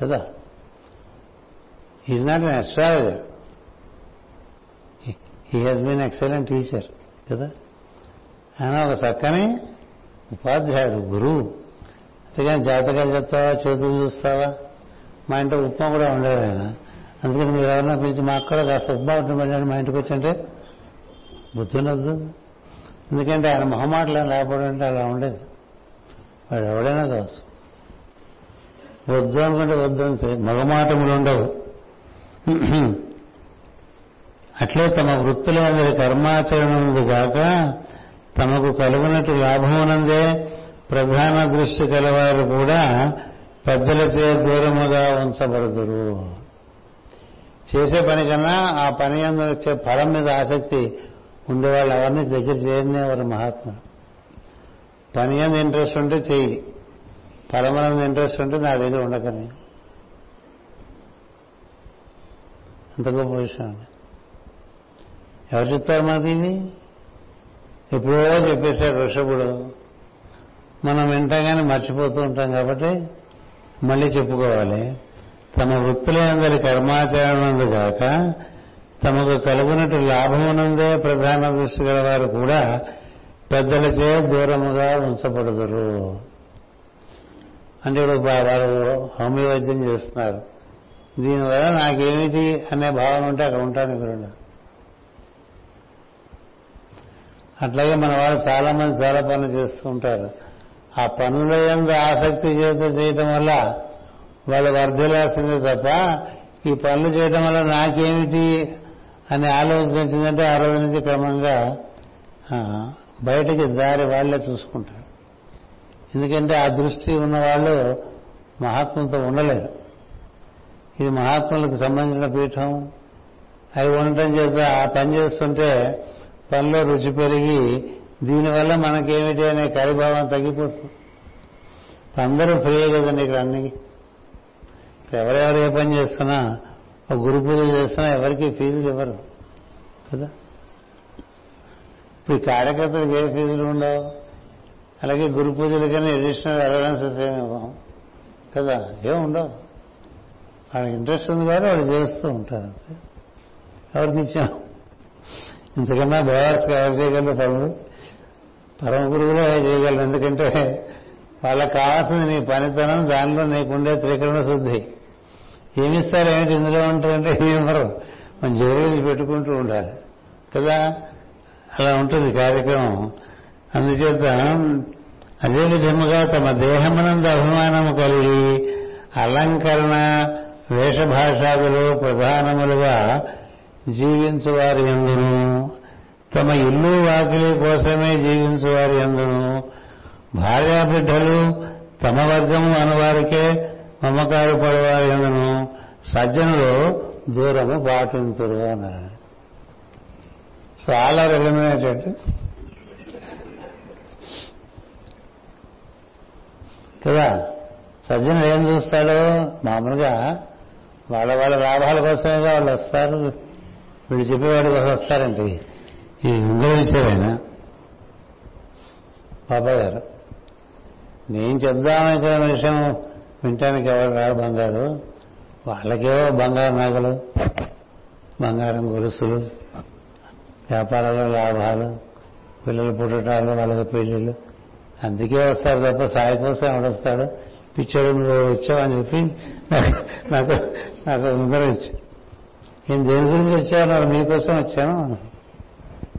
కదా? Is not an astrologer he has been excellent teacher కదా? ఆయన ఒక చక్కని ఉపాధ్యాయుడు గురువు. అంతేగాని జాతకాలు చెప్తావా చేతులు చూస్తావా? మా ఇంట్లో ఉప్మా కూడా ఉండేది ఆయన. అందుకని మీరు ఎవరన్నా పిలిచి మాకు కూడా కాస్త ఉప్మా ఉంటుంది మా ఇంటికి వచ్చంటే బుద్ధి ఉండదు. ఎందుకంటే ఆయన మొహమాటలు లేకపోవడం అంటే అలా ఉండేది. వాడు ఎవడైనా కావచ్చు. వద్దు అనుకుంటే వద్దు అంతే మగమాటములు ఉండవు. అట్లే తమ వృత్తులందరి కర్మాచరణముందు కాక తమకు కలుగునట్టు లాభమునందే ప్రధాన దృష్టి కలవారు కూడా పెద్దలచే దూరముగా ఉంచబడదురు. చేసే పని కన్నా ఆ పని అందరి వచ్చే ఫలం మీద ఆసక్తి ఉండేవాళ్ళు అవన్నీ దగ్గర చేయనివారు మహాత్ములు. పని అందు ఇంట్రెస్ట్ ఉంటే చెయ్యి. ఫలం ఇంట్రెస్ట్ ఉంటే నా దగ్గర ఉండకని. అంత గొప్ప విషయం అండి ఎవరు చెప్తారు మనకి ఇవి ఎప్పుడో చెప్పేశాడు ఋషభుడు. మనం వింటాగానే మర్చిపోతూ ఉంటాం కాబట్టి మళ్ళీ చెప్పుకోవాలి. తమ వృత్తులైనందరి కర్మాచరణందు కాక తమకు కలుగునట్టు లాభమునందే ప్రధాన దృష్టి గల వారు కూడా పెద్దలచే దూరముగా ఉంచబడదురు. అంటే ఇప్పుడు వారు హోమియో వైద్యం చేస్తున్నారు దీనివల్ల నాకేమిటి అనే భావన ఉంటే అక్కడ ఉంటాను ఇక్కడ అట్లాగే మన వాళ్ళు చాలా మంది చాలా పనులు చేస్తూ ఉంటారు. ఆ పనుల ఎందు ఆసక్తి చేత చేయటం వల్ల వాళ్ళు వర్ధిల్లాల్సిందే తప్ప ఈ పనులు చేయడం వల్ల నాకేమిటి అనే ఆలోచన వచ్చిందంటే ఆ రోజు నుంచి క్రమంగా బయటికి దారి వాళ్ళే చూసుకుంటారు. ఎందుకంటే ఆ దృష్టి ఉన్న వాళ్ళు మహాత్ములతో ఉండలేరు. ఇది మహాత్ములకు సంబంధించిన పీఠం. అవి ఉండటం చేత ఆ పని చేస్తుంటే పనిలో రుచి పెరిగి దీనివల్ల మనకేమిటి అనే కరిభావం తగ్గిపోతుంది. అందరూ ఫ్రీ కదండి ఇక్కడ అన్ని. ఎవరెవరు ఏ పని చేస్తున్నా ఒక గురు పూజ చేస్తున్నా ఎవరికి ఫీజులు ఇవ్వరు కదా. ఇప్పుడు ఈ కార్యకర్తలకు ఏ ఫీజులు ఉండవు? అలాగే గురు పూజలకైనా అడిషనల్ అలవెన్సెస్ ఏమి ఇవ్వం కదా? ఏం ఉండవు. వాళ్ళకి ఇంట్రెస్ట్ ఉంది కాబట్టి వాళ్ళు చేస్తూ ఉంటారు. ఎవరికి ఇచ్చాం? ఇంతకన్నా బోయార్స్కి ఎవరు చేయగలరు? పనులు పరమ గురువులే చేయగలరు? ఎందుకంటే వాళ్ళకి కావాల్సింది నీ పనితనం దానిలో నీకుండే త్రికరణ శుద్ధి. ఏమిస్తారు? ఏమిటి ఇందులో ఉంటారంటే ఏమరు మన జోబులు పెట్టుకుంటూ ఉండాలి. కదా? అలా ఉంటుంది కార్యక్రమం. అందుచేత అదే విధముగా తమ దేహమునందు అభిమానము కలిగి అలంకరణ వేషభాషాదులు ప్రధానములుగా జీవించువారి ఎందును తమ ఇల్లు వాకిలి కోసమే జీవించువారి ఎందును భార్యాబిడ్డలు తమ వర్గము అనువారికే మమకారు పడేవారి ఎందును సజ్జనులు దూరము పాటింతురు అన్నారు. చాలా ఆల్ కదా? సజ్జనుడు ఏం చూస్తాడు? మామూలుగా వాళ్ళ వాళ్ళ లాభాల కోసమే వాళ్ళు వస్తారు. వీళ్ళు చెప్పేవాడి కోసం వస్తారండి. ఈ ఇంగ్లీషేనా బాబాయ్ గారు నేను చెప్దామనుకున్న విషయం వినటానికి ఎవరు రాడు బంగారు. వాళ్ళకేవో బంగారు నగలు బంగారం గొలుసులు వ్యాపారాలు లాభాలు పిల్లలు పుట్టడాలు వాళ్ళకి పెళ్ళిళ్ళు. అందుకే వస్తారు తప్ప సాయి కోసం ఎవడొస్తాడు పిచ్చోడు నువ్వు వచ్చావు అని చెప్పి నాకు నాకు ఉంగరం ఇచ్చి నేను దేని గురించి వచ్చాను నాకు మీకోసం వచ్చాను.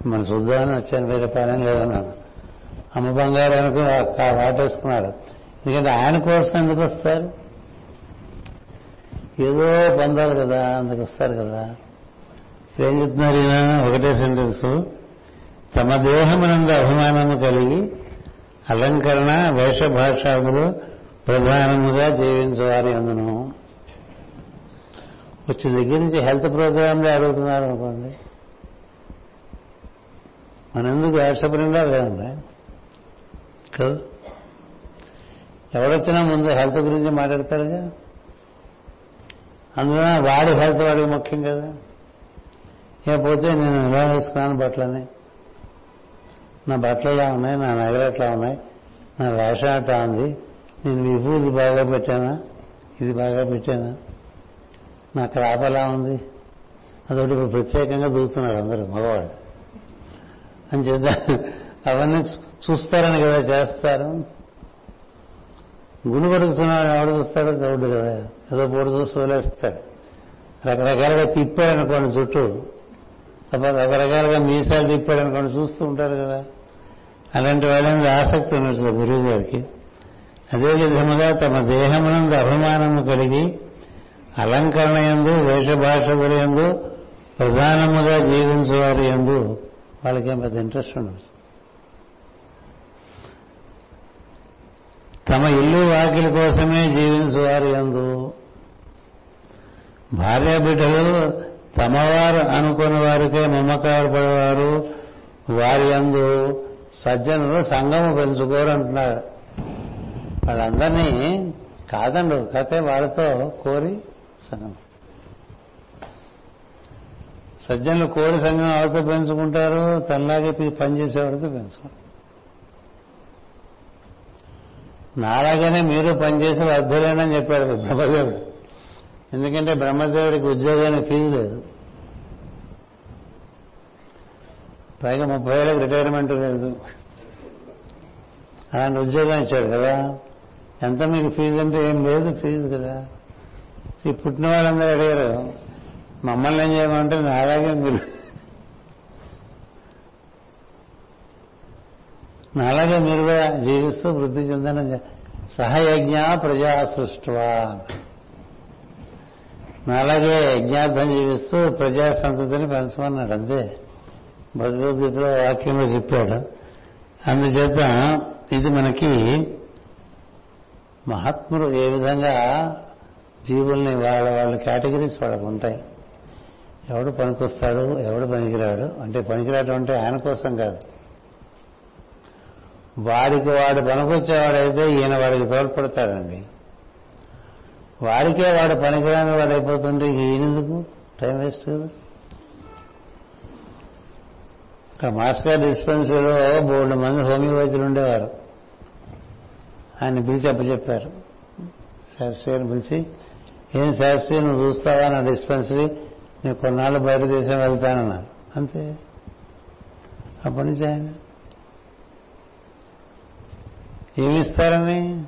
మన చూద్దామని వచ్చాను వేరే పని లేదన్నాను అమ్మ బంగారు అనుకుని వాటేసుకున్నాడు. ఎందుకంటే ఆయన కోసం ఎందుకు వస్తారు? ఏదో పొందాలి కదా అందుకు వస్తారు కదా. ఏం చెప్తున్నారు ఈయన? ఒకటే సెంటెన్స్ తమ దేహమునందు అభిమానము కలిగి అలంకరణ వేషభాషములు ప్రధానముగా జీవించేవారి అందును. వచ్చిన దగ్గర నుంచి హెల్త్ ప్రోగ్రాంలో అడుగుతున్నారు అనుకోండి. మన ఎందుకు వాట్సాప్ లేదండి కదా? ఎవడొచ్చినా ముందు హెల్త్ గురించి మాట్లాడతాడుగా అందులో వాడి హెల్త్ వాడికి ముఖ్యం కదా? ఇకపోతే నేను ఎలా వేసుకున్నాను బట్టలని? నా బట్టలు ఎలా ఉన్నాయి? నా నగలు ఎట్లా ఉన్నాయి? నా వేషం అట్లా ఉంది? నేను విభూతి బాగా పెట్టానా? ఇది బాగా పెట్టానా? నా క్రాప్ ఎలా ఉంది? అదొకటి ఇప్పుడు ప్రత్యేకంగా దూకుతున్నారు అందరూ మగవాళ్ళు. అని చేద్దా అవన్నీ చూస్తారని కదా చేస్తారు. గుడి పడుకుతున్నాడు ఎవడు చూస్తాడో చౌడు కదా. ఏదో పొడి చూసి వదిలేస్తాడు రకరకాలుగా తిప్పారనుకోండి చుట్టూ. రకరకాలుగా మీసాలు తిప్పాడు అనుకోండి చూస్తూ ఉంటారు కదా. అలాంటి వాళ్ళని ఆసక్తి ఉన్నట్లు గురువు గారికి. అదే విధముగా తమ దేహమునందు అభిమానము కలిగి అలంకరణ ఎందు వేషభాషకుల ఎందు ప్రధానముగా జీవించేవారి ఎందు వాళ్ళకేం పెద్ద ఇంట్రెస్ట్ ఉండదు. తమ ఇల్లు వాకిలి కోసమే జీవించేవారు ఎందు భార్యాబిడ్డలు తమవారు అనుకుని వారికే మమకారపడేవారు వారి అందు సజ్జనులు సంఘము పెంచుకోరు అంటున్నారు. వాళ్ళందరినీ కాదండు కతే వాళ్ళతో కోరి సంఘం సజ్జనులు కోరి సంఘం ఎవరితో పెంచుకుంటారు? తనలాగే పనిచేసేవాడితో పెంచుకుంటారు. నాలాగానే మీరు పనిచేసి వర్ధలేనని చెప్పాడు బ్రహ్మదేవుడు ఎందుకంటే బ్రహ్మదేవుడికి ఉద్యోగానికి ఫీజు లేదు. పైగా ముప్పై ఏళ్ళకి రిటైర్మెంట్ లేదు. అలాంటి ఉద్యోగం ఇచ్చాడు కదా. ఎంత మీకు ఫీజు అంటే ఏం లేదు ఫీజు కదా. ఈ పుట్టిన వాళ్ళందరూ అడిగారు మమ్మల్ని ఏం చేయమంటే నాలాగే మీరు నాలాగే మీరు కూడా జీవిస్తూ వృద్ధి చెందడం సహయజ్ఞ ప్రజా సృష్టివా అలాగే యజ్ఞార్థం జీవిస్తూ ప్రజా సంతతిని పెంచమన్నాడు అంతే. భగవద్గీతలో వాక్యంలో చెప్పాడు. అందుచేత ఇది మనకి మహాత్ములు ఏ విధంగా జీవుల్ని వాళ్ళ వాళ్ళ కేటగిరీస్ వాళ్ళకు ఉంటాయి. ఎవడు పనికొస్తాడు ఎవడు పనికిరాడు. అంటే పనికిరాడు అంటే ఆయన కోసం కాదు. వాడికి వాడు పనికొచ్చేవాడైతే ఈయన వాడికి తోడ్పడతాడండి. వాడికే వాడు పనికిరాని వాడు అయిపోతుంటే ఈయనెందుకు? టైం వేస్ట్ కదా. ఇక్కడ మాస్టర్ డిస్పెన్సరీలో బోర్డు మంది హోమియోపతులు ఉండేవారు. ఆయన పిలిచి అప్పచెప్పారు. శాస్త్రి పిలిచి ఏం శాస్త్రి నువ్వు చూస్తావా నా డిస్పెన్సరీ? నేను కొన్నాళ్ళు బయట దేశం వెళ్తానన్నారు అంతే. అప్పటి నుంచి ఆయన. ఏమిస్తారని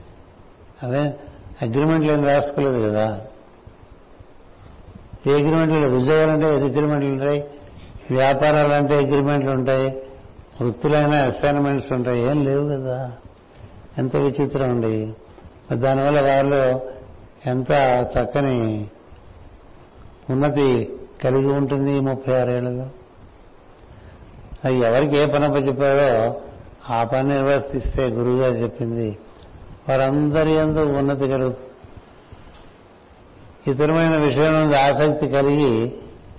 అదే అగ్రిమెంట్లు ఏం రాసుకోలేదు కదా. ఏ అగ్రిమెంట్లు ఉద్యోగాలు అంటే అగ్రిమెంట్లు ఉంటాయి వ్యాపారాలు అంటే అగ్రిమెంట్లు ఉంటాయి. వృత్తులైన అసైన్మెంట్స్ ఉంటాయి. ఏం లేవు కదా. ఎంత విచిత్రం అండి. దానివల్ల వాళ్ళు ఎంత చక్కని ఉన్నతి కలిగి ఉంటుంది ఈ ముప్పై ఆరేళ్ళలో అది ఎవరికి ఏ పని చెప్పారో ఆ పని నిర్వర్తిస్తే గురువుగారు చెప్పింది వారందరి ఎందు ఉన్నతి కలుగుతుంది. ఇతరమైన విషయం నుండి ఆసక్తి కలిగి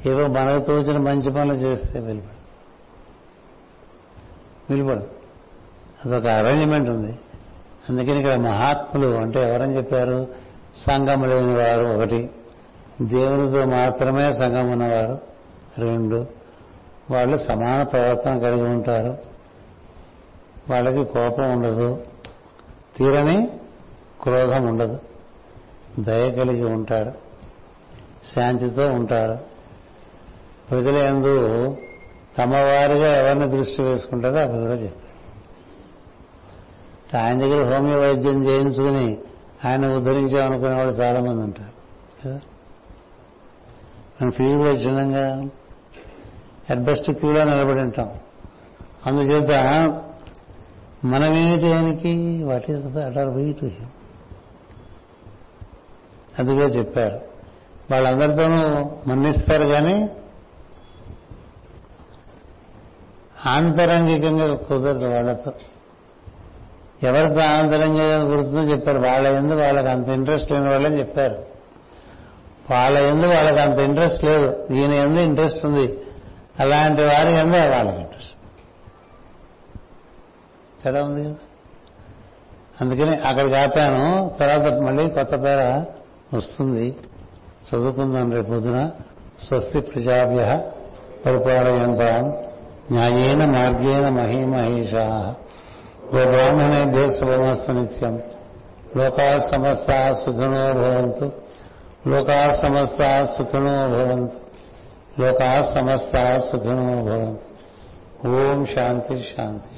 ఏవో మనకు తోచిన మంచి పనులు చేస్తే వెలుపడు వెలుపడు అదొక అరేంజ్మెంట్ ఉంది. అందుకని ఇక్కడ మహాత్ములు అంటే ఎవరని చెప్పారు? సంఘం లేని వారు ఒకటి దేవునితో మాత్రమే సంఘం ఉన్నవారు రెండు వాళ్ళు సమాన ప్రవర్తన కలిగి ఉంటారు. వాళ్ళకి కోపం ఉండదు. తీరని క్రోధం ఉండదు. దయ కలిగి ఉంటారు శాంతితో ఉంటారు ప్రజలందు తమవారిగా ఎవరిని దృష్టి వేసుకుంటారో అవి కూడా చెప్పారు ఆయన దగ్గర హోమియో వైద్యం చేయించుకుని ఆయన ఉద్ధరించామనుకునే వాళ్ళు చాలా మంది ఉంటారు. కదా? మనం ఫీల్డ్లో చిన్నంగా అట్ బెస్ట్ క్యూలో నిలబడి ఉంటాం. అందుచేత మనమేమిటి ఆయనకి what is at are we to him అది కూడా చెప్పారు. వాళ్ళందరితోనూ మన్నిస్తారు కానీ ఆంతరంగికంగా కుదరదు వాళ్ళతో. ఎవరితో ఆంతరంగికంగా కుదురుతుందో చెప్పారు. వాళ్ళ ఎందు వాళ్ళకి అంత ఇంట్రెస్ట్ లేని వాళ్ళని చెప్పారు. వాళ్ళ ఎందు వాళ్ళకి అంత ఇంట్రెస్ట్ లేదు. ఈయన ఎందు ఇంట్రెస్ట్ ఉంది. అలాంటి వారి ఎందు వాళ్ళకి ఇంట్రెస్ట్. తేడా ఉంది? కదా అందుకని అక్కడికి ఆపాను. తర్వాత మళ్ళీ కొత్త పేర వస్తుంది. చదువుకుందాం రేపు పొద్దున. స్వస్తి ప్రజాభ్య పరిపాలయంతాం. న్యాయేన మార్గేణ మహీమహేషా. గోబ్రాహ్మణేభ్య శుభమస్తు నిత్యం. లోకా సమస్త సుఖినో భవంతు. లోకా సమస్త సుఖినో భవంతు. లోకా సమస్త సుఖినో భవంతు. ఓం శాంతి శాంతి.